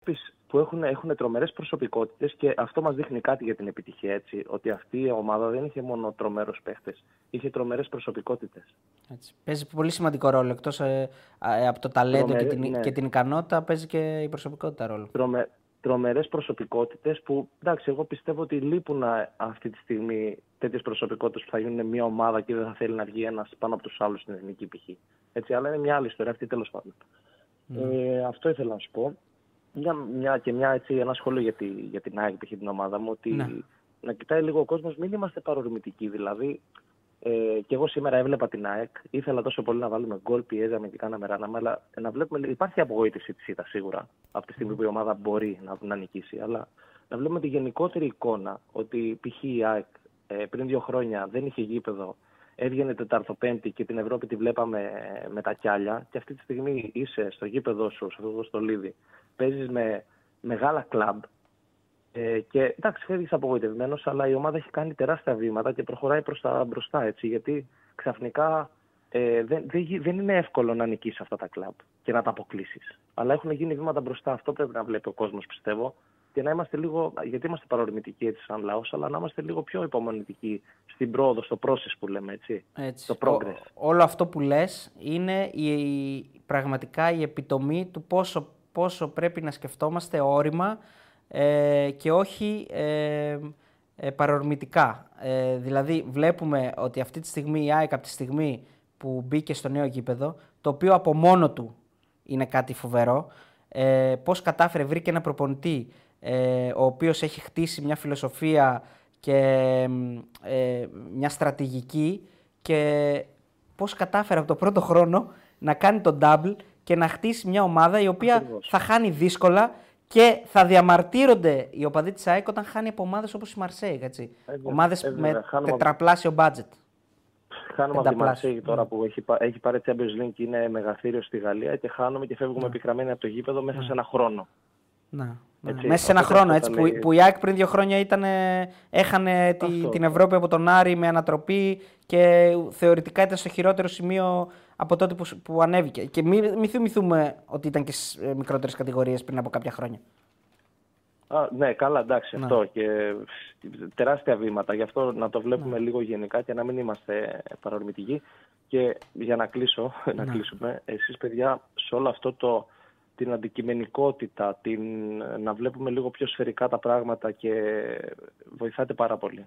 επίσης, που έχουν, έχουν τρομερές προσωπικότητες και αυτό μας δείχνει κάτι για την επιτυχία, έτσι. Ότι αυτή η ομάδα δεν είχε μόνο τρομέρους παίχτες, είχε τρομερές προσωπικότητες. Έτσι. Παίζει πολύ σημαντικό ρόλο. Εκτός ε, ε, από το ταλέντο και Τρομερή, την, ναι. και την ικανότητα, παίζει και η προσωπικότητα ρόλο. Τρομε, τρομερές προσωπικότητες που, εντάξει, εγώ πιστεύω ότι λείπουν α, αυτή τη στιγμή τέτοιες προσωπικότητες που θα γίνουν μια ομάδα και δεν θα θέλει να βγει ένας πάνω από τους άλλους στην εθνική π.χ. Έτσι, αλλά είναι μια άλλη ιστορία αυτή τέλος πάντων. Ε, αυτό ήθελα να σου πω. Μια, μια, και μια, έτσι, ένα σχόλιο για, τη, για την ΑΕΚ, π.χ. την ομάδα μου, ότι Ναι. να κοιτάει λίγο ο κόσμος, μην είμαστε παρορμητικοί. Δηλαδή, ε, και εγώ σήμερα έβλεπα την ΑΕΚ, ήθελα τόσο πολύ να βάλουμε γκολ, πιέζαμε και κάναμε ράναμε, αλλά να βλέπουμε, υπάρχει απογοήτευση της ΣΥΤΑ σίγουρα, από τη στιγμή που η ομάδα μπορεί να, να νικήσει, αλλά να βλέπουμε τη γενικότερη εικόνα, ότι π.χ. η ΑΕΚ ε, πριν δύο χρόνια δεν είχε γήπεδο, έβγαινε Τετάρτο-Πέμπτη και την Ευρώπη τη βλέπαμε ε, με τα κιάλια και αυτή τη στιγμή είσαι στο γήπεδο σου, σε αυτό το στολίδι, παίζεις με μεγάλα κλαμπ ε, και εντάξει, φεύγεις απογοητευμένος, αλλά η ομάδα έχει κάνει τεράστια βήματα και προχωράει προς τα μπροστά. Έτσι, γιατί ξαφνικά ε, δεν, δεν, γι- δεν είναι εύκολο να νικήσεις αυτά τα κλαμπ και να τα αποκλείσεις. Αλλά έχουν γίνει βήματα μπροστά. Αυτό πρέπει να βλέπει ο κόσμος, πιστεύω. Και να είμαστε λίγο, γιατί είμαστε παρορμητικοί έτσι σαν λαός, αλλά να είμαστε λίγο πιο υπομονητικοί στην πρόοδο, στο process που λέμε, έτσι. Έτσι. Το progress. Ο- όλο αυτό που λες είναι η, η- πραγματικά η επιτομή του πόσο, πόσο πρέπει να σκεφτόμαστε όρημα ε, και όχι ε, ε, παρορμητικά. Ε, δηλαδή βλέπουμε ότι αυτή τη στιγμή η ΑΕΚ από τη στιγμή που μπήκε στο νέο γήπεδο, το οποίο από μόνο του είναι κάτι φοβερό, ε, πώς κατάφερε, βρήκε ένα προπονητή ε, ο οποίος έχει χτίσει μια φιλοσοφία και μ, ε, μια στρατηγική και πώς κατάφερε από το πρώτο χρόνο να κάνει τον double και να χτίσει μια ομάδα η οποία θα χάνει δύσκολα και θα διαμαρτύρονται οι οπαδοί της ΑΕΚ όταν χάνει από ομάδες όπως η Μαρσέη, έτσι. βέβαια, ομάδες ε, βέβαια. με Χάνουμε από- τετραπλάσιο budget. Χάνουμε από τη Πενταπλάσιο. Μαρσέη τώρα που έχει, πα- έχει πάρει Champions League και είναι μεγαθύριο στη Γαλλία και χάνουμε και φεύγουμε πικραμένοι από το γήπεδο μέσα σε ένα χρόνο. Να, ναι. Έτσι, Μέσα σε ένα οπότε χρόνο, αυτό έτσι, θα που, λέει- που η ΑΕΚ πριν δύο χρόνια ήταν, έχανε τη, Αυτό. την Ευρώπη από τον Άρη με ανατροπή και θεωρητικά ήταν στο χειρότερο σημείο από τότε που, σ- που ανέβηκε. Και μην μη θυμηθούμε ότι ήταν και στι μικρότερες κατηγορίες πριν από κάποια χρόνια. Α, ναι, καλά, εντάξει, Ναι. αυτό. Και τεράστια βήματα. Γι' αυτό να το βλέπουμε λίγο γενικά και να μην είμαστε παρορμητικοί. Και για να κλείσω, να Ναι. κλείσουμε, εσείς παιδιά, σε όλο αυτό το, την αντικειμενικότητα, την, να βλέπουμε λίγο πιο σφαιρικά τα πράγματα και βοηθάτε πάρα πολύ.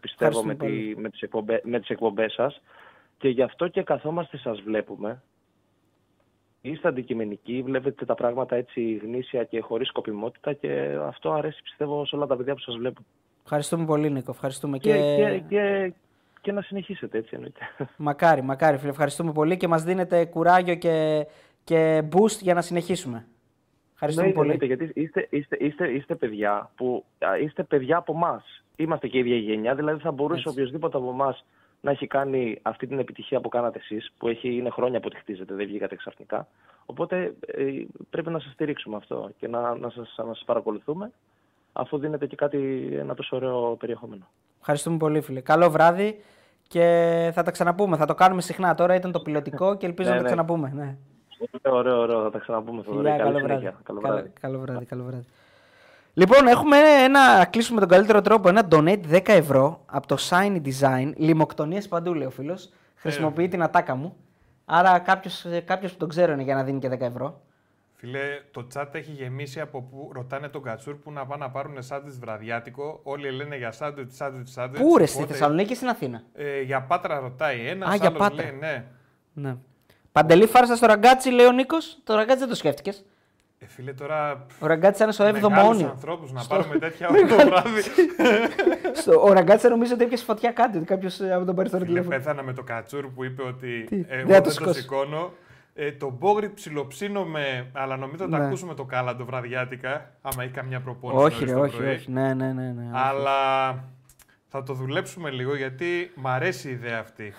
Πιστεύω Ευχαριστούμε με, τη, πολύ. με, τις εκπομπέ, με τις εκπομπές σας και γι' αυτό και καθόμαστε σας βλέπουμε Είστε αντικειμενικοί, βλέπετε τα πράγματα έτσι γνήσια και χωρίς σκοπιμότητα και αυτό αρέσει πιστεύω σε όλα τα παιδιά που σας βλέπουν. Ευχαριστούμε πολύ, Νίκο. Ευχαριστούμε Και, και... και, και, και να συνεχίσετε έτσι εννοείται. Μακάρι, μακάρι, φίλε. Ευχαριστούμε πολύ και μας δίνετε κουράγιο και, και boost για να συνεχίσουμε. Ευχαριστούμε Ναι, πολύ. εννοείται, γιατί είστε, είστε, είστε, είστε παιδιά που α, είστε παιδιά από εμάς. Είμαστε και η ίδια γενιά, δηλαδή θα μπορούσε Έτσι. οποιοδήποτε από εμάς να έχει κάνει αυτή την επιτυχία που κάνατε εσείς, που έχει, είναι χρόνια που τη χτίζετε, δεν βγήκατε ξαφνικά. Οπότε ε, πρέπει να σας στηρίξουμε αυτό και να, να, σας, να σας παρακολουθούμε, αφού δίνετε και κάτι, ένα τόσο ωραίο περιεχόμενο. Ευχαριστούμε πολύ, φίλε. Καλό βράδυ και θα τα ξαναπούμε. Θα το κάνουμε συχνά. Τώρα ήταν το πιλωτικό και ελπίζω Ναι, να το ναι. ξαναπούμε. Ναι. Ωραίο, ωραίο, θα τα ξαναπούμε. Θοδωρή. Φιλιά, Καλή καλό συνέχεια. βράδυ. Καλό Καλό- βράδυ. Καλό βράδυ, καλό βράδυ. Λοιπόν, έχουμε ένα, κλείσουμε με τον καλύτερο τρόπο, ένα donate 10 ευρώ από το Shiny Design. Λιμοκτονίες παντού, λέει ο φίλος. Χρησιμοποιεί την ατάκα μου. Άρα κάποιος κάποιος που τον ξέρω είναι για να δίνει και 10 ευρώ. Φίλε, το chat έχει γεμίσει από που ρωτάνε τον Κατσούρ που να πάνε να πάρουν σάντουιτς βραδιάτικο. Όλοι λένε για σάντουιτς, σάντουιτς, σάντουιτς. Πού ρε, στη Οπότε, Θεσσαλονίκη ή στην Αθήνα; Ε, για πάτρα ρωτάει ένας. Α, για άλλος Πάτρα. λέει ναι. Ναι. Παντελή φάρσα στο ραγκάτσι, λέει ο Νίκος. Το ραγκάτσι δεν το σκέφτηκες. Ε, φίλε, τώρα. Ο ραγκάτσι ήταν στο 7ο Μεγάλους αιώνιο. ανθρώπους να Στο- πάρουμε τέτοια ώρα το βράδυ. Στο, ο ραγκάτσι νομίζω ότι έπιασε φωτιά κάτι. Ότι κάποιος από τον πάρει στο Φίλε, τηλέφωνο. πέθανα με το Κατσούρ που είπε ότι Τι, εγώ δεν δεν το το σηκώσει. σηκώνω. Ε, το Μπόγριτ ψιλοψύνομαι, αλλά νομίζω ότι θα Ναι. ακούσουμε το κάλαντο βραδιάτικα, άμα έχει καμιά προπόνηση Όχι, νωρίς ρε, το όχι, πρωί. όχι. Ναι, ναι, ναι. ναι όχι. Αλλά θα θα το δουλέψουμε λίγο γιατί μ' αρέσει η ιδέα αυτή.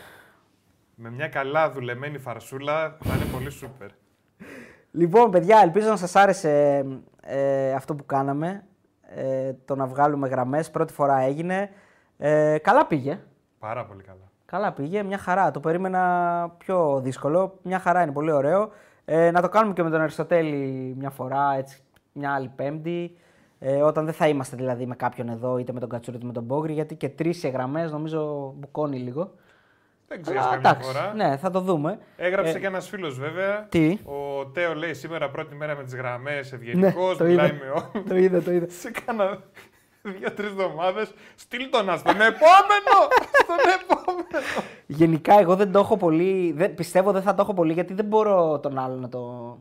Με μια καλά δουλεμένη φαρσούλα θα είναι πολύ σούπερ. Λοιπόν, παιδιά, ελπίζω να σας άρεσε ε, αυτό που κάναμε. Ε, το να βγάλουμε γραμμές. Πρώτη φορά έγινε. Ε, καλά πήγε. Πάρα πολύ καλά. Καλά πήγε, μια χαρά. Το περίμενα πιο δύσκολο. Μια χαρά είναι, πολύ ωραίο. Ε, να το κάνουμε και με τον Αριστοτέλη μια φορά, έτσι, μια άλλη πέμπτη. Ε, όταν δεν θα είμαστε δηλαδή με κάποιον εδώ, είτε με τον Κατσούρη είτε με τον Μπόγκρι, γιατί και τρεις γραμμές νομίζω μπουκώνει λίγο. Δεν ξέρεις Αλλά, καμιά εντάξει, φορά. Ναι, θα το δούμε. Έγραψε Ε, και ένας φίλος βέβαια. Τι; Ο Τέο λέει σήμερα πρώτη μέρα με τις γραμμές, ευγενικός, Ναι, το μιλάει είδα. με όλους. Το είδα, το είδα. Σε κάνα δύο-τρεις εβδομάδες. Στείλ τον να στον επόμενο! στον επόμενο! Γενικά, εγώ δεν το έχω πολύ. Δεν, πιστεύω δεν θα το έχω πολύ γιατί δεν μπορώ τον άλλο να το.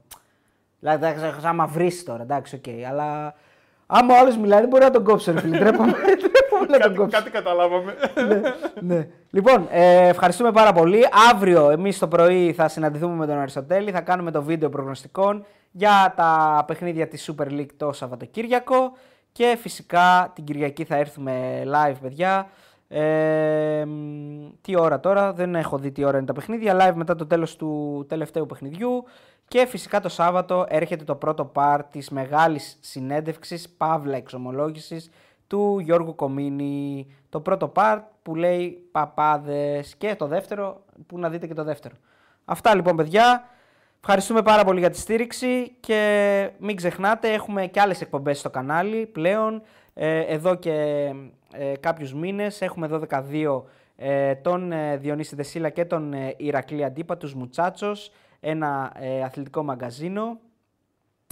Δηλαδή, εντάξει, άμα βρεις τώρα, εντάξει, οκ. Αλλά άμα ο άλλος μιλάει, δεν μπορεί να τον κόψει. Ρε φίλε. Ντρέπομαι ντρέπομαι να τον κάτι, κόψει. κάτι καταλάβαμε. ναι. Λοιπόν, ε, ευχαριστούμε πάρα πολύ. Αύριο εμείς το πρωί θα συναντηθούμε με τον Αριστοτέλη. Θα κάνουμε το βίντεο προγνωστικών για τα παιχνίδια της Super League το Σαββατοκύριακο. Και φυσικά την Κυριακή θα έρθουμε live, παιδιά. Ε, μ, τι ώρα τώρα, δεν έχω δει τι ώρα είναι τα παιχνίδια. Live μετά το τέλος του τελευταίου παιχνιδιού. Και φυσικά το Σάββατο έρχεται το πρώτο part της μεγάλης συνέντευξης, παύλα εξομολόγησης, του Γιώργου Κομίνη. Το πρώτο part που λέει παπάδες και το δεύτερο που να δείτε και το δεύτερο. Αυτά λοιπόν παιδιά. Ευχαριστούμε πάρα πολύ για τη στήριξη και μην ξεχνάτε έχουμε και άλλες εκπομπές στο κανάλι πλέον. Ε, εδώ και ε, κάποιους μήνες έχουμε 12 ε, τον ε, Διονύση Δεσίλα και τον ε, Ηρακλή Αντίπα, τους Μουτσάτσος, ένα ε, αθλητικό μαγκαζίνο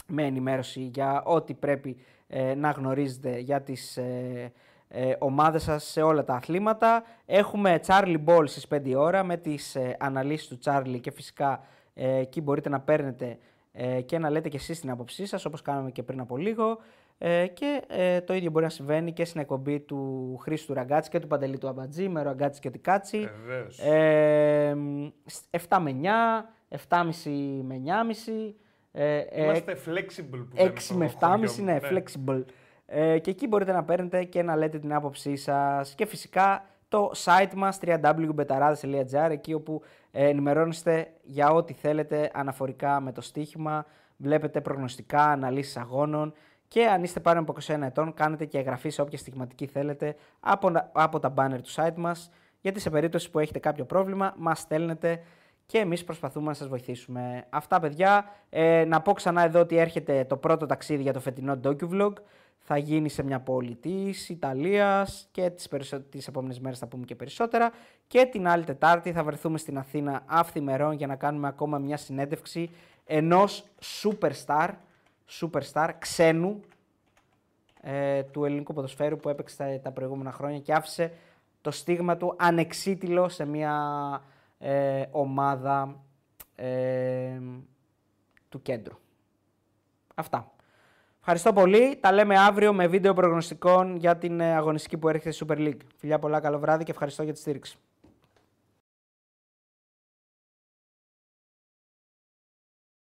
με ενημέρωση για ό,τι πρέπει ε, να γνωρίζετε για τις ε, ε, ομάδες σας σε όλα τα αθλήματα. Έχουμε Charlie Ball στις 5 η ώρα με τις ε, αναλύσεις του Charlie και φυσικά ε, εκεί μπορείτε να παίρνετε ε, και να λέτε και εσείς την άποψή σας όπως κάναμε και πριν από λίγο. Ε, και ε, το ίδιο μπορεί να συμβαίνει και στην εκπομπή του Χρήστου Ραγκάτση και του Παντελή του Αμπατζή με Ραγκάτση και Τικάτσι. Βεβαίως. Ε, μ, σ- 7 με 9, 7,5 με 9,5. Ε, ε, Είμαστε flexible που λέμε 6 στο με χωριό 7,5, μου, ναι, flexible. Ε, και εκεί μπορείτε να παίρνετε και να λέτε την άποψή σας. Και φυσικά το site μας www.betarades.gr εκεί όπου ε, ενημερώνεστε για ό,τι θέλετε αναφορικά με το στοίχημα. Βλέπετε προγνωστικά, αναλύσεις αγώνων και αν είστε πάνω από 21 ετών κάνετε και εγγραφή σε όποια στοιχηματική θέλετε από, από τα banner του site μας γιατί σε περίπτωση που έχετε κάποιο πρόβλημα μας στέλνετε και εμείς προσπαθούμε να σας βοηθήσουμε. Αυτά παιδιά, ε, να πω ξανά εδώ ότι έρχεται το πρώτο ταξίδι για το φετινό DocuVlog. Θα γίνει σε μια πόλη της Ιταλίας και τις, περισσο... τις επόμενες μέρες θα πούμε και περισσότερα. Και την άλλη Τετάρτη θα βρεθούμε στην Αθήνα αυθημερών για να κάνουμε ακόμα μια συνέντευξη ενός superstar, superstar ξένου ε, του ελληνικού ποδοσφαίρου που έπαιξε τα, τα προηγούμενα χρόνια και άφησε το στίγμα του ανεξίτηλο σε μια ε, ομάδα ε, του κέντρου. Αυτά. Ευχαριστώ πολύ. Τα λέμε αύριο με βίντεο προγνωστικών για την ε, αγωνιστική που έρχεται στη Super League. Φιλιά πολλά, καλό βράδυ και ευχαριστώ για τη στήριξη.